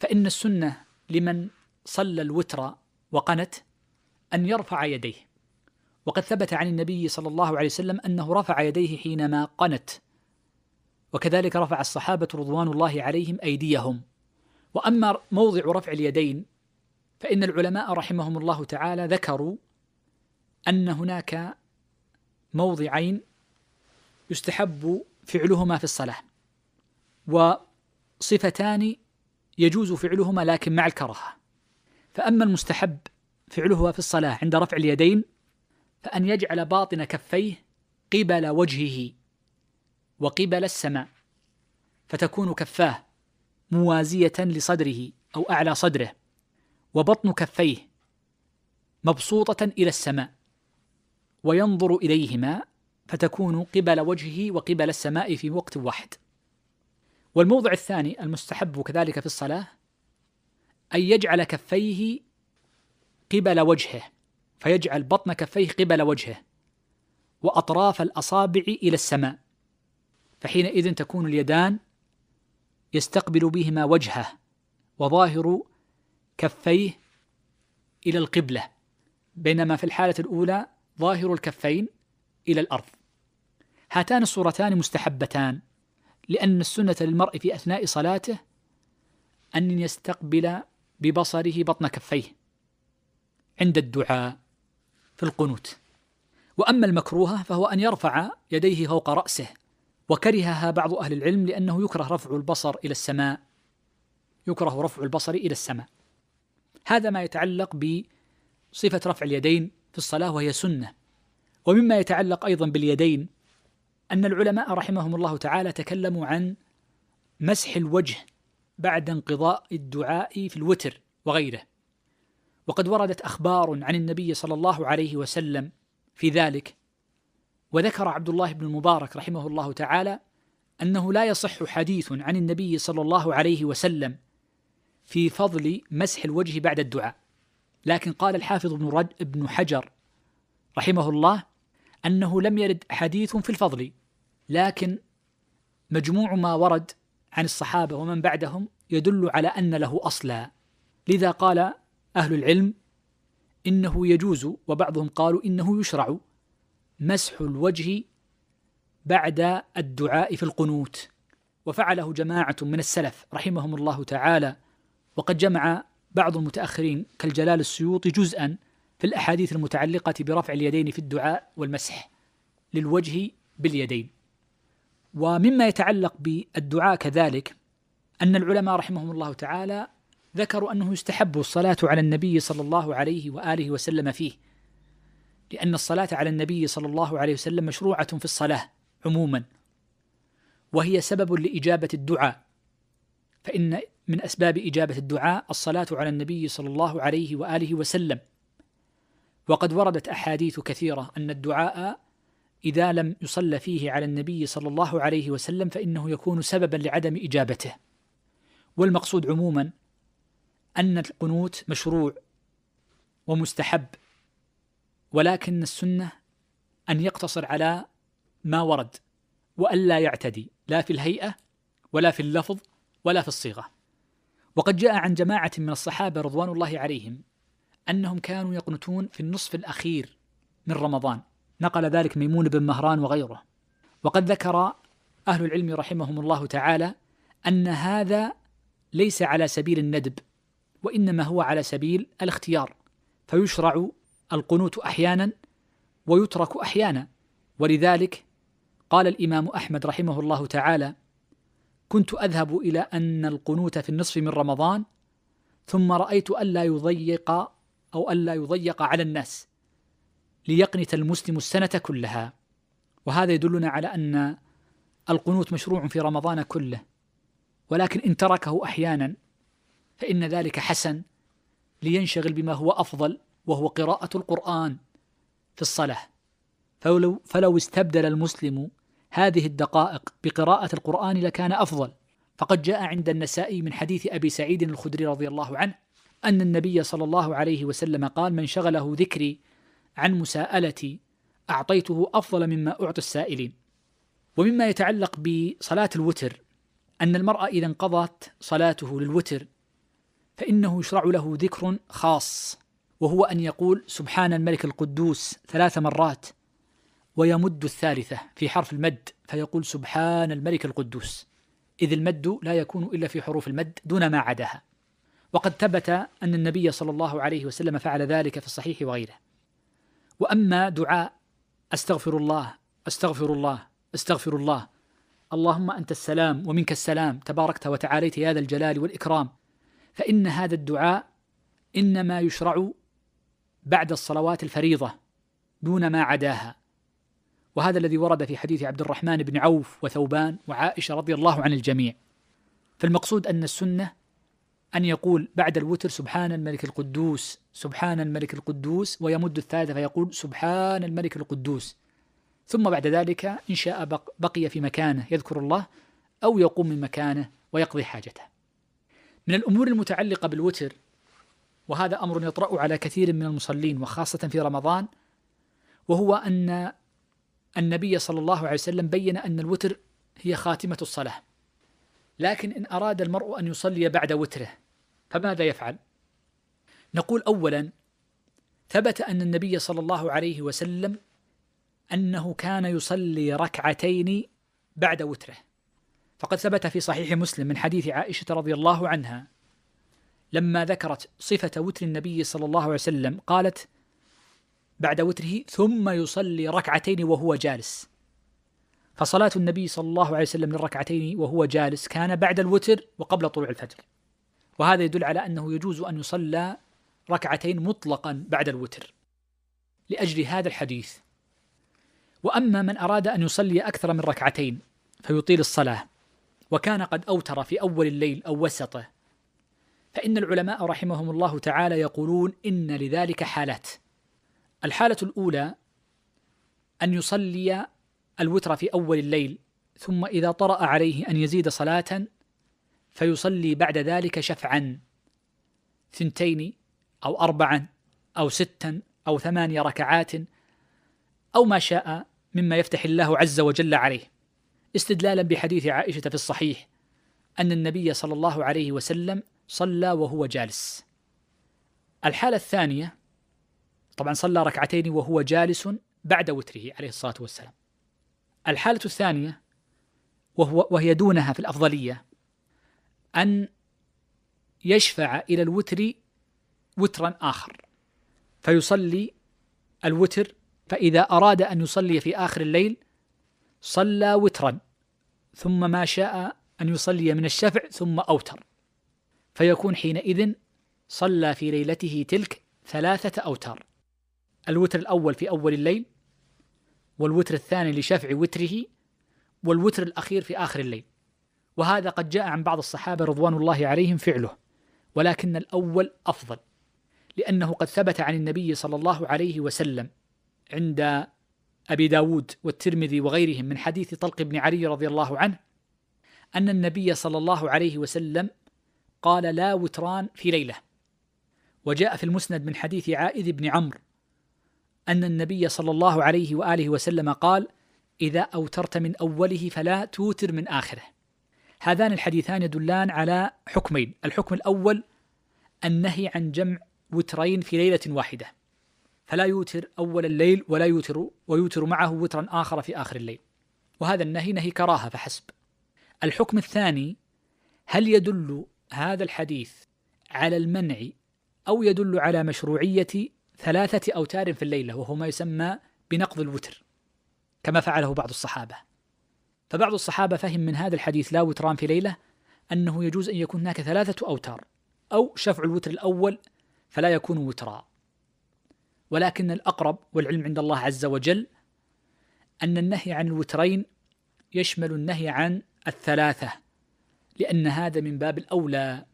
Speaker 1: فإن السنة لمن صلى الوتر وقنت أن يرفع يديه. وقد ثبت عن النبي صلى الله عليه وسلم أنه رفع يديه حينما قنت. وكذلك رفع الصحابة رضوان الله عليهم أيديهم. وأما موضع رفع اليدين فإن العلماء رحمهم الله تعالى ذكروا أن هناك موضعين يستحب فعلهما في الصلاة. وصفتان يجوز فعلهما لكن مع الكراهة. فأما المستحب فعلهما في الصلاة عند رفع اليدين فأن يجعل باطن كفيه قبل وجهه وقبل السماء فتكون كفاه موازية لصدره أو أعلى صدره وبطن كفيه مبسوطة إلى السماء وينظر إليهما فتكون قبل وجهه وقبل السماء في وقت واحد. والموضع الثاني المستحب كذلك في الصلاة أن يجعل كفيه قبل وجهه فيجعل بطن كفيه قبل وجهه وأطراف الأصابع إلى السماء فحينئذ تكون اليدان يستقبل بهما وجهه وظاهر كفيه إلى القبلة بينما في الحالة الأولى ظاهر الكفين إلى الأرض. هاتان الصورتان مستحبتان لأن السنة للمرء في أثناء صلاته أن يستقبل ببصره بطن كفيه. عند الدعاء في القنوت. وأما المكروهة فهو أن يرفع يديه فوق رأسه وكرهها بعض أهل العلم لأنه يكره رفع البصر إلى السماء. يكره رفع البصر إلى السماء. هذا ما يتعلق بصفة رفع اليدين في الصلاة وهي سنة. ومما يتعلق أيضا باليدين أن العلماء رحمهم الله تعالى تكلموا عن مسح الوجه بعد انقضاء الدعاء في الوتر وغيره. وقد وردت أخبار عن النبي صلى الله عليه وسلم في ذلك وذكر عبد الله بن المبارك رحمه الله تعالى أنه لا يصح حديث عن النبي صلى الله عليه وسلم في فضل مسح الوجه بعد الدعاء. لكن قال الحافظ ابن رد ابن حجر رحمه الله أنه لم يرد حديث في الفضل لكن مجموع ما ورد عن الصحابة ومن بعدهم يدل على أن له أصلا. لذا قال أهل العلم إنه يجوز وبعضهم قالوا إنه يشرع مسح الوجه بعد الدعاء في القنوت. وفعله جماعة من السلف رحمهم الله تعالى وقد جمع بعض المتأخرين كالجلال السيوطي جزءا في الأحاديث المتعلقة برفع اليدين في الدعاء والمسح للوجه باليدين. ومما يتعلق بالدعاء كذلك أن العلماء رحمهم الله تعالى ذكروا أنه يستحب الصلاة على النبي صلى الله عليه وآله وسلم فيه لأن الصلاة على النبي صلى الله عليه وسلم مشروعة في الصلاة عموما وهي سبب لإجابة الدعاء. فإن من أسباب إجابة الدعاء الصلاة على النبي صلى الله عليه وآله وسلم. وقد وردت أحاديث كثيرة أن الدعاء إذا لم يصلى فيه على النبي صلى الله عليه وسلم فإنه يكون سببا لعدم إجابته. والمقصود عموما أن القنوت مشروع ومستحب ولكن السنة أن يقتصر على ما ورد وألا يعتدي لا في الهيئة ولا في اللفظ ولا في الصيغة. وقد جاء عن جماعة من الصحابة رضوان الله عليهم أنهم كانوا يقنتون في النصف الأخير من رمضان. نقل ذلك ميمون بن مهران وغيره. وقد ذكر أهل العلم رحمهم الله تعالى أن هذا ليس على سبيل الندب وإنما هو على سبيل الاختيار فيشرع القنوت أحيانا ويترك أحيانا. ولذلك قال الإمام أحمد رحمه الله تعالى كنت أذهب إلى أن القنوت في النصف من رمضان ثم رأيت ألا يضيق أو ألا يضيق على الناس ليقنت المسلم السنة كلها وهذا يدلنا على أن القنوت مشروع في رمضان كله ولكن إن تركه أحيانا فإن ذلك حسن لينشغل بما هو أفضل وهو قراءة القرآن في الصلاة. فلو, فلو استبدل المسلم هذه الدقائق بقراءة القرآن لكان أفضل. فقد جاء عند النسائي من حديث أبي سعيد الخدري رضي الله عنه أن النبي صلى الله عليه وسلم قال من شغله ذكري عن مساءلتي أعطيته أفضل مما أعطي السائلين. ومما يتعلق بصلاة الوتر أن المرأة إذا انقضت صلاته للوتر فإنه يشرع له ذكر خاص وهو أن يقول سبحان الملك القدوس ثلاث مرات ويمد الثالثة في حرف المد فيقول سبحان الملك القدوس. إذ المد لا يكون إلا في حروف المد دون ما عداها. وقد ثبت أن النبي صلى الله عليه وسلم فعل ذلك في الصحيح وغيره. وأما دعاء أستغفر الله أستغفر الله أستغفر الله. اللهم أنت السلام ومنك السلام تباركت وتعاليت يا ذا الجلال والإكرام. فإن هذا الدعاء إنما يشرع بعد الصلوات الفريضة دون ما عداها. وهذا الذي ورد في حديث عبد الرحمن بن عوف وثوبان وعائشة رضي الله عن الجميع. فالمقصود أن السنة أن يقول بعد الوتر سبحان الملك القدوس سبحان الملك القدوس ويمد الثالثة فيقول سبحان الملك القدوس. ثم بعد ذلك إن شاء بقي في مكانه يذكر الله أو يقوم من مكانه ويقضي حاجته. من الأمور المتعلقة بالوتر وهذا أمر يطرأ على كثير من المصلين وخاصة في رمضان وهو أن النبي صلى الله عليه وسلم بين أن الوتر هي خاتمة الصلاة لكن إن أراد المرء أن يصلي بعد وتره فماذا يفعل؟ نقول أولا ثبت أن النبي صلى الله عليه وسلم أنه كان يصلي ركعتين بعد وتره فقد ثبت في صحيح مسلم من حديث عائشة رضي الله عنها لما ذكرت صفة وتر النبي صلى الله عليه وسلم قالت بعد وتره ثم يصلي ركعتين وهو جالس. فصلاة النبي صلى الله عليه وسلم للركعتين وهو جالس كان بعد الوتر وقبل طلوع الفجر وهذا يدل على أنه يجوز أن يصلى ركعتين مطلقا بعد الوتر لأجل هذا الحديث. وأما من أراد أن يصلي أكثر من ركعتين فيطيل الصلاة. وكان قد أوتر في أول الليل أو وسطه. فإن العلماء رحمهم الله تعالى يقولون إن لذلك حالات. الحالة الأولى أن يصلي الوتر في أول الليل ثم إذا طرأ عليه أن يزيد صلاة فيصلي بعد ذلك شفعا. ثنتين أو أربعا أو ستا أو ثمانية ركعات أو ما شاء مما يفتح الله عز وجل عليه. استدلالا بحديث عائشة في الصحيح أن النبي صلى الله عليه وسلم صلى وهو جالس. الحالة الثانية طبعا صلى ركعتين وهو جالس بعد وتره عليه الصلاة والسلام. الحالة الثانية وهو وهي دونها في الأفضلية أن يشفع إلى الوتر وترا آخر فيصلي الوتر فإذا أراد أن يصلي في آخر الليل صلى وترا ثم ما شاء أن يصلي من الشفع ثم أوتر. فيكون حينئذ صلى في ليلته تلك ثلاثة أوتار. الوتر الأول في أول الليل والوتر الثاني لشفع وتره والوتر الأخير في آخر الليل. وهذا قد جاء عن بعض الصحابة رضوان الله عليهم فعله ولكن الأول أفضل لأنه قد ثبت عن النبي صلى الله عليه وسلم عند أبي داود والترمذي وغيرهم من حديث طلق بن علي رضي الله عنه أن النبي صلى الله عليه وسلم قال لا وتران في ليلة. وجاء في المسند من حديث عائذ بن عمرو أن النبي صلى الله عليه وآله وسلم قال إذا أوترت من أوله فلا توتر من آخره. هذان الحديثان يدلان على حكمين. الحكم الأول النهي عن جمع وترين في ليلة واحدة. فلا يوتر أول الليل ولا يوتر ويوتر معه وترا آخر في آخر الليل. وهذا النهي نهي كراهة فحسب. الحكم الثاني هل يدل هذا الحديث على المنع أو يدل على مشروعية ثلاثة أوتار في الليلة وهو ما يسمى بنقض الوتر كما فعله بعض الصحابة. فبعض الصحابة فهم من هذا الحديث لا وتران في ليلة أنه يجوز أن يكون هناك ثلاثة أوتار أو شفع الوتر الأول فلا يكون وترا. ولكن الأقرب والعلم عند الله عز وجل أن النهي عن الوترين يشمل النهي عن الثلاثة لأن هذا من باب الأولى.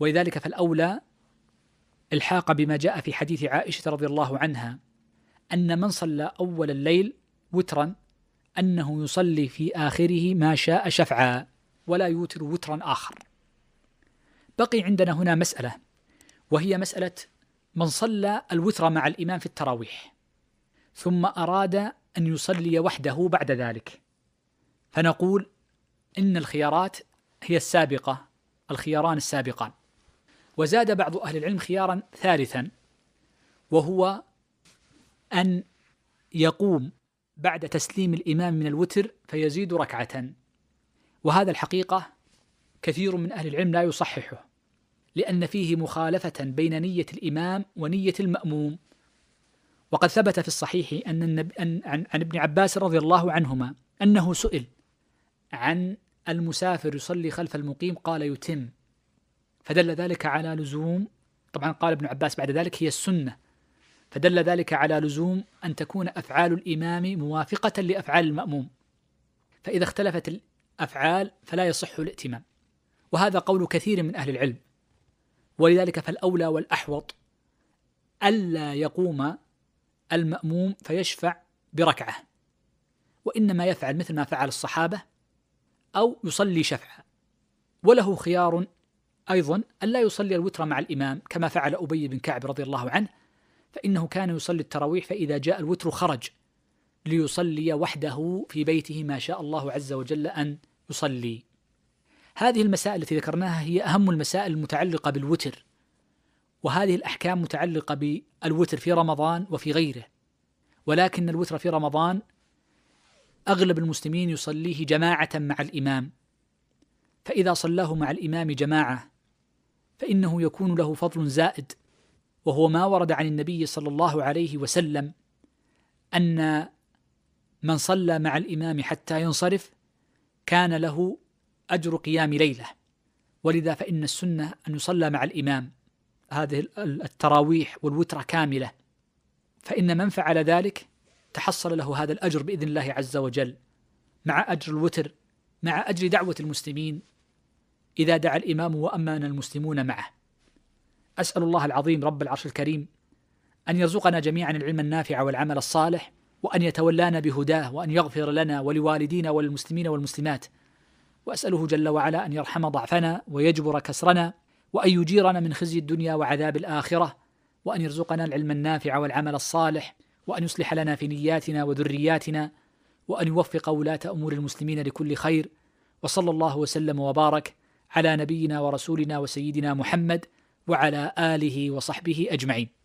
Speaker 1: ولذلك فالأولى الحاق بما جاء في حديث عائشة رضي الله عنها أن من صلى أول الليل وترا أنه يصلي في آخره ما شاء شفعا ولا يوتر وترا آخر. بقي عندنا هنا مسألة وهي مسألة من صلى الوتر مع الإمام في التراويح ثم أراد أن يصلي وحده بعد ذلك. فنقول إن الخيارات هي السابقة الخياران السابقان. وزاد بعض أهل العلم خيارا ثالثا وهو أن يقوم بعد تسليم الإمام من الوتر فيزيد ركعة وهذا الحقيقة كثير من أهل العلم لا يصححه. لأن فيه مخالفة بين نية الإمام ونية المأموم. وقد ثبت في الصحيح أن النبي أن عن, عن ابن عباس رضي الله عنهما أنه سئل عن المسافر يصلي خلف المقيم قال يتم فدل ذلك على لزوم طبعا قال ابن عباس بعد ذلك هي السنة فدل ذلك على لزوم أن تكون أفعال الإمام موافقة لأفعال المأموم. فإذا اختلفت الأفعال فلا يصح الائتمام. وهذا قول كثير من أهل العلم. ولذلك فالأولى والأحوط ألا يقوم المأموم فيشفع بركعة وإنما يفعل مثل ما فعل الصحابة أو يصلي شفعا وله خيار أيضا ألا يصلي الوتر مع الإمام كما فعل أبي بن كعب رضي الله عنه فإنه كان يصلي التراويح فإذا جاء الوتر خرج ليصلي وحده في بيته ما شاء الله عز وجل أن يصلي. هذه المسائل التي ذكرناها هي أهم المسائل المتعلقة بالوتر وهذه الأحكام متعلقة بالوتر في رمضان وفي غيره. ولكن الوتر في رمضان أغلب المسلمين يصليه جماعة مع الإمام. فإذا صلاه مع الإمام جماعة فإنه يكون له فضل زائد وهو ما ورد عن النبي صلى الله عليه وسلم أن من صلى مع الإمام حتى ينصرف كان له أجر قيام ليلة. ولذا فإن السنة أن يصلى مع الإمام. هذه التراويح والوترة كاملة. فإن من فعل ذلك تحصل له هذا الأجر بإذن الله عز وجل. مع أجر الوتر مع أجر دعوة المسلمين. إذا دعا الإمام وأمن المسلمون معه. أسأل الله العظيم رب العرش الكريم أن يرزقنا جميعا العلم النافع والعمل الصالح وأن يتولانا بهداه وأن يغفر لنا ولوالدينا وللمسلمين والمسلمات. وأسأله جل وعلا أن يرحم ضعفنا ويجبر كسرنا وأن يجيرنا من خزي الدنيا وعذاب الآخرة وأن يرزقنا العلم النافع والعمل الصالح وأن يصلح لنا في نياتنا وذرياتنا وأن يوفق ولاة أمور المسلمين لكل خير وصلى الله وسلم وبارك على نبينا ورسولنا وسيدنا محمد وعلى آله وصحبه أجمعين